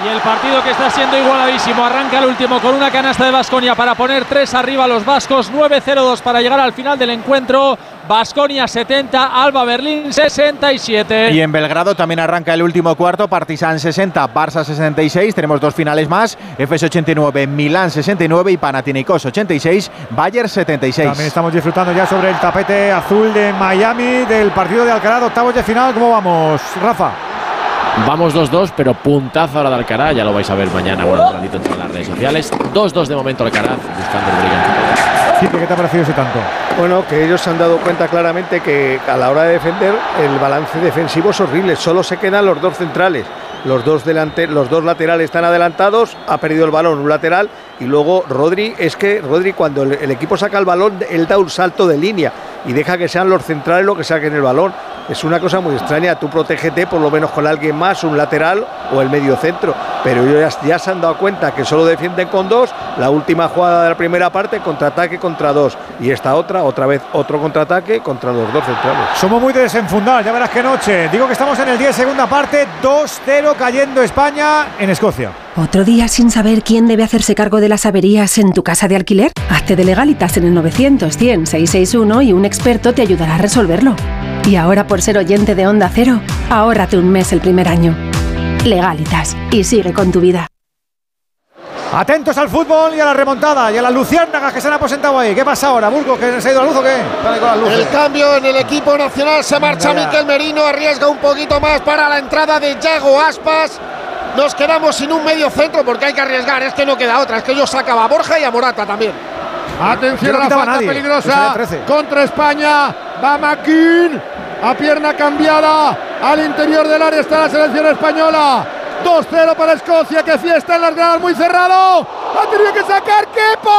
Y el partido que está siendo igualadísimo. Arranca el último con una canasta de Basconia para poner tres arriba los vascos. 9-0-2 para llegar al final del encuentro. Basconia 70, Alba Berlín 67. Y en Belgrado también arranca el último cuarto. Partizan 60, Barça 66. Tenemos dos finales más. FS 89, Milán 69 y Panathinaikos 86, Bayern 76. También estamos disfrutando ya sobre el tapete azul de Miami del partido de Alcaraz, octavos de final. ¿Cómo vamos, Rafa? Vamos 2-2, pero puntazo ahora de Alcaraz, ya lo vais a ver mañana, bueno, un ratito en las redes sociales. 2-2 de momento Alcaraz, buscando el brillante. ¿Qué te ha parecido ese tanto? Bueno, que ellos se han dado cuenta claramente que a la hora de defender el balance defensivo es horrible, solo se quedan los dos centrales. Los dos, delante, los dos laterales están adelantados, ha perdido el balón un lateral y luego Rodri, es que Rodri cuando el, el equipo saca el balón, él da un salto de línea y deja que sean los centrales los que saquen el balón. Es una cosa muy extraña, tú protégete por lo menos con alguien más, un lateral o el medio centro, pero ellos ya, ya se han dado cuenta que solo defienden con dos, la última jugada de la primera parte, contraataque contra dos, y esta otra, otra vez otro contraataque contra los dos centrales. Somos muy de desenfundar, ya verás qué noche. Digo que estamos en el 10, segunda parte, 2-0 cayendo España en Escocia. ¿Otro día sin saber quién debe hacerse cargo de las averías en tu casa de alquiler? Hazte de legalitas en el 900 100 661 y un experto te ayudará a resolverlo. Y ahora por ser oyente de Onda Cero, ahórrate un mes el primer año. Legalitas y sigue con tu vida. Atentos al fútbol y a la remontada y a las luciérnagas que se han aposentado ahí. ¿Qué pasa ahora, Burgos? ¿Que se ha ido la luz o qué? El cambio en el equipo nacional se marcha Miquel Merino, arriesga un poquito más para la entrada de Yago Aspas. Nos quedamos sin un medio centro porque hay que arriesgar, es que no queda otra, es que yo sacaba a Borja y a Morata también. Atención a la falta nadie. peligrosa Pues era 13. contra España. Va Maquín a pierna cambiada. Al interior del área está la selección española. 2-0 para Escocia, que fiesta en las gradas, muy cerrado. Ha tenido que sacar Kepa.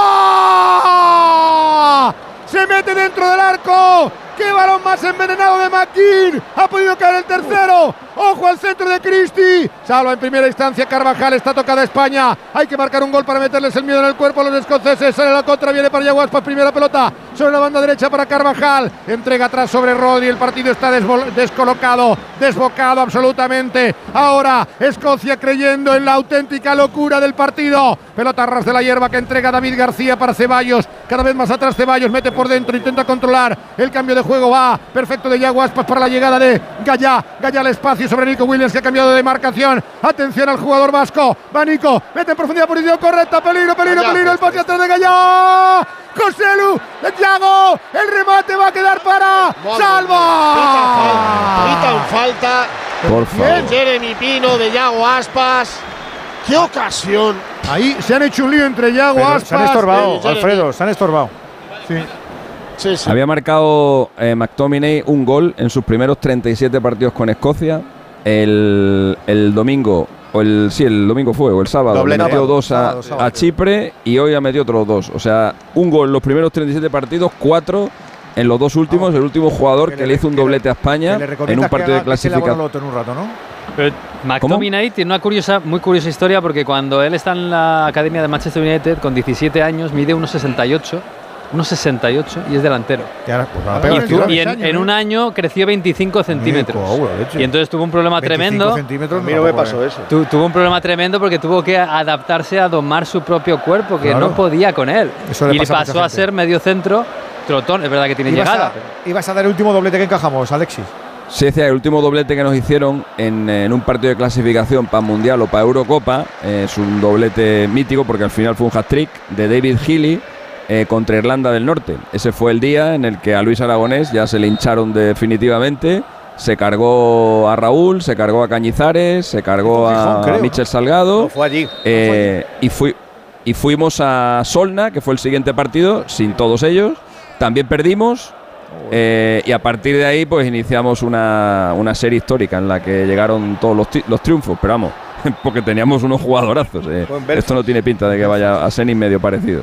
Se mete dentro del arco. ¡Qué balón más envenenado de McKean! Ha podido caer el tercero. ¡Ojo al centro de Cristi! Salva en primera instancia Carvajal. Está tocada España. Hay que marcar un gol para meterles el miedo en el cuerpo a los escoceses. Sale la contra, viene para Yaguaspas. Primera pelota sobre la banda derecha para Carvajal. Entrega atrás sobre Rodri. El partido está descolocado, desbocado absolutamente. Ahora Escocia creyendo en la auténtica locura del partido. Pelota ras de la hierba que entrega David García para Ceballos. Cada vez más atrás Ceballos mete por dentro, intenta controlar. El cambio de juego va perfecto de Yaguaspas para la llegada de Gallá. Gallá al espacio sobre Nico Williams que ha cambiado de marcación. Atención al jugador vasco. Va Nico, mete en profundidad posición correcta. Peligro, peligro, Gallá, peligro. El pase atrás de Gallá. Joselu, de Thiago. El remate va a quedar para Salva. Pitan falta. Por favor. Jeremy Pino de Yago Aspas. ¡Qué ocasión! Ahí se han hecho un lío entre Yago Pero Aspas. se han estorbado. Alfredo, se han estorbado. Sí. Sí, sí. Había marcado eh, McTominay un gol en sus primeros 37 partidos con Escocia. El, el domingo, o el sí, el domingo fue, o el sábado, Doble le metió sábado, dos a, sábado, sábado. a Chipre y hoy ha metido otros dos. O sea, un gol en los primeros 37 partidos, cuatro en los dos últimos. El último jugador que, le hizo un doblete a España Que en un partido que de que clasificación. ¿no? McTominay tiene una curiosa, muy curiosa historia porque cuando él está en la academia de Manchester United con 17 años mide 1,68 1,68 y es delantero. Y ahora, pues, ahora Y, en, en un año creció 25 centímetros. y entonces tuvo un problema 25 tremendo. centímetros A mí no me pasó eso. Tu- tuvo un problema tremendo porque tuvo que adaptarse a domar su propio cuerpo, que Claro. no podía con él. Eso le y pasa pasó a ser medio centro, trotón. Es verdad que tiene Ibas llegada. a, ibas a dar el último doblete que encajamos, Alexis. Sí, decía, el último doblete que nos hicieron en, en un partido de clasificación para Mundial o para Eurocopa eh, es un doblete mítico porque al final fue un hat-trick de David Healy eh, contra Irlanda del Norte. Ese fue el día en el que a Luis Aragonés ya se le hincharon definitivamente. Se cargó a Raúl, se cargó a Cañizares, se cargó a, Michel. Salgado. No, fue allí. Eh, y, fui, y fuimos a Solna, que fue el siguiente partido, sin todos ellos. También perdimos. eh, y a partir de ahí, pues iniciamos una, una serie histórica en la que llegaron todos los, los triunfos. Pero vamos, porque teníamos unos jugadorazos. eh. Esto no tiene pinta de que vaya a ser ni medio parecido.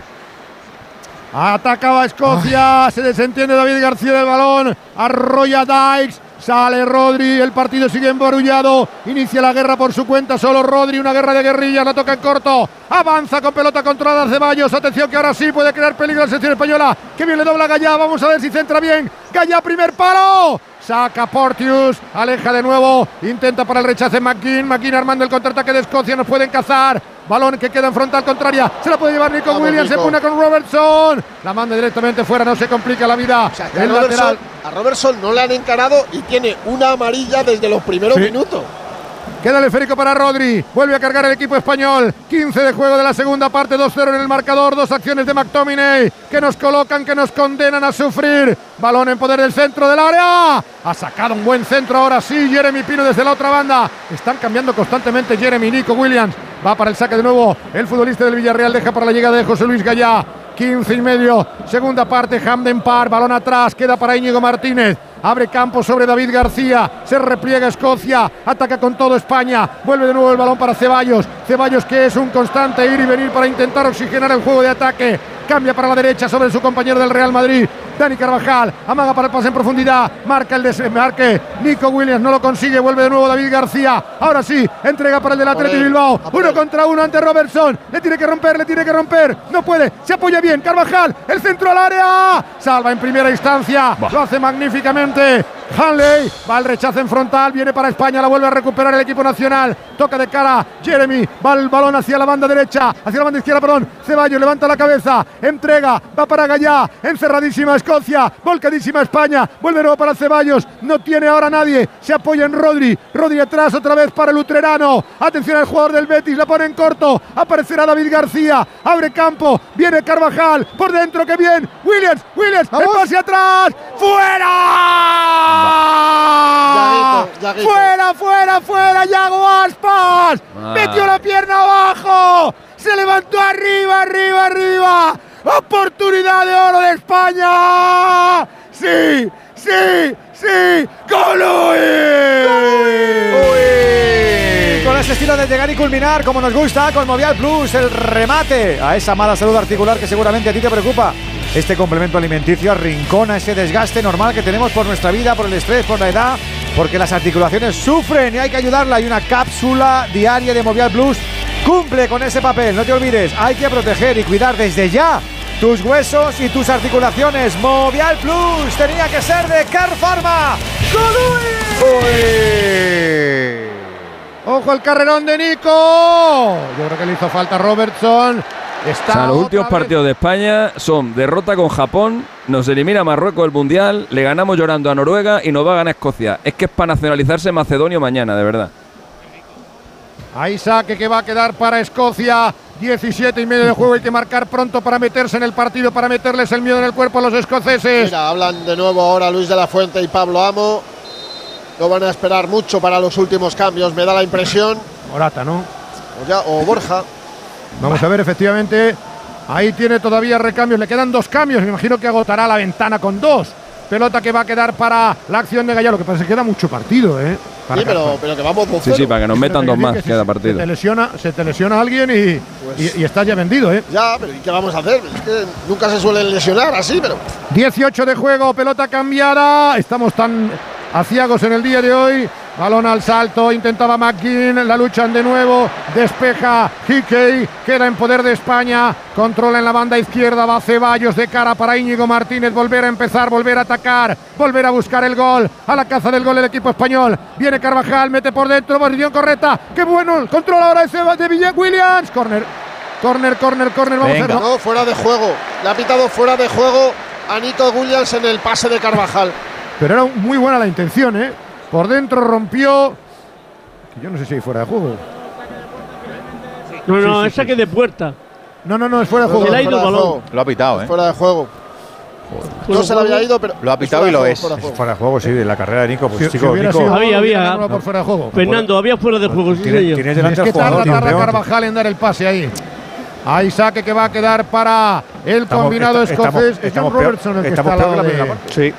Atacaba Escocia. Se desentiende David García del balón. Arroya Dykes. Sale Rodri, el partido sigue embarullado. Inicia la guerra por su cuenta. Solo Rodri, una guerra de guerrillas. La toca en corto. Avanza con pelota controlada Ceballos. Atención que ahora sí puede crear peligro la selección española. Que bien le dobla Gallá. Vamos a ver si centra bien. Gallá, primer palo. Saca Portius, aleja de nuevo, intenta para el rechace McKean, McKean armando el contraataque de Escocia, nos pueden cazar. Balón que queda en frontal contraria, se la puede llevar Nico Vamos, Williams, se pone con Robertson. La manda directamente fuera, no se complica la vida. Que a el Robertson, lateral. a Robertson no le han encarado y tiene una amarilla desde los primeros Sí. minutos. Queda el esférico para Rodri. Vuelve a cargar el equipo español. 15 de juego de la segunda parte, 2-0 en el marcador. Dos acciones de McTominay que nos colocan, que nos condenan a sufrir. Balón en poder del centro del área. Ha sacado un buen centro ahora sí. Jeremy Pino desde la otra banda. Están cambiando constantemente Jeremy Nico Williams. Va para el saque de nuevo. El futbolista del Villarreal deja para la llegada de José Luis Gallá. 15 y medio. Segunda parte, Hamden Park. Balón atrás. Queda para Íñigo Martínez. Abre campo sobre David García. Se repliega Escocia. Ataca con todo España. Vuelve de nuevo el balón para Ceballos. Ceballos que es un constante ir y venir para intentar oxigenar el juego de ataque. Cambia para la derecha sobre su compañero del Real Madrid. Dani Carvajal amaga para el pase en profundidad. Marca el desembarque. Nico Williams no lo consigue. Vuelve de nuevo David García. Ahora sí, entrega para el del Atleti Bilbao. Uno contra uno ante Robertson. Le tiene que romper, le tiene que romper. No puede. Se apoya bien. Carvajal. El centro al área. Salva en primera instancia. Lo hace magníficamente. Hanley va al rechazo en frontal, viene para España, la vuelve a recuperar el equipo nacional. Toca de cara Jeremy, va el balón hacia la banda derecha, hacia la banda izquierda, perdón. Ceballos levanta la cabeza, entrega, va para Gallá, encerradísima Escocia, volcadísima España, vuelve nuevo para Ceballos, no tiene ahora nadie, se apoya en Rodri, Rodri atrás otra vez para el Utrerano. Atención al jugador del Betis, la pone en corto, aparecerá David García, abre campo, viene Carvajal, por dentro que bien, Williams, Williams, el pase atrás, fuera. Yaguito, Yaguito. Fuera, fuera, fuera, Yago Aspas. Ah. Metió la pierna abajo. Se levantó arriba, arriba, arriba. Oportunidad de oro de España. Sí, sí, sí. ¡Gol! Con ese estilo de llegar y culminar, como nos gusta, con Movial Plus, el remate a esa mala salud articular que seguramente a ti te preocupa. Este complemento alimenticio arrincona ese desgaste normal que tenemos por nuestra vida, por el estrés, por la edad, porque las articulaciones sufren y hay que ayudarla. Hay una cápsula diaria de Movial Plus. Cumple con ese papel, no te olvides, hay que proteger y cuidar desde ya tus huesos y tus articulaciones. Movial Plus tenía que ser de Car Pharma. Ojo el carrerón de Nico. Yo creo que le hizo falta Robertson. Está O sea, los últimos vez- partidos de España son derrota con Japón, nos elimina Marruecos el Mundial, le ganamos llorando a Noruega y nos va a ganar Escocia. Es que es para nacionalizarse macedonio mañana, de verdad. Ahí saque que va a quedar para Escocia. 17 y medio de juego. Hay que marcar pronto para meterse en el partido, para meterles el miedo en el cuerpo a los escoceses. Mira, hablan de nuevo ahora Luis de la Fuente y Pablo Amo. No van a esperar mucho para los últimos cambios, me da la impresión. Morata, ¿no? O, ya, o Borja. Vamos a ver, efectivamente. Ahí tiene todavía recambios. Le quedan dos cambios. Me imagino que agotará la ventana con dos. Pelota que va a quedar para la acción de Gallar. Lo que es que queda mucho partido, ¿eh? Para Sí, pero, pero que vamos 2-0. Sí, sí, para que nos metan dos más, Que queda Se partido. te lesiona, se te lesiona alguien y, Pues- y, y estás ya vendido, ¿eh? Ya, pero ¿y qué vamos a hacer? Es que nunca se suelen lesionar así, pero 18 de juego, pelota cambiada. Estamos tan aciagos en el día de hoy. Balón al salto, intentaba McGinn, la luchan de nuevo, despeja Hickey, queda en poder de España, controla en la banda izquierda, va Ceballos de cara para Íñigo Martínez, volver a empezar, volver a atacar, volver a buscar el gol, a la caza del gol el equipo español, viene Carvajal, mete por dentro, posición correcta, qué bueno, el control ahora de, Ceba- de Ville- Williams, corner, corner, corner, corner, vamos a ver. no, fuera de juego. Le ha pitado fuera de juego a Nico Williams en el pase de Carvajal. Pero era muy buena la intención, ¿eh? Por dentro rompió. que Yo no sé si hay fuera de juego. No, no, Sí, sí, es saque de puerta. No, no, no, es fuera de Se juego. le ha ido el balón. Lo ha pitado, ¿eh? Fuera de juego. No se le había ido, pero. Lo ha pitado y lo es. fuera de juego. Fuera de juego, sí, de la carrera de Nico. Pues Si- si chico, hubiera Nico. Había, había. ganado por fuera de juego. Fernando, había fuera de juego, sí, señor. tienes delante Es que tarda, jugador tarda. Carvajal en dar el pase ahí. Hay saque que va a quedar para el Estamos- combinado estamos- escocés. Es estamos John peor- Robertson el que estamos está al peor que lado la de. Sí.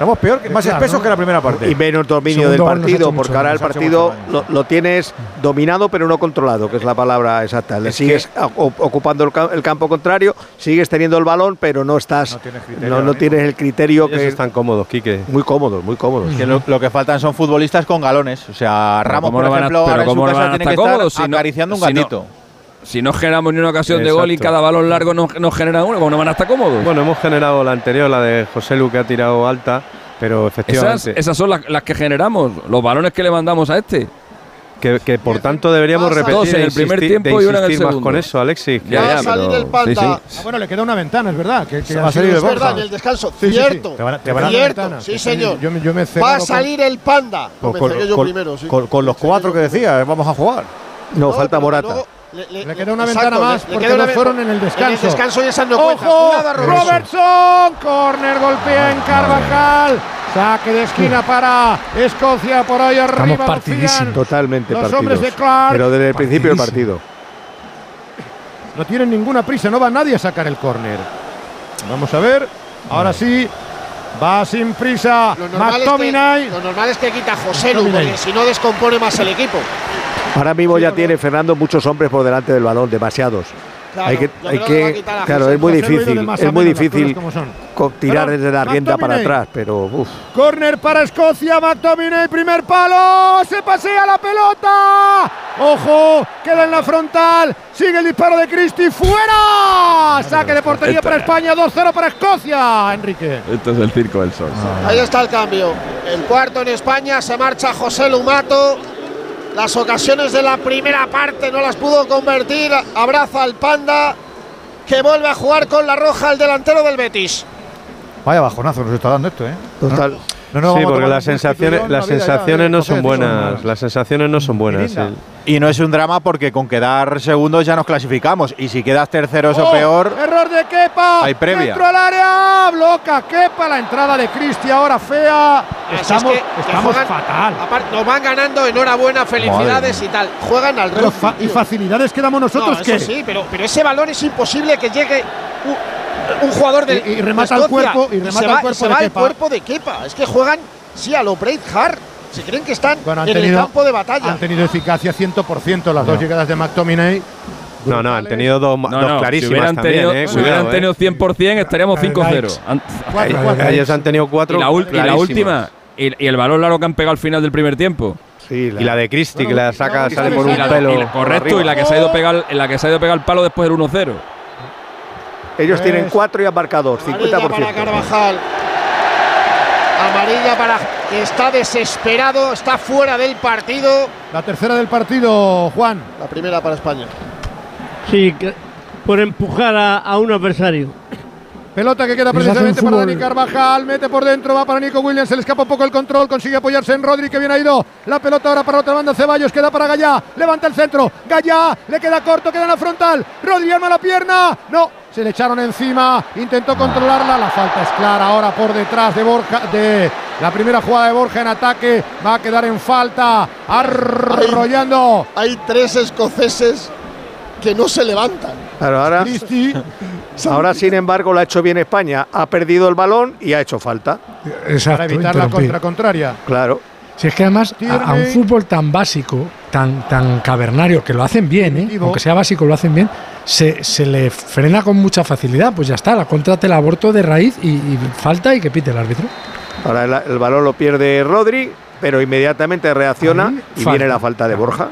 Estamos peor, que- más Claro, espesos ¿no? que la primera parte. Y menos dominio Segundo del partido, porque mucho ahora el partido lo, lo tienes dominado pero no controlado, que es la palabra exacta. Le Es sigues ocupando el, ca- el campo contrario, sigues teniendo el balón, pero no estás, no tienes, criterio, no, tienes el criterio Ellos que están cómodos, Quique. muy cómodos, muy cómodos. Es que lo, lo que faltan son futbolistas con galones. O sea, Ramos, ¿cómo por no van a- ejemplo, ahora en su casa tiene que estar acariciando un gatito. Si no generamos ni una ocasión de gol y Exacto. cada balón largo nos, nos genera uno, ¿cómo no van a estar cómodos? Bueno, hemos generado la anterior, la de José Lu, que ha tirado alta, pero esas, efectivamente. esas son las, las que generamos, los balones que le mandamos a este. Que, que por tanto deberíamos Dos repetir en e el primer tiempo de y una en el insistir más segundo. con eso, Alexis. que- Ya, ya, Va a salir el sí, sí. Ah, bueno, le queda una ventana, es verdad. Que, que va a salir el Es verdad, en el descanso. Sí, sí, sí. Cierto. Te van a- te van a Cierto. ventana. Sí, señor. Yo, yo me Va a con- salir el panda. Con, Comencé con- yo con- primero, sí. con- con los cuatro que decía, vamos a jugar. No, falta Morata. Le, le- Le queda una exacto, ventana más le porque queda una no fueron en el descanso. En el descanso y esa no cuenta. ¡Ojo! Robertson. Corner, golpea en Carvajal. Saque de esquina para Escocia por ahí arriba. Estamos partidísimos. Totalmente Los partidos. hombres de Clark. Pero desde el principio del partido. No tienen ninguna prisa, no va nadie a sacar el córner. Vamos a ver. Ahora sí. Va sin prisa. Lo normal, es que, McTominay. lo normal es que quita a José Lu, porque si no descompone más el equipo. Ahora mismo ya tiene Fernando muchos hombres por delante del balón, demasiados. Claro, hay que, hay claro, es muy difícil, es muy difícil tirar Pero, desde la rienda para atrás, pero uf. Corner para Escocia, McTominay, primer palo, se pasea la pelota. Ojo, queda en la frontal, sigue el disparo de Cristi, fuera. Saque de portería para España, 2-0 para Escocia, Enrique. Esto es el circo del sol. Ahí está el cambio. El cuarto en España, se marcha José Lumato. Las ocasiones de la primera parte no las pudo convertir. Abraza al panda, que vuelve a jugar con la roja el delantero del Betis. Vaya bajonazo nos está dando esto, ¿eh? Total. No, no, sí, porque las sensaciones, las sensaciones no son buenas. Las sensaciones no son buenas. Sí. Y no es un drama porque con quedar segundos ya nos clasificamos. Y si quedas terceros o Oh, peor, Error de Kepa. Hay previa. Dentro al área. Bloca Kepa. La entrada de Cristi ahora fea. Así Estamos, es que- que estamos juegan- fatal. Aparte, nos van ganando, enhorabuena, felicidades y tal. Juegan al fa- y facilidades que damos nosotros No, que sí, pero, pero ese balón es imposible que llegue un jugador de Y- y remata de Escocia cuerpo, y remata se va, cuerpo se de va Kepa. cuerpo de Kepa. Es que juegan, sí, a lo Hart. Se creen que están Bueno, en el campo de batalla. han tenido eficacia 100% las dos llegadas de McTominay. No, no, han tenido dos, No, dos no, si clarísimas hubieran también, tenido, eh, si cuidado, hubieran eh. tenido 100% estaríamos 5-0. Likes. An- Cuatro, Eh, cuatro. Ellos han tenido cuatro. Y la, ul- y la clarísimas. última, y, y el balón largo que han pegado al final del primer tiempo. Sí, Y la de Cristi, que la saca, no, sale por un pelo. Por correcto, y la que se ha ido a pegar, en la que se ha ido a pegar el palo después del 1-0. Ellos tienen Es- cuatro y han marcado Amarilla para 50%. Carvajal. Amarilla para que está desesperado, está fuera del partido. La tercera del partido, Juan. La primera para España. Sí, que- por empujar a, a un adversario. Pelota que queda precisamente para. Dani Carvajal, mete por dentro, va para Nico Williams, se le escapa un poco el control, consigue apoyarse en Rodri, que bien ha ido. La pelota ahora para la otra banda, Ceballos, queda para Gallá, levanta el centro, Gallá, le queda corto, queda en la frontal, Rodri arma la pierna, no, se le echaron encima, intentó controlarla, la falta es clara ahora por detrás de Borja, de la primera jugada de Borja en ataque, va a quedar en falta, arrollando. Hay tres escoceses que no se levantan. Claro, ahora, ahora, sin embargo, lo ha hecho bien España. Ha perdido el balón y ha hecho falta. Exacto, para evitar la interrumpir. contra contraria. Claro. Si es que además a, a un fútbol tan básico, tan, tan cavernario, que lo hacen bien, ¿eh? Aunque sea básico, lo hacen bien, se, se le frena con mucha facilidad. Pues ya está, la contra te la aborto de raíz y, y falta y que pite el árbitro. Ahora el, el balón lo pierde Rodri, pero inmediatamente reacciona Ahí, y falta. viene la falta de Borja.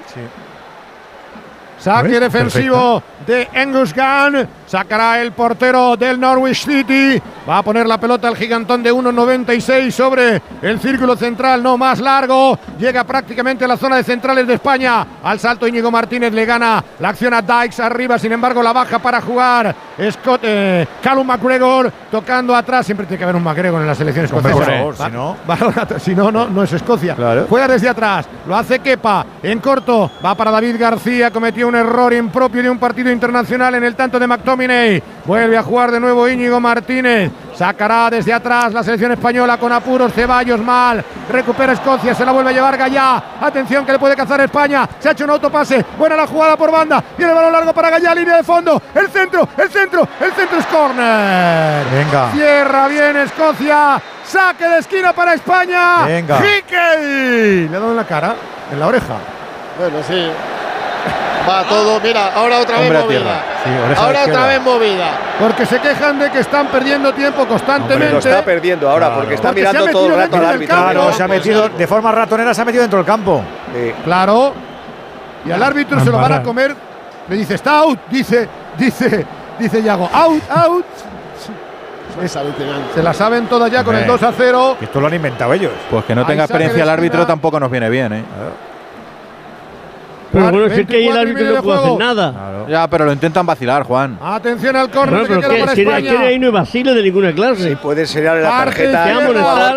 Saque ¿Ves? defensivo de Angus Gunn. Sacará el portero del Norwich City. Va a poner la pelota al gigantón de 1.96 sobre el círculo central, no más largo. Llega prácticamente a la zona de centrales de España. Al salto Íñigo Martínez le gana la acción a Dykes arriba. Sin embargo, la baja para jugar Scott, eh, Callum McGregor tocando atrás. Siempre tiene que haber un McGregor en por escocesas. favor, si no. Si no, no, no es Escocia. Claro. Juega desde atrás, lo hace Kepa, en corto, va para David García, cometió un error impropio de un partido internacional en el tanto de McTominay. Vuelve a jugar de nuevo Íñigo Martínez. Sacará desde atrás la selección española con apuros, Ceballos mal. Recupera Escocia, se la vuelve a llevar Gallá. Atención que le puede cazar España. Se ha hecho un autopase. Buena la jugada por banda. Viene el balón largo para Gallá, línea de fondo. El centro, el centro, el centro es corner. Venga. Cierra bien Escocia. Saque de esquina para España. Venga. Hickey. Le ha dado en la cara, en la oreja. Bueno, sí. Va todo, mira, ahora otra vez Hombre tierra. Sí, ahora otra vez movida. Porque se quejan de que están perdiendo tiempo constantemente. lo está perdiendo ahora porque está Porque mirando todo el rato al dentro del árbitro. Claro, se ha metido de forma ratonera, se ha metido dentro del campo. Claro. Y al árbitro se lo van a comer. Le dice, está out. Dice, dice, dice Yago, out, out. Se la saben todas ya con el 2 a 0. Esto lo han inventado ellos. Pues que no Ahí tenga experiencia el árbitro tampoco nos viene bien, ¿eh? Pero bueno, si es que ahí el 24 y árbitro no de puede hacer nada. Ya, pero lo intentan vacilar, Juan. Atención al córner Bueno, que pero queda que, para España. ahí no hay vacilo de ninguna clase. Sí, puede ser la tarjeta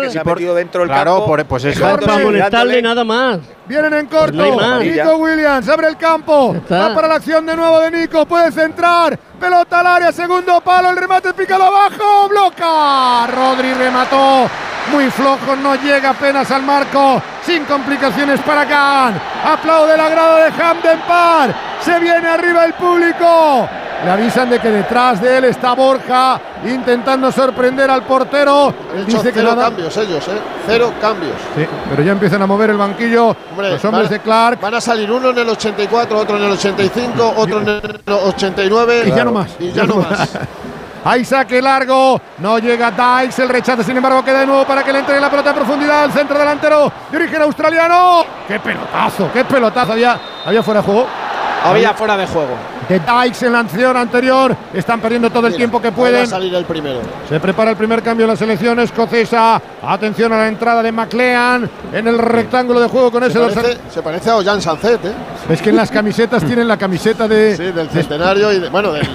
que se ha metido dentro del Claro, campo. por- pues eso. Para molestarle nada más. Vienen en corto. No hay más. Nico Williams abre el campo. está. Va para la acción de nuevo de Nico. Puede centrar. Pelota al área. Segundo palo. El remate picado abajo. Bloca. Rodri remató. Muy flojo. No llega apenas al marco. Sin complicaciones para Khan. Aplaude el agrado de Hamden Par. Se viene arriba el público. Le avisan de que detrás de él está Borja intentando sorprender al portero. Dice que cero nada. cambios ellos, ¿eh? Cero cambios. Sí, pero ya empiezan a mover el banquillo Hombre, los hombres van- de Clark. Van a salir uno en el 84, otro en el 85, otro en el 89. Y ya no más. Y ya no más. Hay saque largo, no llega Dykes, el rechazo sin embargo queda de nuevo para que le entregue la pelota en profundidad al centro delantero de origen australiano. ¡Qué pelotazo! ¡Qué pelotazo! Había, había fuera de juego. Había fuera de juego. De Dykes en la acción anterior. Están perdiendo todo el tiempo que pueden. salir el primero. Se prepara el primer cambio de la selección escocesa. Atención a la entrada de McLean en el rectángulo de juego con Se ese parece, se parece a Ollán Sancet, ¿eh? Es que en las camisetas tienen la camiseta de. Sí, del centenario y de, bueno, del,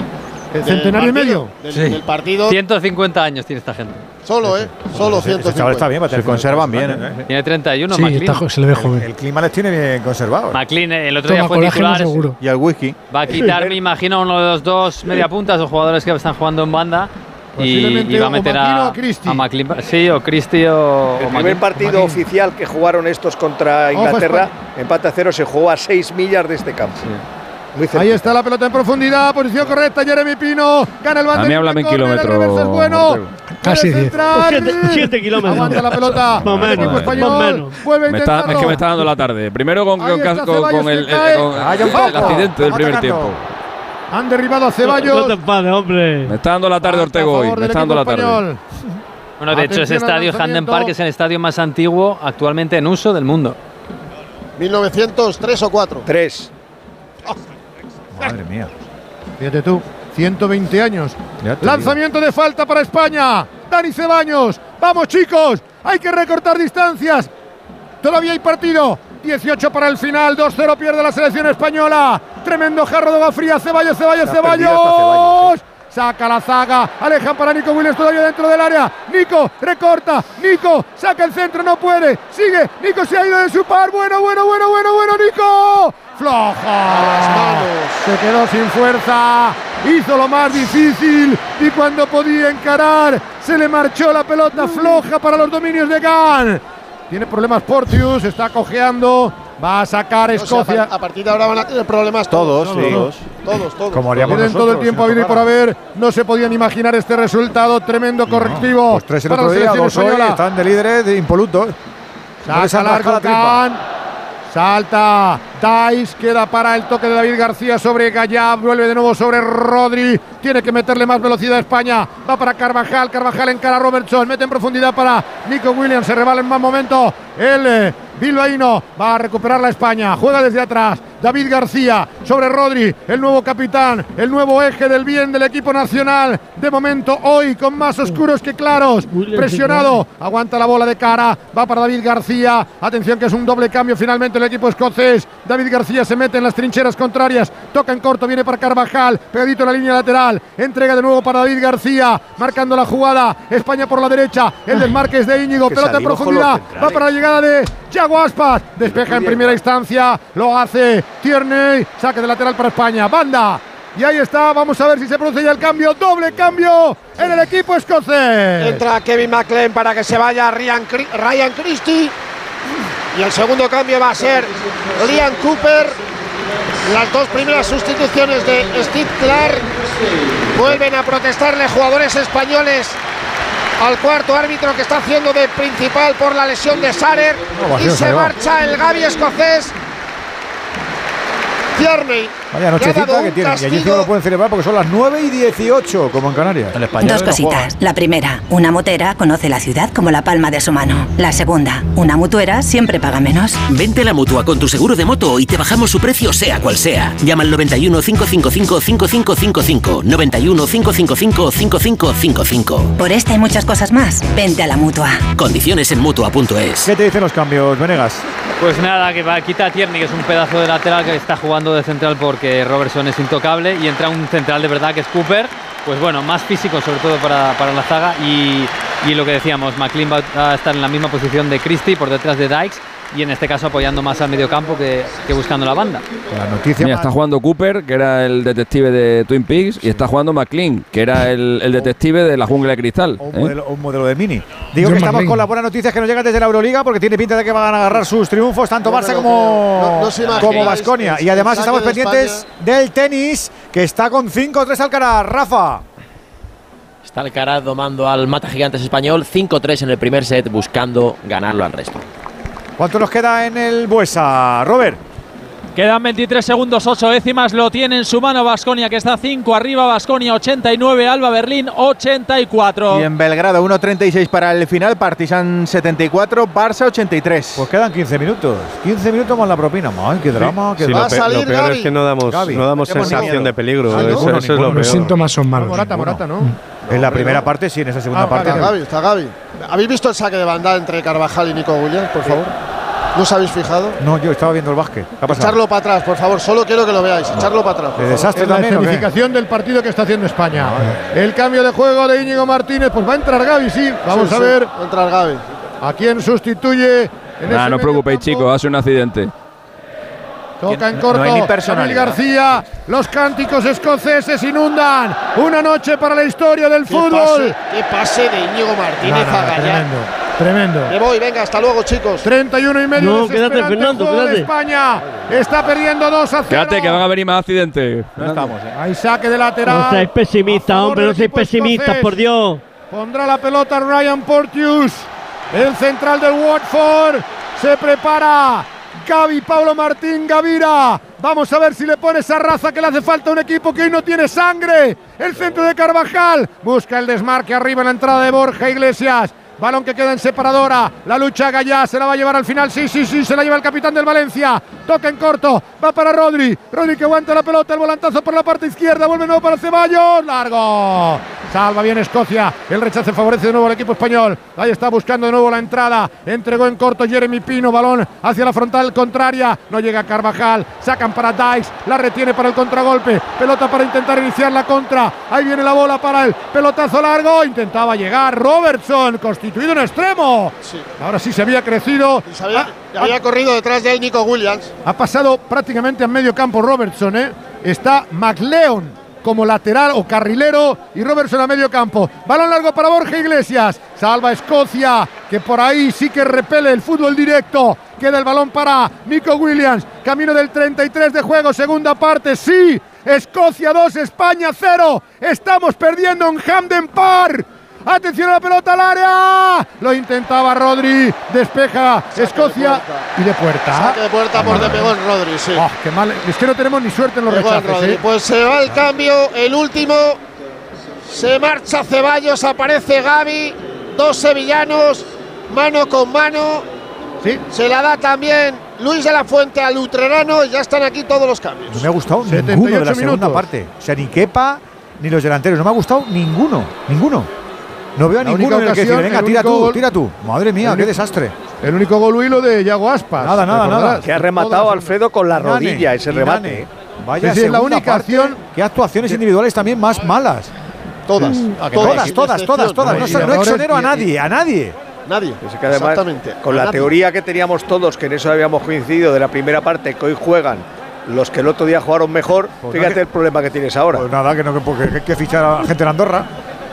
¿El centenario y partido, medio? Del, Sí. del partido. 150 años tiene esta gente. Solo, ¿eh? Solo Ese- ese 150. chaval está bien, Se conservan 50 bien, años, ¿eh? Tiene 31, Sí, McLean. está jo- se le ve joven. El clima les tiene bien conservado. McLean eh, el otro día Toma fue colágeno titular. seguro. Y al whisky. Va a quitar, me imagino, uno de los dos mediapuntas o jugadores que están jugando en banda. Y, va a meter a, a McLean. Sí, o Christie o. El primer McLean. partido oficial que jugaron estos contra Inglaterra, empate a cero, se jugó a 6 millas de este campo. Cerca. Ahí está la pelota en profundidad, posición correcta, Jeremy Pino, gana el A mí háblame de en kilómetros, es bueno. Casi Puede 10. centrar. 7 kilómetros. Aguanta la pelota. Más o el menos. español vuelve Me está, es que me está dando la tarde. Primero con, Ahí con- está con- Ceballos con el, poco. accidente del primer tiempo. Han derribado a No Ceballos. te enfades, hombre. Me está dando la tarde Ortega hoy. Me está dando la tarde. español. Bueno, de hecho, ese estadio Handen. Park es el estadio más antiguo actualmente en uso del mundo. 1903 o 4. 3. Madre mía. Fíjate tú, 120 años. Lanzamiento de falta para España. Dani Cebaños. Vamos chicos, hay que recortar distancias. Todavía hay partido. 18 para el final, 2-0 pierde la selección española. Tremendo jarro de agua fría. Ceballos, Ceballos, Ceballos. Ceballos, Saca la zaga, alejan para Nico Williams todavía dentro del área. Nico recorta, Nico saca el centro, no puede. Sigue, Nico se ha ido de su par. Bueno, bueno, bueno, bueno, bueno, Nico. Floja. Se quedó sin fuerza. Hizo lo más difícil y cuando podía encarar se le marchó la pelota floja para los dominios de Gan. Tiene problemas Portius, está cojeando. Va a sacar O sea, Escocia. a, partir de ahora van a tener problemas Todos, todos. sí. Todos, todos. todos. Como haríamos todo el tiempo si a nos venir por haber. No se podían imaginar este resultado. Tremendo correctivo. Pues tres el otro día, dos hoy, están de líderes de impolutos. No Saca rascado largo la tripa. Can. Salta. Dice, queda para el toque de David García sobre Gallab, vuelve de nuevo sobre Rodri, tiene que meterle más velocidad a España, va para Carvajal, Carvajal encara a Robertson, mete en profundidad para Nico Williams, se rebala en más momento. El eh, bilbaíno, va a recuperar la España, juega desde atrás, David García sobre Rodri, el nuevo capitán, el nuevo eje del bien del equipo nacional, de momento hoy con más oscuros que claros, presionado, aguanta la bola de cara, va para David García, atención que es un doble cambio finalmente el equipo escocés, David García se mete en las trincheras contrarias, toca en corto, viene para Carvajal, pegadito en la línea lateral, entrega de nuevo para David García, marcando la jugada, España por la derecha, el desmarque es de Íñigo, pelota en profundidad, va para la llegada de Aspas, despeja en primera instancia, lo hace Tierney, saque de lateral para España, banda. Y ahí está, vamos a ver si se produce ya el cambio, doble cambio en el equipo escocés. Entra Kevin McLean para que se vaya Ryan, Ryan Christie. Y el segundo cambio va a ser Liam Cooper. Las dos primeras sustituciones de Steve Clark. Vuelven a protestarle jugadores españoles al cuarto árbitro que está haciendo de principal por la lesión de Sarer. No, y se marcha el Gaby escocés. Tierney. Vaya nochecita que tienen. Y allí encima lo pueden celebrar porque son las 9 y 18, como en Canarias. Dos cositas. La primera, una motera conoce la ciudad como la palma de su mano. La segunda, una mutuera siempre paga menos. Vente a la mutua con tu seguro de moto y te bajamos su precio, sea cual sea. Llama al 91 555 5555. 91 555 5555. Por esta y muchas cosas más, vente a la mutua. Condiciones en mutua.es. ¿Qué te dicen los cambios, Venegas? Pues nada, que va, quita a Tierney, que es un pedazo de lateral que está jugando de central porque Robertson es intocable y entra un central de verdad que es Cooper. Pues bueno, más físico sobre todo para, para la zaga y, y lo que decíamos, McLean va a estar en la misma posición de Christie por detrás de Dykes y en este caso apoyando más al mediocampo que, que buscando la banda. La noticia Mira, está jugando Cooper, que era el detective de Twin Peaks, y está jugando McLean, que era el, el detective de la jungla de cristal. un ¿eh? modelo, un modelo de mini. Digo John que estamos con las buenas noticias que nos llegan desde la Euroliga porque tiene pinta de que van a agarrar sus triunfos tanto No Barça como. No- como Basconia. Y además estamos de pendientes del tenis que está con 5-3 Alcaraz. Rafa. Está Alcaraz domando al mata gigantes español 5-3 en el primer set buscando ganarlo al resto. ¿Cuánto nos queda en el Buesa, Robert? Quedan 23 segundos, 8 décimas. Lo tiene en su mano Basconia, que está 5 arriba. Basconia 89, Alba Berlín 84. Y en Belgrado 1.36 para el final, Partizan 74, Barça 83. Pues quedan 15 minutos. 15 minutos más la propina. Ay, qué drama, qué Sí, drama. lo, pe- lo peor es que no damos, Gaby, no damos sensación miedo. de peligro. Ah, eso, ninguno, eso es lo peor. Los síntomas son malos. Morata, Morata, ¿no? En la primera parte sí, en esa segunda Ah, parte. Está no. Gaby, está Gaby. ¿Habéis visto el saque de banda entre Carvajal y Nico Williams, por favor? ¿No os habéis fijado? No, yo estaba viendo el básquet. ¿Qué ha pasado? Echarlo para atrás, por favor. Solo quiero que lo veáis. Echarlo para atrás. por ¿De favor. desastre Es la también qué? escenificación del partido que está haciendo España. El cambio de juego de Íñigo Martínez, pues va a entrar Gaby, sí. Vamos Sí, a sí, ver va a entrar Gaby. a quién sustituye. En Nah, ese no os preocupéis, chicos, hace un accidente. Toca en no corto. hay personalidad. García. Los cánticos escoceses inundan. Una noche para la historia del ¿Qué fútbol. pase, qué pase de Íñigo Martínez Nada, a tremendo. Tremendo. Me voy, venga, hasta luego, chicos. 31 y medio. No, quédate, Fernando, juego de quédate. España está perdiendo 2 a 0. Quédate, que van a venir más accidentes. No estamos, ¿eh? Hay saque de lateral. No seáis pesimistas, hombre, no seáis pesimistas, por Dios. Pondrá la pelota Ryan Porteous, el central del Watford. Se prepara Gaby Pablo Martín Gavira. Vamos a ver si le pone esa raza que le hace falta a un equipo que hoy no tiene sangre. El centro de Carvajal. Busca el desmarque arriba en la entrada de Borja Iglesias. Balón que queda en separadora. La lucha Gallá se la va a llevar al final. Sí, sí, sí. Se la lleva el capitán del Valencia. Toca en corto. Va para Rodri. Rodri que aguanta la pelota. El volantazo por la parte izquierda. Vuelve nuevo para Ceballos. Largo. Salva bien Escocia. El rechace favorece de nuevo al equipo español. Ahí está buscando de nuevo la entrada. Entregó en corto Jeremy Pino. Balón hacia la frontal contraria. No llega Carvajal. Sacan para Dykes. La retiene para el contragolpe. Pelota para intentar iniciar la contra. Ahí viene la bola para el pelotazo largo. Intentaba llegar Robertson. Constituido en extremo. Ahora sí se había crecido. Se había, Ha- había corrido detrás de él Nico Williams. ha pasado prácticamente a medio campo Robertson, ¿eh? Está McLeon como lateral o carrilero y Robertson a medio campo. Balón largo para Borja Iglesias. Salva Escocia, que por ahí sí que repele el fútbol directo. Queda el balón para Nico Williams. Camino del 33 de juego, segunda parte. Sí, Escocia 2, España 0. Estamos perdiendo en Hamden Park. Atención a la pelota al área. Lo intentaba Rodri. Despeja Escocia y de puerta. Saque de puerta por de Pegón Rodri, sí. Oh, qué mal. Es que no tenemos ni suerte en los Pegón. ¿eh? Pues se va el cambio, el último. Se marcha Ceballos, aparece Gaby. Dos sevillanos, mano con mano. Sí. Se la da también Luis de la Fuente al Utrerano y ya están aquí todos los cambios. No me ha gustado 78 ninguno de la segunda parte. O sea, ni Kepa ni los delanteros. No me ha gustado ninguno. Ninguno. No veo a en el que ocasión, decir, venga, tira tú, gol- tira tú. Madre mía, El qué desastre. El único gol huilo de Yago Aspas. Nada, nada, nada. Que ha rematado Alfredo con la rodilla ese y remate. ¿eh? Vaya es la única parte. acción- Qué actuaciones individuales también más malas. Todas, Todas, todas, todas, todas. No, exonero a nadie, a nadie. Nadie. Es que además, Exactamente. con la nadie. teoría que teníamos todos, que en eso habíamos coincidido de la primera parte, que hoy juegan los que el otro día jugaron mejor, Pues fíjate no que- el problema que tienes ahora. Pues nada, que no, que porque hay que fichar a gente en Andorra.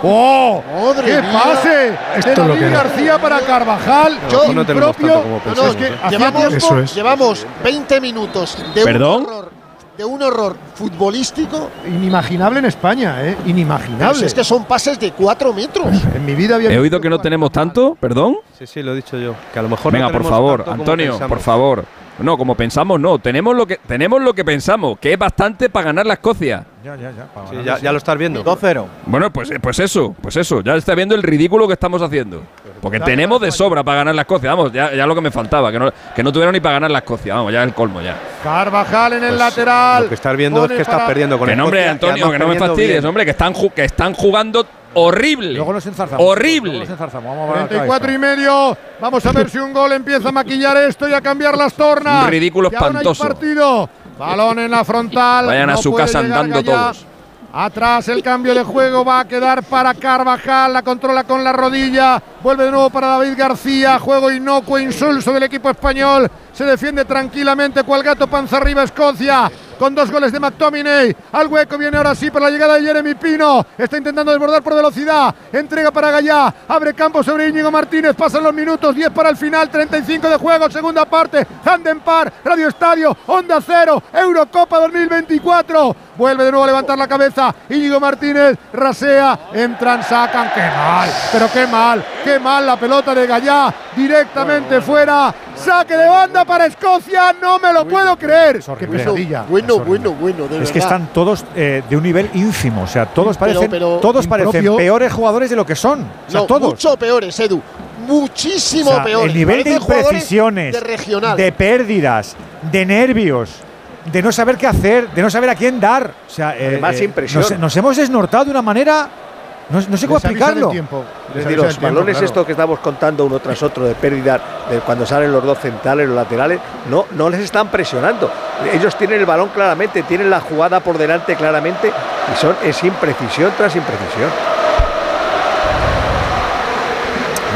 ¡Oh! Madre ¡Qué mía. pase! Esto de lo David que- García para Carvajal. Yo- no como. Es que ¿eh? llevamos, tiempo- es. llevamos 20 minutos de ¿Perdón? un horror de un horror futbolístico. Inimaginable en España, ¿eh? Inimaginable. Pues es que son pases de cuatro metros. En mi vida había He oído que no tenemos tanto, perdón. Sí, sí, lo he dicho yo. Que a lo mejor Venga, no por favor, Antonio, por favor. No, como pensamos, no. Tenemos lo que tenemos lo que pensamos, que es bastante para ganar la Escocia. Ya, ya, ya. para Sí, ya, ya lo estás viendo. 2-0. Bueno, pues, pues eso, pues eso. Ya está viendo el ridículo que estamos haciendo. Porque tenemos de sobra para ganar la Escocia. Vamos, ya, ya lo que me faltaba, que no, que no tuvieron ni para ganar la Escocia. Vamos, ya es el colmo ya. Carvajal en el Pues, lateral. Lo que estás viendo es que estás perdiendo con Que no, hombre, Escocia Antonio, que no me fastidies, bien. hombre, que están, que están jugando horrible. Luego nos enzarzamos. Horrible. Luego nos enzarzamos. Vamos a ver otra vez. 34 y medio. Vamos a ver si un gol empieza a maquillar esto y a cambiar las tornas. Un ridículo Y espantoso. partido. Balón en la frontal. Vayan a su casa andando todos. Atrás el cambio de juego va a quedar para Carvajal, la controla con la rodilla, vuelve de nuevo para David García, juego inocuo, insulso del equipo español, se defiende tranquilamente cual gato panza arriba Escocia, con dos goles de McTominay, al hueco viene ahora sí por la llegada de Jeremy Pino, está intentando desbordar por velocidad, entrega para Gallá, abre campo sobre Íñigo Martínez, pasan los minutos, 10 para el final, 35 de juego, segunda parte, Par, Radio Estadio, Onda Cero, Eurocopa 2024, vuelve de nuevo a levantar la cabeza, Íñigo Martínez, rasea, entran, sacan, qué mal, pero qué mal, qué mal la pelota de Gallá, directamente fuera, saque de banda para Escocia, no me lo puedo creer, qué pesadilla. Bueno, bueno, bueno, de Es que están todos eh, de un nivel ínfimo. O sea, todos parecen, pero todos parecen peores jugadores de lo que son. O sea, no, todos. mucho peores, Edu. Muchísimo O sea, peores. El nivel de Parecen imprecisiones, de regional. de pérdidas, de nervios, de no saber qué hacer, de no saber a quién dar. O sea, eh, Además, eh, impresión. Nos, nos hemos desnortado de una manera. No, no sé cómo Les explicarlo. Es decir, los balones claro. estos que estamos contando uno tras otro de pérdida, de cuando salen los dos centrales, los laterales, no, no les están presionando. Ellos tienen el balón claramente, tienen la jugada por delante claramente y son es imprecisión tras imprecisión.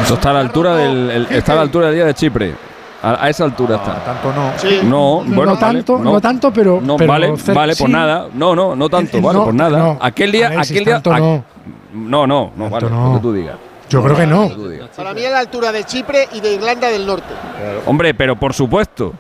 Eso está a la altura del el- está a la altura del día de Chipre. A, a esa altura está. Tanto no. Sí. No, No, bueno, no tanto, vale, no, tanto, pero. No, pero vale, cer- vale, sí. pues nada. No, no, no tanto, vale, no, pues nada. no. Aquel día, Alexis, aquel día. tanto a- no. no, no, no, vale, no. lo que tú digas. Yo creo que no. Para mí a la altura de Chipre y de Irlanda del Norte. Hombre, pero por supuesto.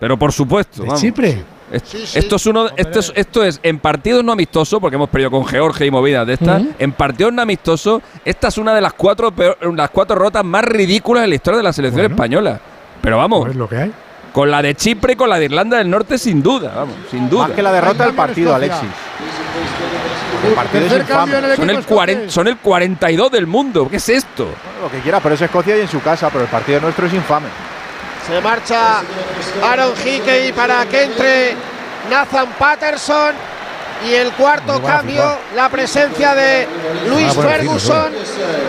Pero por supuesto. ¿De vamos. Chipre? Es- Sí, sí. Esto es uno, esto es, esto es en partidos no amistosos, porque hemos perdido con Georgia y movidas de estas. En partidos no amistosos, esta es una de las cuatro peor- las cuatro rotas más ridículas en la historia de la selección Bueno. española. Pero vamos, Pues lo que hay. con la de Chipre y con la de Irlanda del Norte, sin duda, vamos, sin duda. Más que la derrota del partido. Alexis. El partido es infame. el Son el, 40 escocés. son el 42 del mundo. ¿Qué es esto? Lo que quiera, pero es Escocia y en su casa, pero el partido nuestro es infame. Se marcha Aaron Hickey para que entre Nathan Patterson. Y el cuarto cambio, la presencia de Luis Ah, Ferguson.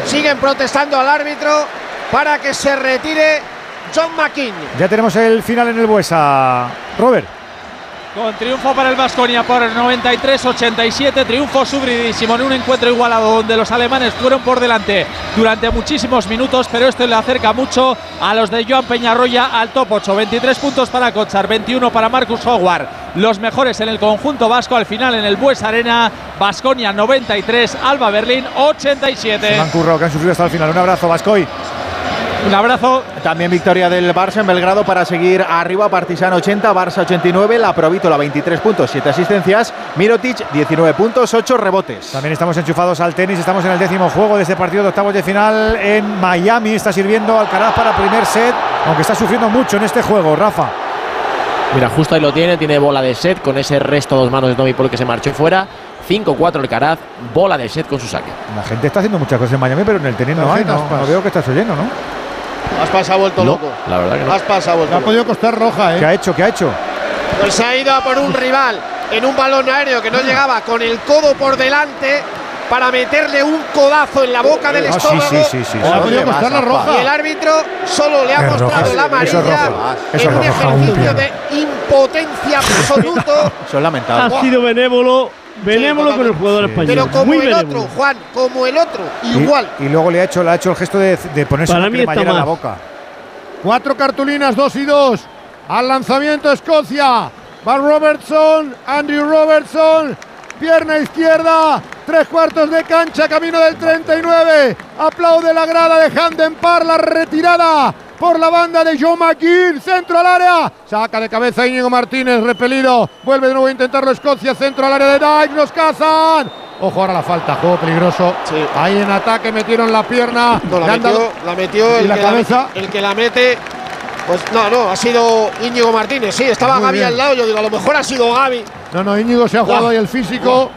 Siguen protestando al árbitro para que se retire John McKean. Ya tenemos el final en el Buesa. Robert. Con triunfo para el Vasconia por 93-87, triunfo subridísimo en un encuentro igualado donde los alemanes fueron por delante durante muchísimos minutos, pero esto le acerca mucho a los de Joan Peñarroya al top 8. 23 puntos para Kochar, 21 para Marcus Howard, los mejores en el conjunto vasco al final en el Bues Arena. Vasconia 93, Alba Berlín 87. Se han currado, que han sufrido hasta el final. Un abrazo, Vascoy. Un abrazo. También victoria del Barça en Belgrado para seguir arriba. Partizan 80, Barça 89, la Provítola 23 puntos, 7 asistencias. Mirotic 19 puntos, 8 rebotes. También estamos enchufados al tenis. Estamos en el décimo juego de este partido de octavos de final en Miami. Está sirviendo Alcaraz para primer set, aunque está sufriendo mucho en este juego, Rafa. Mira, justo ahí lo tiene, tiene bola de set con ese resto dos manos de Tommy Paul que se marchó fuera. 5-4 el Caraz, bola de set con su saque. La gente está haciendo muchas cosas en Miami, pero en el tenis no hay. No, no veo que está lleno, ¿no? Aspas ha vuelto No, loco. la verdad que no. Aspas ha vuelto Le ha loco. podido costar roja, ¿Qué ¿eh? ha hecho? ¿Qué ha hecho? Pues se ha ido a por un rival en un balón aéreo que no llegaba con el codo por delante para meterle un codazo en la boca del Ah, sí, estómago. sí, sí, sí. Ha podido costar la Y el roja. árbitro solo le ha Es mostrado roja. la Eso es amarilla roja. Eso en es un roja. ejercicio de impotencia absoluto. Son lamentables. Ha sido benévolo, benévolo con el jugador Sí. español. Pero como Muy el otro, Juan, como el otro, igual. Y, luego le ha hecho, le ha hecho el gesto de, de ponerse Para una mí está cremallera en la boca. Cuatro cartulinas, dos y dos. Al lanzamiento Escocia. Va Robertson, Andrew Robertson. Pierna izquierda. Tres cuartos de cancha, camino del 39. Aplaude la grada de Handen Par, la retirada por la banda de Joe McGinn, centro al área, saca de cabeza Íñigo Martínez, repelido, vuelve de nuevo a intentarlo Escocia, centro al área de Dyke, nos cazan. Ojo ahora la falta, juego peligroso. Ahí en ataque metieron la pierna. No, la metió, dado- la metió el, la que cabeza. La, el que la mete. Pues no, no, ha sido Íñigo Martínez. Sí, estaba Muy Gaby bien. al lado. Yo digo, a lo mejor ha sido Gaby. No, no, Íñigo se ha jugado ahí el físico.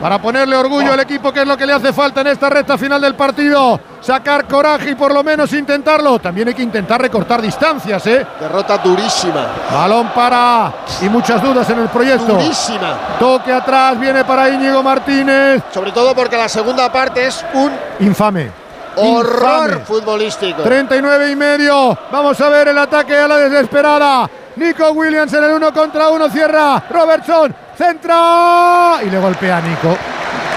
Para ponerle orgullo al equipo, que es lo que le hace falta en esta recta final del partido. Sacar coraje y por lo menos intentarlo. También hay que intentar recortar distancias, ¿eh? Derrota durísima. Balón para. Y muchas dudas en el proyecto. Durísima. Toque atrás, viene para Íñigo Martínez. Sobre todo porque la segunda parte es un Infame. horror Infame. futbolístico. 39 y medio. Vamos a ver el ataque a la desesperada. Nico Williams en el uno contra uno cierra. Robertson centra y le golpea a Nico.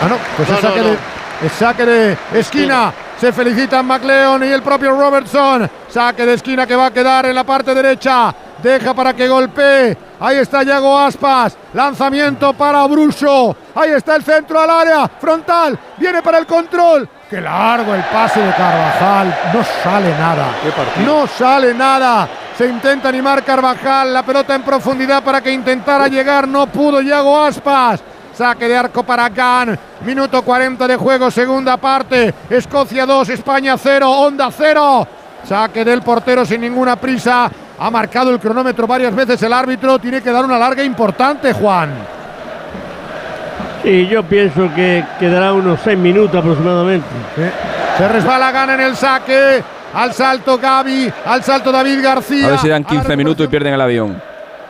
Ah, no, pues No, es no, saque, no. De, es saque de esquina. Se felicitan McLeon y el propio Robertson. Saque de esquina que va a quedar en la parte derecha. Deja para que golpee. Ahí está Yago Aspas. Lanzamiento para Bruso. Ahí está el centro al área. Frontal. Viene para el control. Qué largo el pase de Carvajal. No sale nada. No sale nada. Se intenta animar Carvajal. La pelota en profundidad para que intentara llegar. No pudo Yago Aspas. Saque de arco para Gan. Minuto 40 de juego, segunda parte. Escocia 2, España 0, Onda 0. Saque del portero sin ninguna prisa. Ha marcado el cronómetro varias veces el árbitro. Tiene que dar una larga importante, Juan. Sí, yo pienso que quedará unos seis minutos aproximadamente. Se resbala Gan en el saque. Al salto Gaby. Al salto David García. A ver si dan 15 minutos y pierden el avión.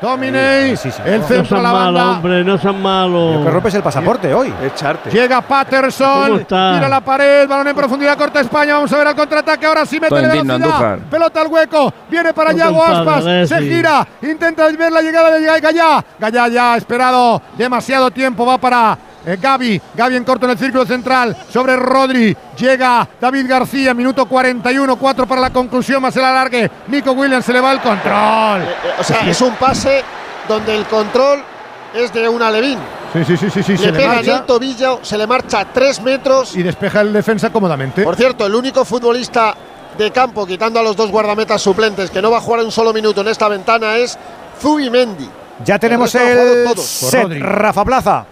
Domine. El No centro a sean la malos, banda. hombre, no sean malos. Que rompes el pasaporte hoy. Echarte. Llega Patterson, tira la pared, balón en profundidad, corta España, vamos a ver al contraataque, ahora sí mete velocidad, Andújar. pelota al hueco, viene para No enfades, Aspas, se gira, intenta ver la llegada de Gallá, Gallá ya ha esperado demasiado tiempo, va para Gaby, Gaby en corto en el círculo central, sobre Rodri, llega David García, minuto 41, 4 para la conclusión, más el alargue, Nico Williams se le va el control. Eh, O sea, es un pase donde el control es de un alevín. Sí, sí, sí, sí, sí, le se le pega en marcha el tobillo, se le marcha tres metros. y despeja el defensa cómodamente. Por cierto, el único futbolista de campo, quitando a los dos guardametas suplentes, que no va a jugar un solo minuto en esta ventana es Zubimendi. Ya tenemos el todos. set. Rodri. Rafa Plaza.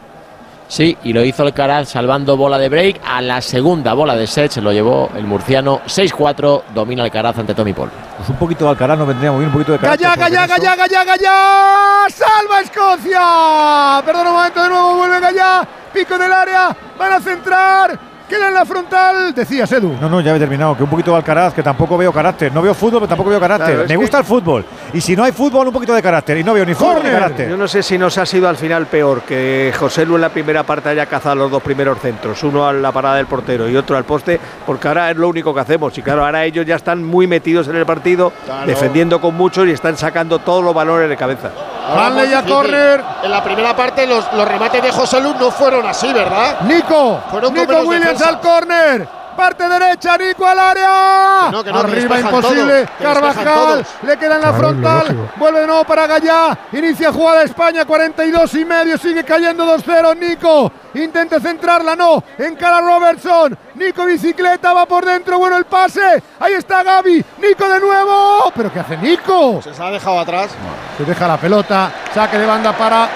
Sí, y lo hizo Alcaraz salvando bola de break. A la segunda bola de set se lo llevó el murciano 6-4. Domina Alcaraz ante Tommy Paul. Pues un poquito de Alcaraz nos vendría muy bien, un poquito de en eso- Gallá, Gallá, Gallá. ¡Salva Escocia! Perdón un momento de nuevo, vuelve Gallá. Pico del área, van a centrar. Queda en la frontal. Decías, Edu. No, no, ya he terminado. Que un poquito de Alcaraz, que tampoco veo carácter. No veo fútbol, pero tampoco veo carácter. Claro, Me que- gusta el fútbol. Y si no hay fútbol, un poquito de carácter. Y no veo ni fútbol ni carácter. Yo no sé si nos ha sido al final peor que José Lu en la primera parte haya cazado los dos primeros centros, uno a la parada del portero y otro al poste, porque ahora es lo único que hacemos. Y claro, ahora ellos ya están muy metidos en el partido, Claro. defendiendo con mucho y están sacando todos los valores de cabeza. Hanley a Sí, sí. córner. En la primera parte los, los remates de José Lu no fueron así, ¿verdad? Nico. Fueron Nico Williams al córner. Parte derecha, Nico al área. Que no, que no, Arriba imposible. despejan Carvajal le queda en la Claro, frontal. lógico. Vuelve de nuevo para Gallá. Inicia jugada España, 42 y medio. Sigue cayendo 2-0. Nico intenta centrarla, no. Encara Robertson. Nico bicicleta, va por dentro. Bueno el pase. Ahí está Gaby. Nico de nuevo. ¿Pero qué hace Nico? Se ha dejado atrás. Se deja la pelota. Saque de banda para.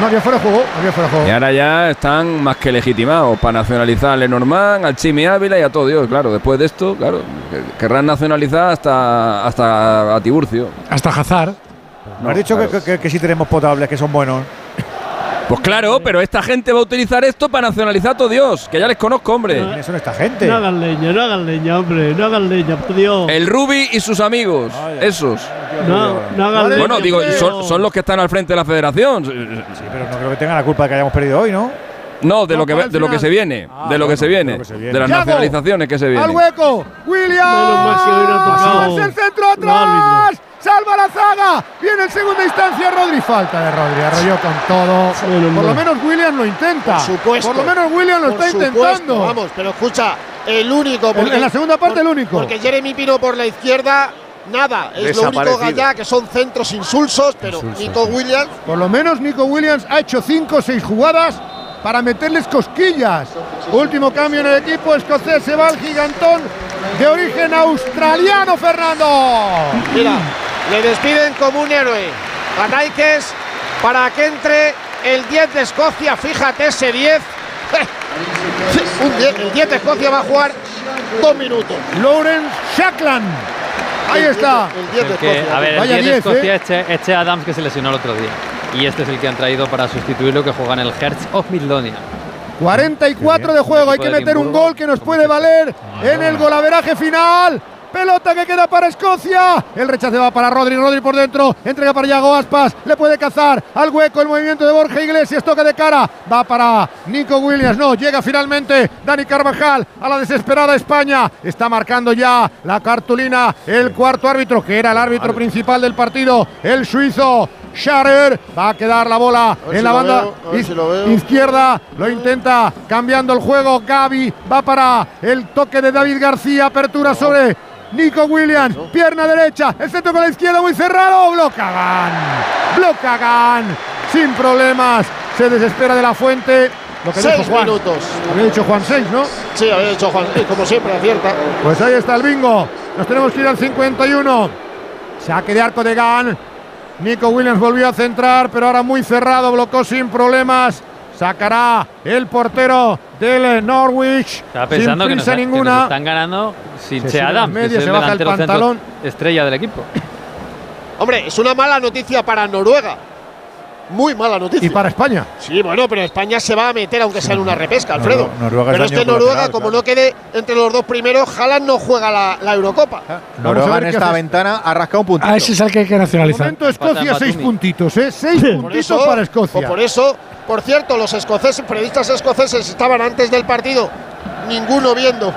No había fuera de juego. Había fuera de juego. Y ahora ya están más que legitimados para nacionalizar a Lenormand, al Chimi Ávila y a todo Dios. Claro, después de esto, claro, que- querrán nacionalizar hasta, hasta a Tiburcio. Hasta Hazard. Me has dicho que- claro. que, que- que sí tenemos potables, que son buenos. Pues claro, pero esta gente va a utilizar esto para nacionalizar a todo Dios, que ya les conozco, hombre. ¿Quiénes son esta gente? No hagan leña, no hagan leña, hombre, no hagan leña, por Dios. El Rubi y sus amigos, esos. No, no hagan leña. Bueno, digo, son, los que están al frente de la federación. Sí, pero no creo que tengan la culpa de que hayamos perdido hoy, ¿no? No, de No, lo que de lo que se viene, Ah, de lo bueno, que se de viene, lo que se viene. de las nacionalizaciones que se Al vienen. hueco. Menos mal que hoy no ha tocado el centro atrás. Salva la zaga. Viene en segunda instancia Rodri. Falta de Rodri. Arrolló con todo. Por lo menos Williams lo intenta. Por supuesto. Por lo menos Williams lo Por está supuesto, intentando. Vamos, pero escucha, el único. En- en la segunda parte, el único. Porque Jeremy Pino por la izquierda, nada. Es lo único. Gallá, que son centros insulsos, pero Nico Williams. Por lo menos Nico Williams ha hecho 5 o 6 jugadas para meterles cosquillas. Último cambio en el equipo escocés, se va el gigantón de origen australiano, Fernando. Mira, le despiden como un héroe a Naikes para que entre el 10 de Escocia. Fíjate ese 10. Un 10, el 10 de Escocia va a jugar dos minutos. Lawrence Shackland. Ahí está. El 10 de que- Escocia. a ver, el Vaya 10 de 10, Escocia ¿eh? es Che- es Che Adams que se lesionó el otro día. Y este es el que han traído para sustituirlo que juega en el Hertz of Midlothian. 44 de juego, hay que meter un gol que nos puede valer en el golaveraje final. Pelota que queda para Escocia. El rechace va para Rodri. Rodri por dentro. Entrega para Yago Aspas. Le puede cazar al hueco el movimiento de Borja Iglesias. Toca de cara. Va para Nico Williams. No, llega finalmente Dani Carvajal a la desesperada España. Está marcando ya la cartulina el cuarto árbitro, que era el árbitro principal del partido, el suizo. Scharer va a quedar la bola en si la banda veo, a ver iz- si lo veo. izquierda, lo intenta cambiando el juego. Gaby va para el toque de David García, apertura sobre Nico Williams, pierna derecha, el centro con la izquierda muy cerrado, Blocagan, Blocagan, sin problemas, se desespera de la fuente. Lo que Seis dijo Juan. minutos. Había dicho Juan 6, ¿no? Sí, había dicho Juan, y como siempre, acierta. Pues ahí está el bingo. Nos tenemos que ir al 51. Saque de arco de Gan. Nico Williams volvió a centrar, pero ahora muy cerrado, blocó sin problemas. Sacará el portero del Norwich. Estaba pensando sin que nos, prisa que nos ninguna. están ganando sin Se Che sube a Adams, media, que es se el baja el pantalón. estrella del equipo. Hombre, es una mala noticia para Noruega. Muy mala noticia. Y para España. Sí, bueno, pero España se va a meter aunque sea en una repesca, Alfredo. Nor- Noruega es pero es que Noruega, como claro. no quede entre los dos primeros, Haaland no juega la, la Eurocopa. Noruega en esta ventana ha rascado un puntito. A ese es el que hay que De nacionalizar. momento Escocia seis puntitos, ¿eh? Seis puntitos eso, para Escocia. o por eso, por cierto, los escoceses, periodistas escoceses estaban antes del partido, ninguno viendo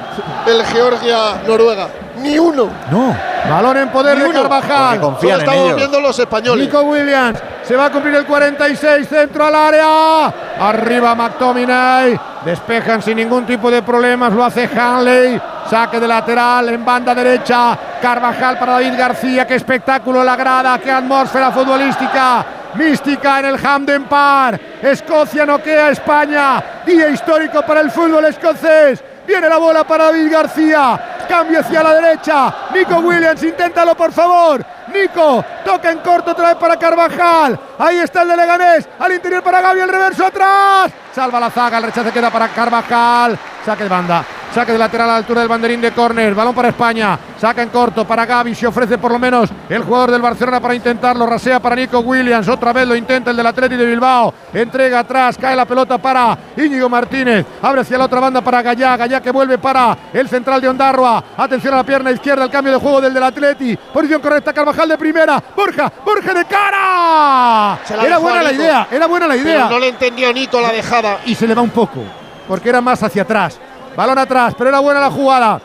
el Georgia-Noruega. Ni uno. No. Balón en poder Ni de uno. Carvajal. Solo estamos viendo los españoles. Nico Williams. Se va a cumplir el 46. Centro al área. Arriba McTominay. Despejan sin ningún tipo de problemas. Lo hace Hanley. Saque de lateral en banda derecha. Carvajal para David García. Qué espectáculo la grada. Qué atmósfera futbolística. Mística en el Hamden Park. Escocia noquea a España. Día histórico para el fútbol escocés. Viene la bola para David García. Cambio hacia la derecha. Nico Williams, inténtalo por favor. Nico, toca en corto otra vez para Carvajal. Ahí está el de Leganés. Al interior para Gaby, el reverso atrás. Salva la zaga, el rechace queda para Carvajal. Saque de banda. Saque de lateral a la altura del banderín de córner. Balón para España. Saca en corto para Gaby. Se ofrece por lo menos el jugador del Barcelona para intentarlo. Rasea para Nico Williams. Otra vez lo intenta el del Atleti de Bilbao. Entrega atrás. Cae la pelota para Íñigo Martínez. Abre hacia la otra banda para Gallá. Gallá que vuelve para el central de Ondarroa. Atención a la pierna izquierda. El cambio de juego del del Atleti. Posición correcta. Carvajal de primera. Borja. Borja de cara. Era buena la idea. Era buena la Pero idea no le entendió Nico la dejada. y se le va un poco, porque era más hacia atrás. Balón atrás, pero era buena la jugada.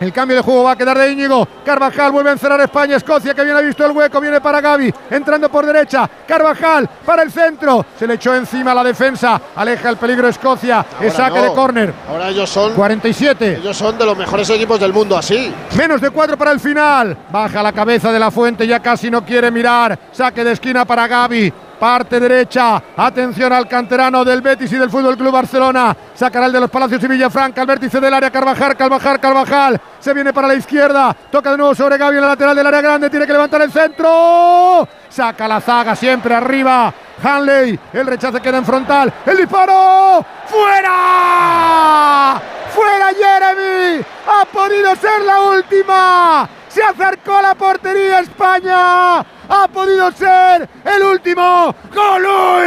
El cambio de juego va a quedar de Íñigo. Carvajal vuelve a encerrar España. Escocia que bien ha visto el hueco. Viene para Gaby. Entrando por derecha. Carvajal para el centro. Se le echó encima la defensa. Aleja el peligro Escocia. Es saque no. de córner. Ahora ellos son, 47. ellos son de los mejores equipos del mundo así. Menos de cuatro para el final. Baja la cabeza de la fuente, ya casi no quiere mirar. Saque de esquina para Gaby. Parte derecha. Atención al canterano del Betis y del Fútbol Club Barcelona. Sacará el de los Palacios y Villafranca. Al vértice del área. Carvajal, Carvajal, Carvajal. Se viene para la izquierda. Toca de nuevo sobre Gaby en la lateral del área grande. Tiene que levantar el centro. Saca la zaga siempre arriba. Hanley. El rechace queda en frontal. El disparo. ¡Fuera! ¡Fuera Jeremy! ¡Ha podido ser la última! Se acercó la portería España. Ha podido ser el último. ¡Golui!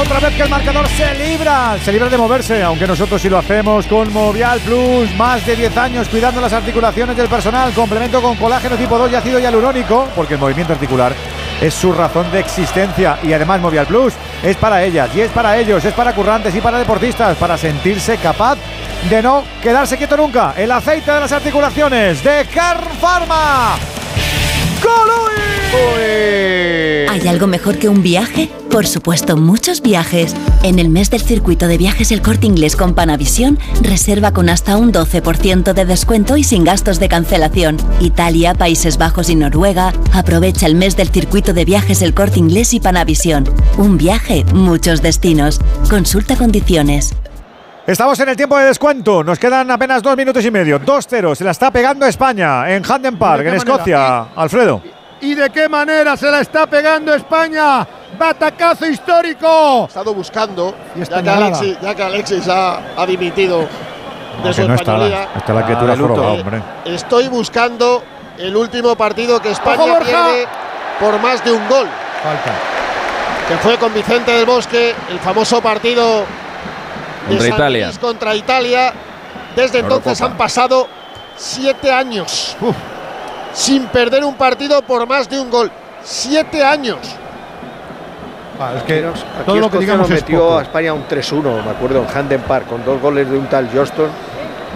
Otra vez que el marcador se libra, se libra de moverse, aunque nosotros sí lo hacemos con Movial Plus, más de 10 años cuidando las articulaciones del personal, complemento con colágeno tipo 2 y ácido hialurónico, porque el movimiento articular es su razón de existencia y además Movial Plus es para ellas y es para ellos, es para currantes y para deportistas, para sentirse capaz de no quedarse quieto nunca. El aceite de las articulaciones de Car Pharma. ¿Hay algo mejor que un viaje? Por supuesto, muchos viajes. En el mes del circuito de viajes El Corte Inglés con Panavisión, reserva con hasta un 12% de descuento y sin gastos de cancelación. Italia, Países Bajos y Noruega. Aprovecha el mes del circuito de viajes El Corte Inglés y Panavisión. Un viaje, muchos destinos. Consulta condiciones. Estamos en el tiempo de descuento. Nos quedan apenas dos minutos y medio. 2-0. Se la está pegando España en Handen Park, ¿De en Escocia. manera? Alfredo. ¿Y de qué manera se la está pegando España? Batacazo histórico. Ha estado buscando, Y ya que. Alexis, ya que Alexis ha, ha dimitido de No, su no está la, está la criatura Ah, hombre. Estoy buscando el último partido que España pierde por más de un gol. Que fue con Vicente del Bosque, el famoso partido de San Italia. Contra Italia. Desde entonces han pasado siete años sin perder un partido por más de un gol. Siete años. es que Aquí todo lo que Escocia digamos nos es metió poco. a España un 3-1, me acuerdo, en Handen Park, con dos goles de un tal Johnston.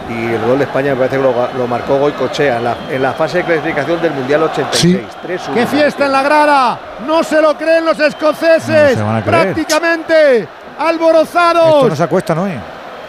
Y el gol de España me parece que lo, lo marcó Goicochea en la, en la fase de clasificación del Mundial 86. 3-1. ¡Qué fiesta en la grada! No se lo creen los escoceses. No se van a creer. Prácticamente alborozados. Esto no se acuestan hoy.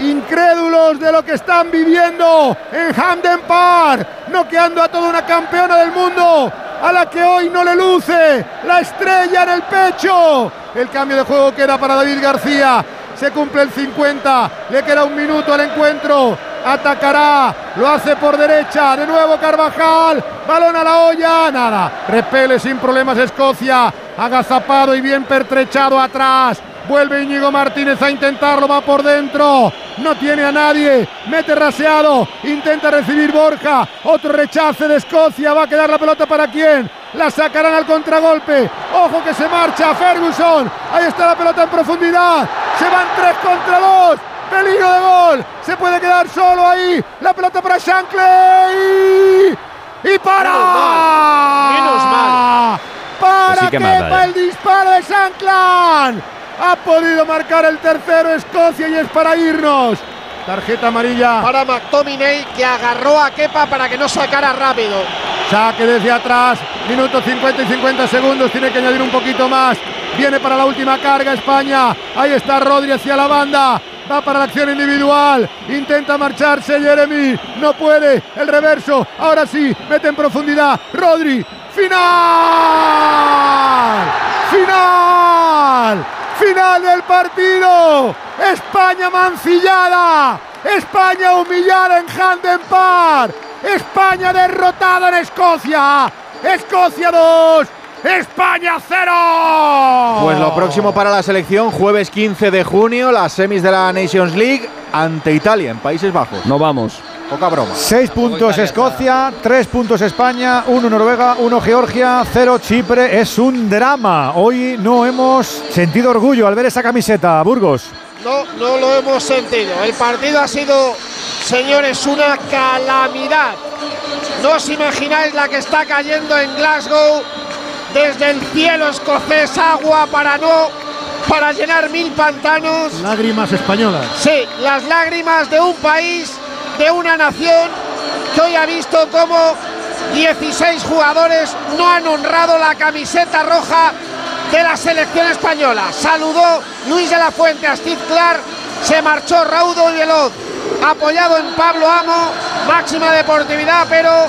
Incrédulos de lo que están viviendo en Hamden Park, noqueando a toda una campeona del mundo, a la que hoy no le luce la estrella en el pecho. El cambio de juego queda para David García. Se cumple el 50, le queda un minuto al encuentro. Atacará, lo hace por derecha, de nuevo Carvajal, balón a la olla, nada, repele sin problemas Escocia, agazapado y bien pertrechado atrás, Vuelve Íñigo Martínez a intentarlo, va por dentro. No tiene a nadie. Mete raseado. Intenta recibir Borja. Otro rechace de Escocia. Va a quedar la pelota para quién. La sacarán al contragolpe. Ojo que se marcha Ferguson. Ahí está la pelota en profundidad. Se van tres contra dos. Peligro de gol. Se puede quedar solo ahí. La pelota para Shankly. Y para. Menos mal. Para Que sí que que manda, para eh. el disparo de Shankland. Ha podido marcar el tercero Escocia y es para irnos. Tarjeta amarilla. Para McTominay que agarró a Kepa para que no sacara rápido. Saque desde atrás. Minuto 50 y 50 segundos. Tiene que añadir un poquito más. Viene para la última carga España. Ahí está Rodri hacia la banda. Va para la acción individual. Intenta marcharse Jeremy. No puede. El reverso. Ahora sí. Mete en profundidad. Rodri. Final. Final. Final del partido. España mancillada. España humillada en Handen Park. España derrotada en Escocia. Escocia 2. España 0. Pues lo próximo para la selección, jueves 15 de junio, las semis de la Nations League ante Italia en Países Bajos. No vamos. Poca broma. Seis puntos Escocia, tres puntos España, uno Noruega, uno Georgia, cero Chipre. Es un drama. Hoy no hemos sentido orgullo al ver esa camiseta, Burgos. No, no lo hemos sentido. El partido ha sido, señores, una calamidad. No os imagináis la que está cayendo en Glasgow desde el cielo escocés, agua para no, para llenar mil pantanos. Lágrimas españolas. Sí, las lágrimas de un país, de una nación que hoy ha visto cómo 16 jugadores no han honrado la camiseta roja de la selección española. Saludó Luis de la Fuente a Steve Clark, se marchó raudo veloz, apoyado en Pablo Amo, máxima deportividad, pero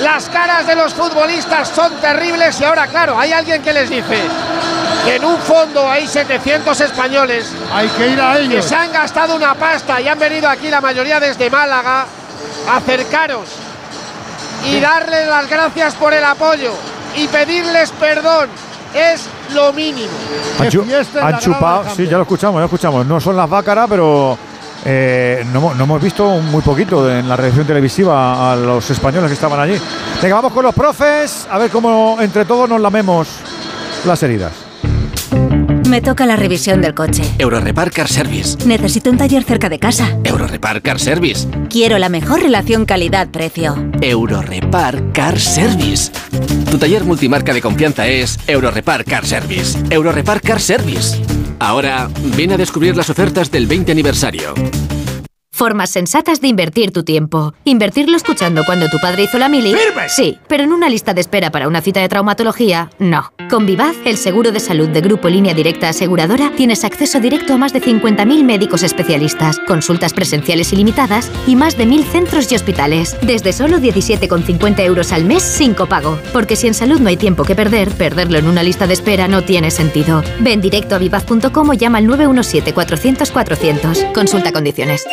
las caras de los futbolistas son terribles y ahora, claro, hay alguien que les dice que en un fondo hay 700 españoles Hay que ir a que ellos. se han gastado una pasta y han venido aquí la mayoría desde Málaga a acercaros y darles las gracias por el apoyo y pedirles perdón. Es lo mínimo. Han, han chupado, sí, ya lo escuchamos, ya lo escuchamos. No son las bácaras, pero eh, no, hemos- no hemos visto muy poquito en la redacción televisiva a los españoles que estaban allí. Venga, vamos con los profes, a ver cómo entre todos nos lamemos las heridas. Me toca la revisión del coche. Eurorepar Car Service. Necesito un taller cerca de casa. Eurorepar Car Service. Quiero la mejor relación calidad-precio. Eurorepar Car Service. Tu taller multimarca de confianza es Eurorepar Car Service. Eurorepar Car Service. Ahora, ven a descubrir las ofertas del 20 aniversario. Formas sensatas de invertir tu tiempo. Invertirlo escuchando cuando tu padre hizo la mili. Sí, pero en una lista de espera para una cita de traumatología, no. Con Vivaz, el seguro de salud de Grupo Línea Directa Aseguradora, tienes acceso directo a más de 50.000 médicos especialistas, consultas presenciales ilimitadas y más de 1.000 centros y hospitales. Desde solo 17,50 euros al mes sin copago. Porque si en salud no hay tiempo que perder, perderlo en una lista de espera no tiene sentido. Ven directo a vivaz.com o llama al 917-400-400. Consulta condiciones.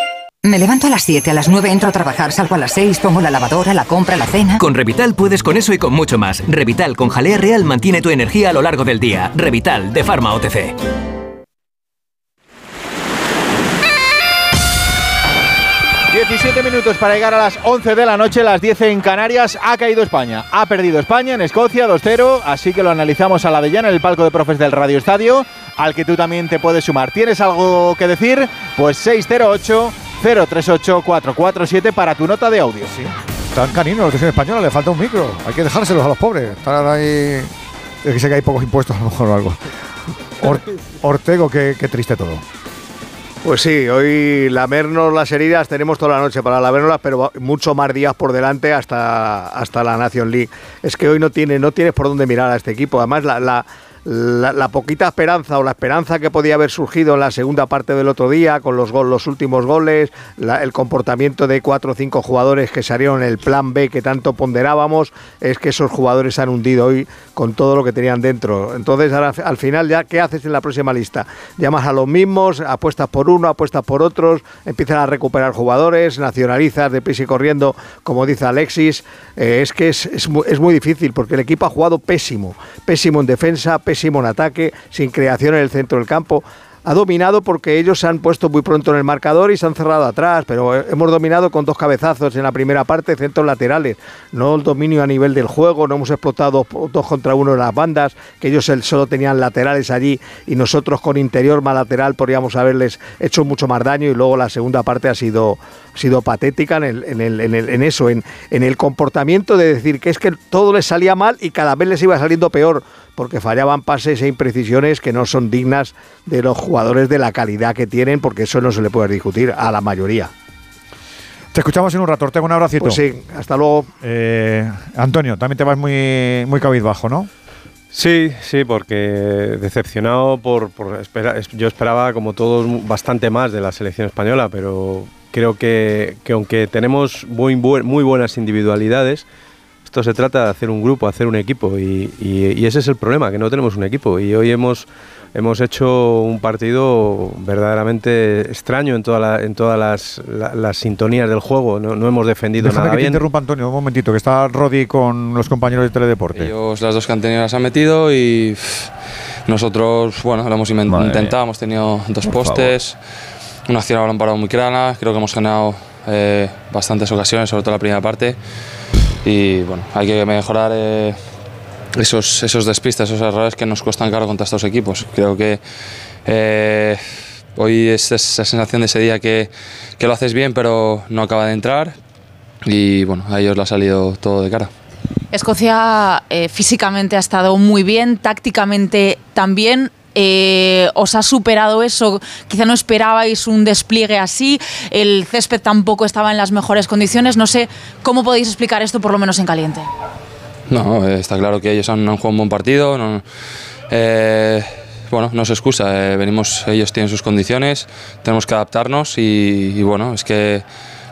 Me levanto a las 7, a las 9 entro a trabajar, salgo a las 6, pongo la lavadora, la compra, la cena. Con Revital puedes con eso y con mucho más. Revital con jalea real mantiene tu energía a lo largo del día. Revital de Pharma OTC. 17 minutos para llegar a las 11 de la noche, las 10 en Canarias. Ha caído España. Ha perdido España en Escocia 2-0. Así que lo analizamos a la de llana en el palco de profes del Radio Estadio, al que tú también te puedes sumar. ¿Tienes algo que decir? Pues 608 038 447 para tu nota de audio. Sí. Tan canino la selección española, le falta un micro. Hay que dejárselos a los pobres. Estar ahí. Es que sé que hay pocos impuestos a lo mejor o algo. Or- Ortego, qué, qué triste todo. Pues sí, hoy lamernos las heridas tenemos toda la noche para lamernoslas, pero mucho más días por delante hasta, hasta la Nation League. Es que hoy no, tiene, no tienes por dónde mirar a este equipo. Además, la, la- la- poquita esperanza o la esperanza que podía haber surgido en la segunda parte del otro día con los, gol- los últimos goles, el comportamiento de cuatro o cinco jugadores que salieron en el plan B que tanto ponderábamos, es que esos jugadores se han hundido hoy con todo lo que tenían dentro. Entonces, ahora, al final, ya ¿qué haces en la próxima lista? Llamas a los mismos, apuestas por uno, apuestas por otros, empiezan a recuperar jugadores, nacionalizas deprisa y corriendo, como dice Alexis. Eh, es que es, es mu- es muy difícil porque el equipo ha jugado pésimo, pésimo en defensa, pésimo en ataque, sin creación en el centro del campo. Ha dominado porque ellos se han puesto muy pronto en el marcador y se han cerrado atrás, pero hemos dominado con dos cabezazos en la primera parte, centros laterales, no el dominio a nivel del juego, no hemos explotado dos, contra uno en las bandas, que ellos el- solo tenían laterales allí y nosotros con interior más lateral podríamos haberles hecho mucho más daño y luego la segunda parte ha sido, patética en, eso, en el comportamiento de decir que es que todo les salía mal y cada vez les iba saliendo peor porque fallaban pases e imprecisiones que no son dignas de los jugadores de la calidad que tienen, porque eso no se le puede discutir a la mayoría. Te escuchamos en un rato, Ortego, un abracito. Pues sí, hasta luego. Eh, Antonio, también te vas muy, muy cabizbajo, ¿no? Sí, sí, porque decepcionado por, por espera- es- yo esperaba como todos bastante más de la selección española, pero creo que, que aunque tenemos muy, muy buenas individualidades, esto se trata de hacer un grupo, hacer un equipo y, y- y ese es el problema, que no tenemos un equipo. Y hoy hemos hemos hecho un partido verdaderamente extraño en, toda la- en todas las, la- las sintonías del juego, no, no hemos defendido Déjame nada que te bien. interrumpa, Antonio, un momentito, que está Rodi con los compañeros de Teledeporte. Ellos las dos que han tenido las han metido y pff, nosotros, bueno, lo hemos intentado, hemos tenido dos Por postes, una acción a balón parado muy clara, creo que hemos ganado eh, bastantes ocasiones, sobre todo la primera parte y bueno, hay que mejorar eh, esos, esos despistes, esos errores que nos cuestan caro contra estos equipos. Creo que eh, hoy es esa sensación de ese día que, que lo haces bien pero no acaba de entrar y bueno, a ellos le ha salido todo de cara. Escocia eh, físicamente ha estado muy bien, tácticamente también. Eh, ¿Os ha superado eso? Quizá no esperabais un despliegue así, el césped tampoco estaba en las mejores condiciones. No sé cómo podéis explicar esto, por lo menos en caliente. No, eh, está claro que ellos han, han jugado un buen partido. no- eh, bueno, no se excusa. eh, venimos, ellos tienen sus condiciones, tenemos que adaptarnos y, y bueno, es que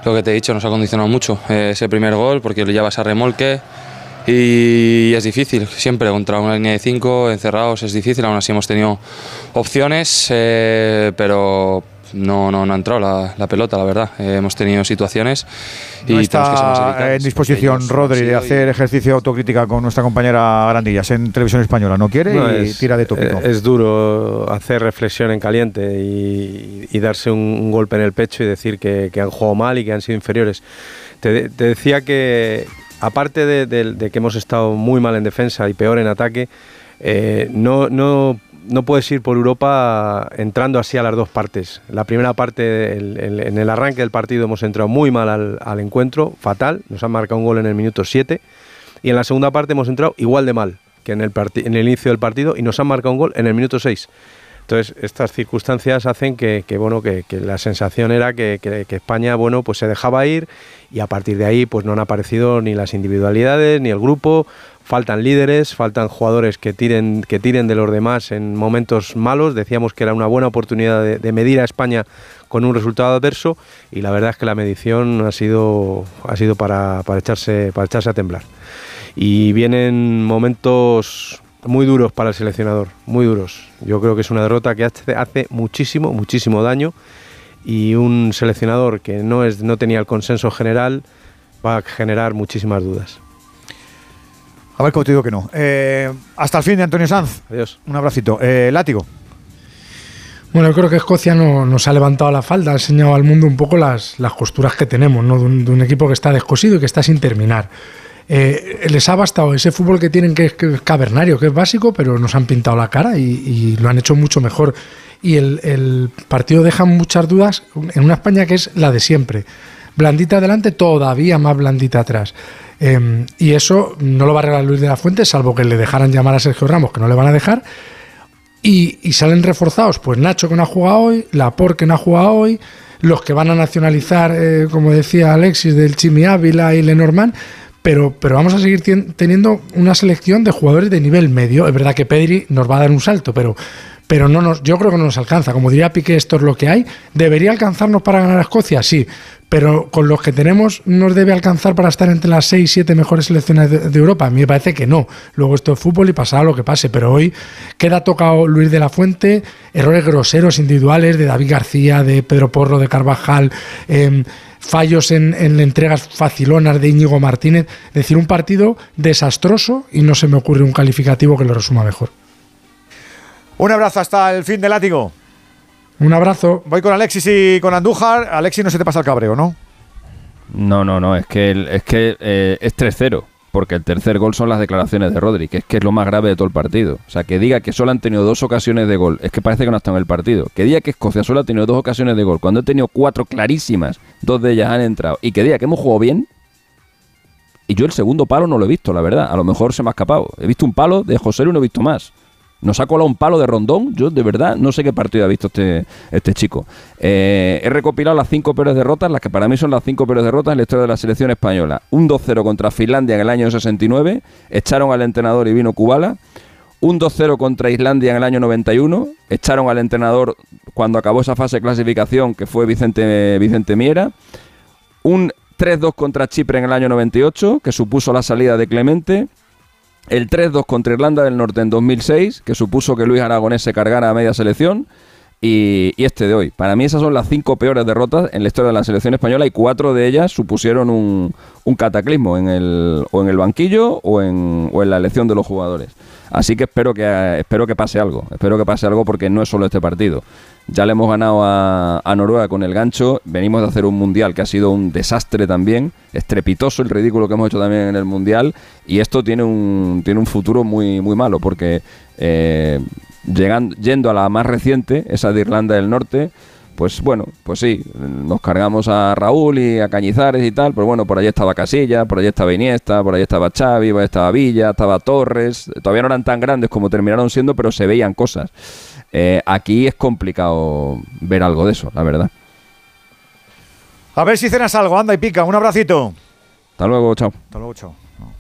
lo que te he dicho nos ha condicionado mucho eh, ese primer gol porque lo llevas a remolque y es difícil. Siempre contra una línea de cinco encerrados es difícil. Aún así hemos tenido opciones, eh, pero no, no, no ha entrado la, la pelota, la verdad. Eh, hemos tenido situaciones y No tenemos que ser más está en disposición Rodri de hacer ejercicio de autocrítica con nuestra compañera Grandillas en televisión española. No quiere No, y es- tira de tópico. eh, Es duro hacer reflexión en caliente y, y darse un, un golpe en el pecho y decir que, que han jugado mal y que han sido inferiores. Te, te decía que, aparte de, que hemos estado muy mal en defensa y peor en ataque, eh, no, no, no puedes ir por Europa entrando así a las dos partes. La primera parte, en el arranque del partido hemos entrado muy mal al, encuentro, fatal, nos han marcado un gol en el minuto 7 y en la segunda parte hemos entrado igual de mal que en el, en el inicio del partido y nos han marcado un gol en el minuto 6. Entonces, estas circunstancias hacen que, bueno, que, la sensación era que España, bueno, pues se dejaba ir y a partir de ahí, pues no han aparecido ni las individualidades ni el grupo. Faltan líderes, faltan jugadores que tiren, que tiren de los demás en momentos malos. Decíamos que era una buena oportunidad de, de medir a España con un resultado adverso y la verdad es que la medición ha sido, ha sido para, para echarse, para echarse a temblar. Y vienen momentos muy duros para el seleccionador, muy duros. Yo creo que es una derrota que hace, hace muchísimo, muchísimo daño y un seleccionador que no, es, no tenía el consenso general va a generar muchísimas dudas. A ver cómo te digo que no. Eh, hasta el fin de Antonio Sanz. Adiós. Un abracito. Eh, látigo. Bueno, yo creo que Escocia no, nos ha levantado la falda, ha enseñado al mundo un poco las, las costuras que tenemos, ¿no? De un, de un equipo que está descosido y que está sin terminar. Eh, les ha bastado ese fútbol que tienen que es, cavernario, que es básico, pero nos han pintado la cara y, y lo han hecho mucho mejor. Y el, partido deja muchas dudas en una España que es la de siempre. Blandita adelante, todavía más blandita atrás. Eh, y eso no lo va a arreglar Luis de la Fuente, salvo que le dejaran llamar a Sergio Ramos, que no le van a dejar. Y, y salen reforzados, pues Nacho que no ha jugado hoy, Lapor que no ha jugado hoy, los que van a nacionalizar, eh, como decía Alexis, del Chimi Ávila y Lenormand, pero, pero vamos a seguir teniendo una selección de jugadores de nivel medio. Es verdad que Pedri nos va a dar un salto, pero, pero no nos, yo creo que no nos alcanza. Como diría Piqué, esto es lo que hay. ¿Debería alcanzarnos para ganar a Escocia? Sí, pero con los que tenemos nos debe alcanzar para estar entre las 6, 7 mejores selecciones de, de Europa. A mí me parece que no. Luego esto es fútbol y pasará lo que pase, pero hoy queda tocado Luis de la Fuente, errores groseros individuales de David García, de Pedro Porro, de Carvajal, em, fallos en, en entregas facilonas de Íñigo Martínez. Es decir, un partido desastroso y no se me ocurre un calificativo que lo resuma mejor. Un abrazo hasta el fin de látigo. Un abrazo. Voy con Alexis y con Andújar. Alexis, no se te pasa el cabreo, ¿no? No, no, no, es que, el- es, que eh, es 3-0, porque el tercer gol son las declaraciones de Rodri, que es que es lo más grave de todo el partido. O sea, que diga que solo han tenido dos ocasiones de gol, es que parece que no estado en el partido. Que diga que Escocia solo ha tenido dos ocasiones de gol, cuando ha tenido cuatro clarísimas, dos de ellas han entrado, y que diga que hemos jugado bien. Y yo el segundo palo no lo he visto, la verdad. A lo mejor se me ha escapado. He visto un palo de José y no he visto más. Nos ha colado un palo de rondón. Yo, de verdad, no sé qué partido ha visto este, este chico. Eh, he recopilado las cinco peores derrotas, las que para mí son las cinco peores derrotas en la historia de la selección española. Un 2-0 contra Finlandia en el año 69. Echaron al entrenador y vino Kubala. Un 2-0 contra Islandia en el año 91. Echaron al entrenador cuando acabó esa fase de clasificación, que fue Vicente, Vicente Miera. Un 3-2 contra Chipre en el año 98, que supuso la salida de Clemente. El 3-2 contra Irlanda del Norte en 2006, que supuso que Luis Aragonés se cargara a media selección. Y, este de hoy. Para mí esas son las cinco peores derrotas en la historia de la selección española y cuatro de ellas supusieron un, un cataclismo en el, o en el banquillo o en, o en la elección de los jugadores. Así que espero que espero que pase algo. Espero que pase algo porque no es solo este partido. Ya le hemos ganado a, a Noruega con el gancho. Venimos de hacer un mundial que ha sido un desastre también. Estrepitoso el ridículo que hemos hecho también en el mundial. Y esto tiene un, tiene un futuro muy, muy malo porque eh, llegando, yendo a la más reciente, esa de Irlanda del Norte, pues bueno, pues sí, nos cargamos a Raúl y a Cañizares y tal, pero bueno, por allí estaba Casilla, por allí estaba Iniesta, por allí estaba Xavi, por allí estaba Villa, estaba Torres, todavía no eran tan grandes como terminaron siendo, pero se veían cosas. Eh, aquí es complicado ver algo de eso, la verdad. A ver si cenas algo, anda y pica. Un abracito. Hasta luego, chao. Hasta luego, chao.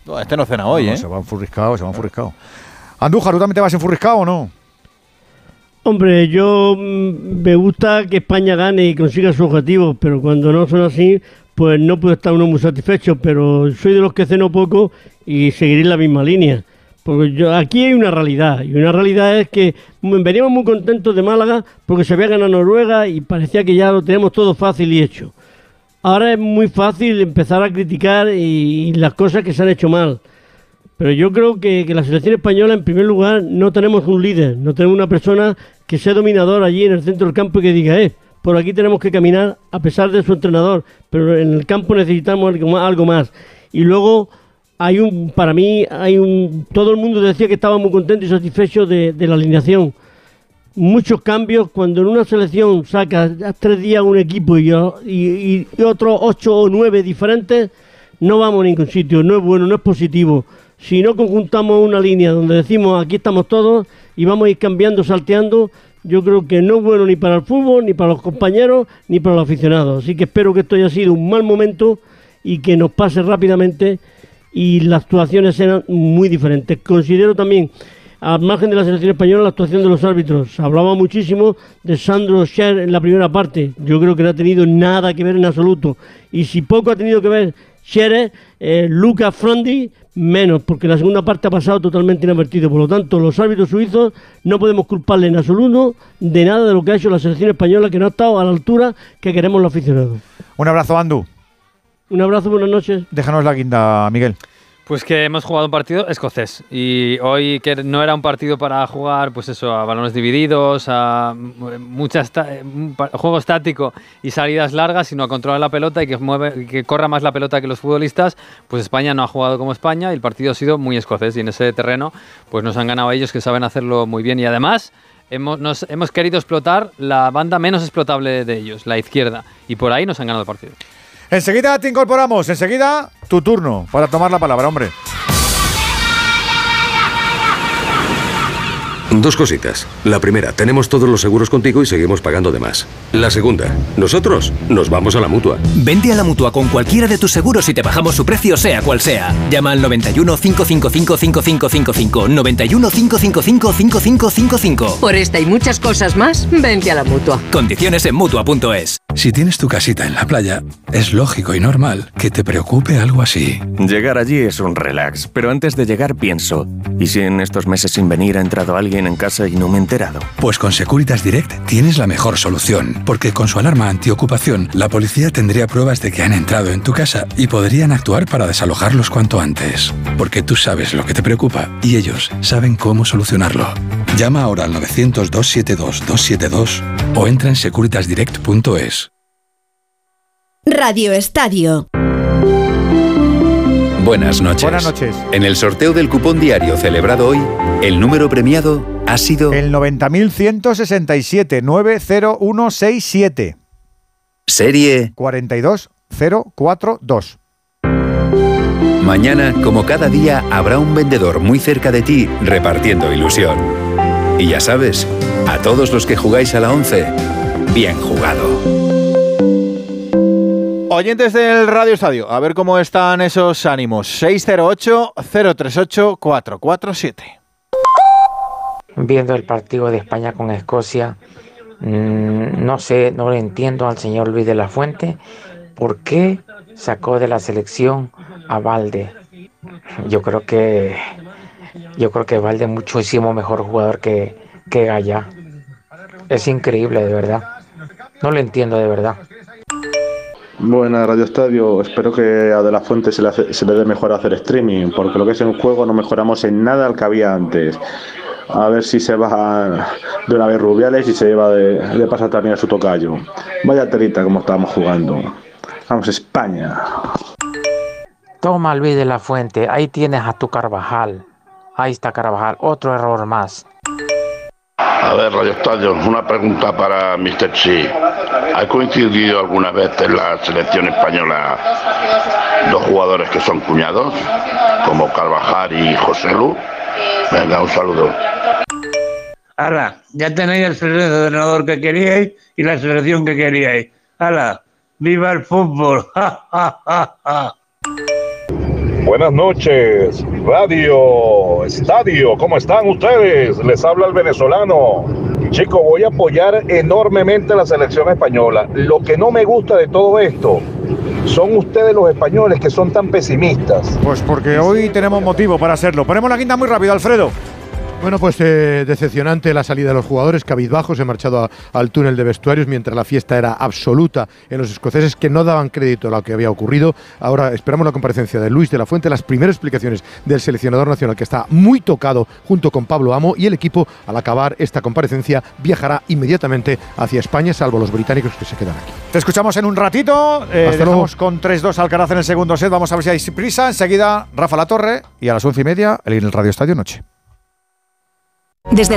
No, este no cena hoy, No, ¿eh? Se va enfurriscado, se va enfurriscado. Andújar, ¿tú también te vas enfurriscado o no? Hombre, yo mm, me gusta que España gane y consiga su objetivo, pero cuando no son así, pues no puedo estar uno muy satisfecho, pero soy de los que ceno poco y seguiré la misma línea. Porque yo, aquí hay una realidad, y una realidad es que veníamos muy contentos de Málaga porque se había ganado Noruega y parecía que ya lo tenemos todo fácil y hecho. Ahora es muy fácil empezar a criticar y las cosas que se han hecho mal. Pero yo creo que, la selección española, en primer lugar, no tenemos un líder, no tenemos una persona que sea dominador allí en el centro del campo y que diga, eh, por aquí tenemos que caminar a pesar de su entrenador, pero en el campo necesitamos algo más. Y luego hay un, para mí, hay un, todo el mundo decía que estaba muy contento y satisfecho de, la alineación. Muchos cambios cuando en una selección sacas tres días un equipo y, y, y otros ocho o nueve diferentes, no vamos a ningún sitio, no es bueno, no es positivo. Si no conjuntamos una línea donde decimos aquí estamos todos y vamos a ir cambiando, salteando, yo creo que no es bueno ni para el fútbol, ni para los compañeros, ni para los aficionados. Así que espero que esto haya sido un mal momento y que nos pase rápidamente y las actuaciones sean muy diferentes. Considero también, al margen de la selección española, la actuación de los árbitros. Hablaba muchísimo de Sandro Scher en la primera parte. Yo creo que no ha tenido nada que ver en absoluto. Y si poco ha tenido que ver Scher, eh, Luca Frondi menos, porque la segunda parte ha pasado totalmente inadvertido. Por lo tanto, los árbitros suizos no podemos culparle en absoluto de nada de lo que ha hecho la selección española, que no ha estado a la altura que queremos los aficionados. Un abrazo, Andu. Un abrazo, buenas noches. Déjanos la guinda, Miguel. Pues que hemos jugado un partido escocés y hoy que no era un partido para jugar, pues eso, a balones divididos, a juego estático y salidas largas, sino a controlar la pelota y que corra más la pelota que los futbolistas. Pues España no ha jugado como España y el partido ha sido muy escocés y en ese terreno, pues nos han ganado ellos que saben hacerlo muy bien y además hemos querido explotar la banda menos explotable de ellos, la izquierda, y por ahí nos han ganado el partido. Enseguida te incorporamos, enseguida tu turno para tomar la palabra, hombre. Dos cositas. La primera, tenemos todos los seguros contigo y seguimos pagando de más. La segunda, nosotros nos vamos a la mutua. Vente a la mutua con cualquiera de tus seguros y te bajamos su precio, sea cual sea. Llama al 91 555 5555. 91 555 5555. Por esta y muchas cosas más, vente a la mutua. Condiciones en mutua.es. Si tienes tu casita en la playa, es lógico y normal que te preocupe algo así. Llegar allí es un relax, pero antes de llegar pienso, ¿y si en estos meses sin venir ha entrado alguien en casa y no me he enterado? Pues con Securitas Direct tienes la mejor solución, porque con su alarma antiocupación, la policía tendría pruebas de que han entrado en tu casa y podrían actuar para desalojarlos cuanto antes. Porque tú sabes lo que te preocupa y ellos saben cómo solucionarlo. Llama ahora al 900-272-272 o entra en securitasdirect.es. Radio Estadio. Buenas noches. Buenas noches. En el sorteo del cupón diario celebrado hoy, el número premiado ha sido El 90.167 90167 serie 42042. Mañana, como cada día, habrá un vendedor muy cerca de ti repartiendo ilusión. Y ya sabes, a todos los que jugáis a la 11, bien jugado. Oyentes del Radio Estadio, a ver cómo están esos ánimos. 608-038-447. Viendo el partido de España con Escocia, mm, no sé, no le entiendo al señor Luis de la Fuente por qué sacó de la selección a Valde. Yo creo que yo creo que Valde es muchísimo mejor jugador que, que Gaya. Es increíble, de verdad. No lo entiendo de verdad. Buena Radio Estadio, espero que a De La Fuente se le, hace- se le dé mejor hacer streaming, porque lo que es en juego no mejoramos en nada al que había antes. A ver si se baja de una vez Rubiales y se lleva de, de pasar también a su tocayo. Vaya telita como estábamos jugando. Vamos, España. Toma Luis de la Fuente, ahí tienes a tu Carvajal. Ahí está Carvajal, otro error más. A ver, Radio Estadio, una pregunta para Mr. Chi. ¿Ha coincidido alguna vez en la selección española dos jugadores que son cuñados, como Carvajal y José Lu? Venga, un saludo. Hala, ya tenéis el seleccionador que queríais y la selección que queríais. Hala, viva el fútbol. Ja, ja, ja, ja. Buenas noches, Radio Estadio, ¿cómo están ustedes? Les habla el venezolano. Chico, voy a apoyar enormemente a la selección española. Lo que no me gusta de todo esto son ustedes los españoles que son tan pesimistas. Pues porque hoy tenemos motivo para hacerlo. Ponemos la guinda muy rápido, Alfredo. Bueno, pues eh, decepcionante la salida de los jugadores, cabizbajos, se han marchado a- al túnel de vestuarios mientras la fiesta era absoluta en los escoceses que no daban crédito a lo que había ocurrido. Ahora esperamos la comparecencia de Luis de la Fuente, las primeras explicaciones del seleccionador nacional que está muy tocado junto con Pablo Amo y el equipo al acabar esta comparecencia viajará inmediatamente hacia España, salvo los británicos que se quedan aquí. Te escuchamos en un ratito. Eh, dejamos con 3-2 Alcaraz en el segundo set. Vamos a ver si hay prisa. Enseguida, Rafa La Torre. Y a las once y media, el Radio Estadio Noche. Desde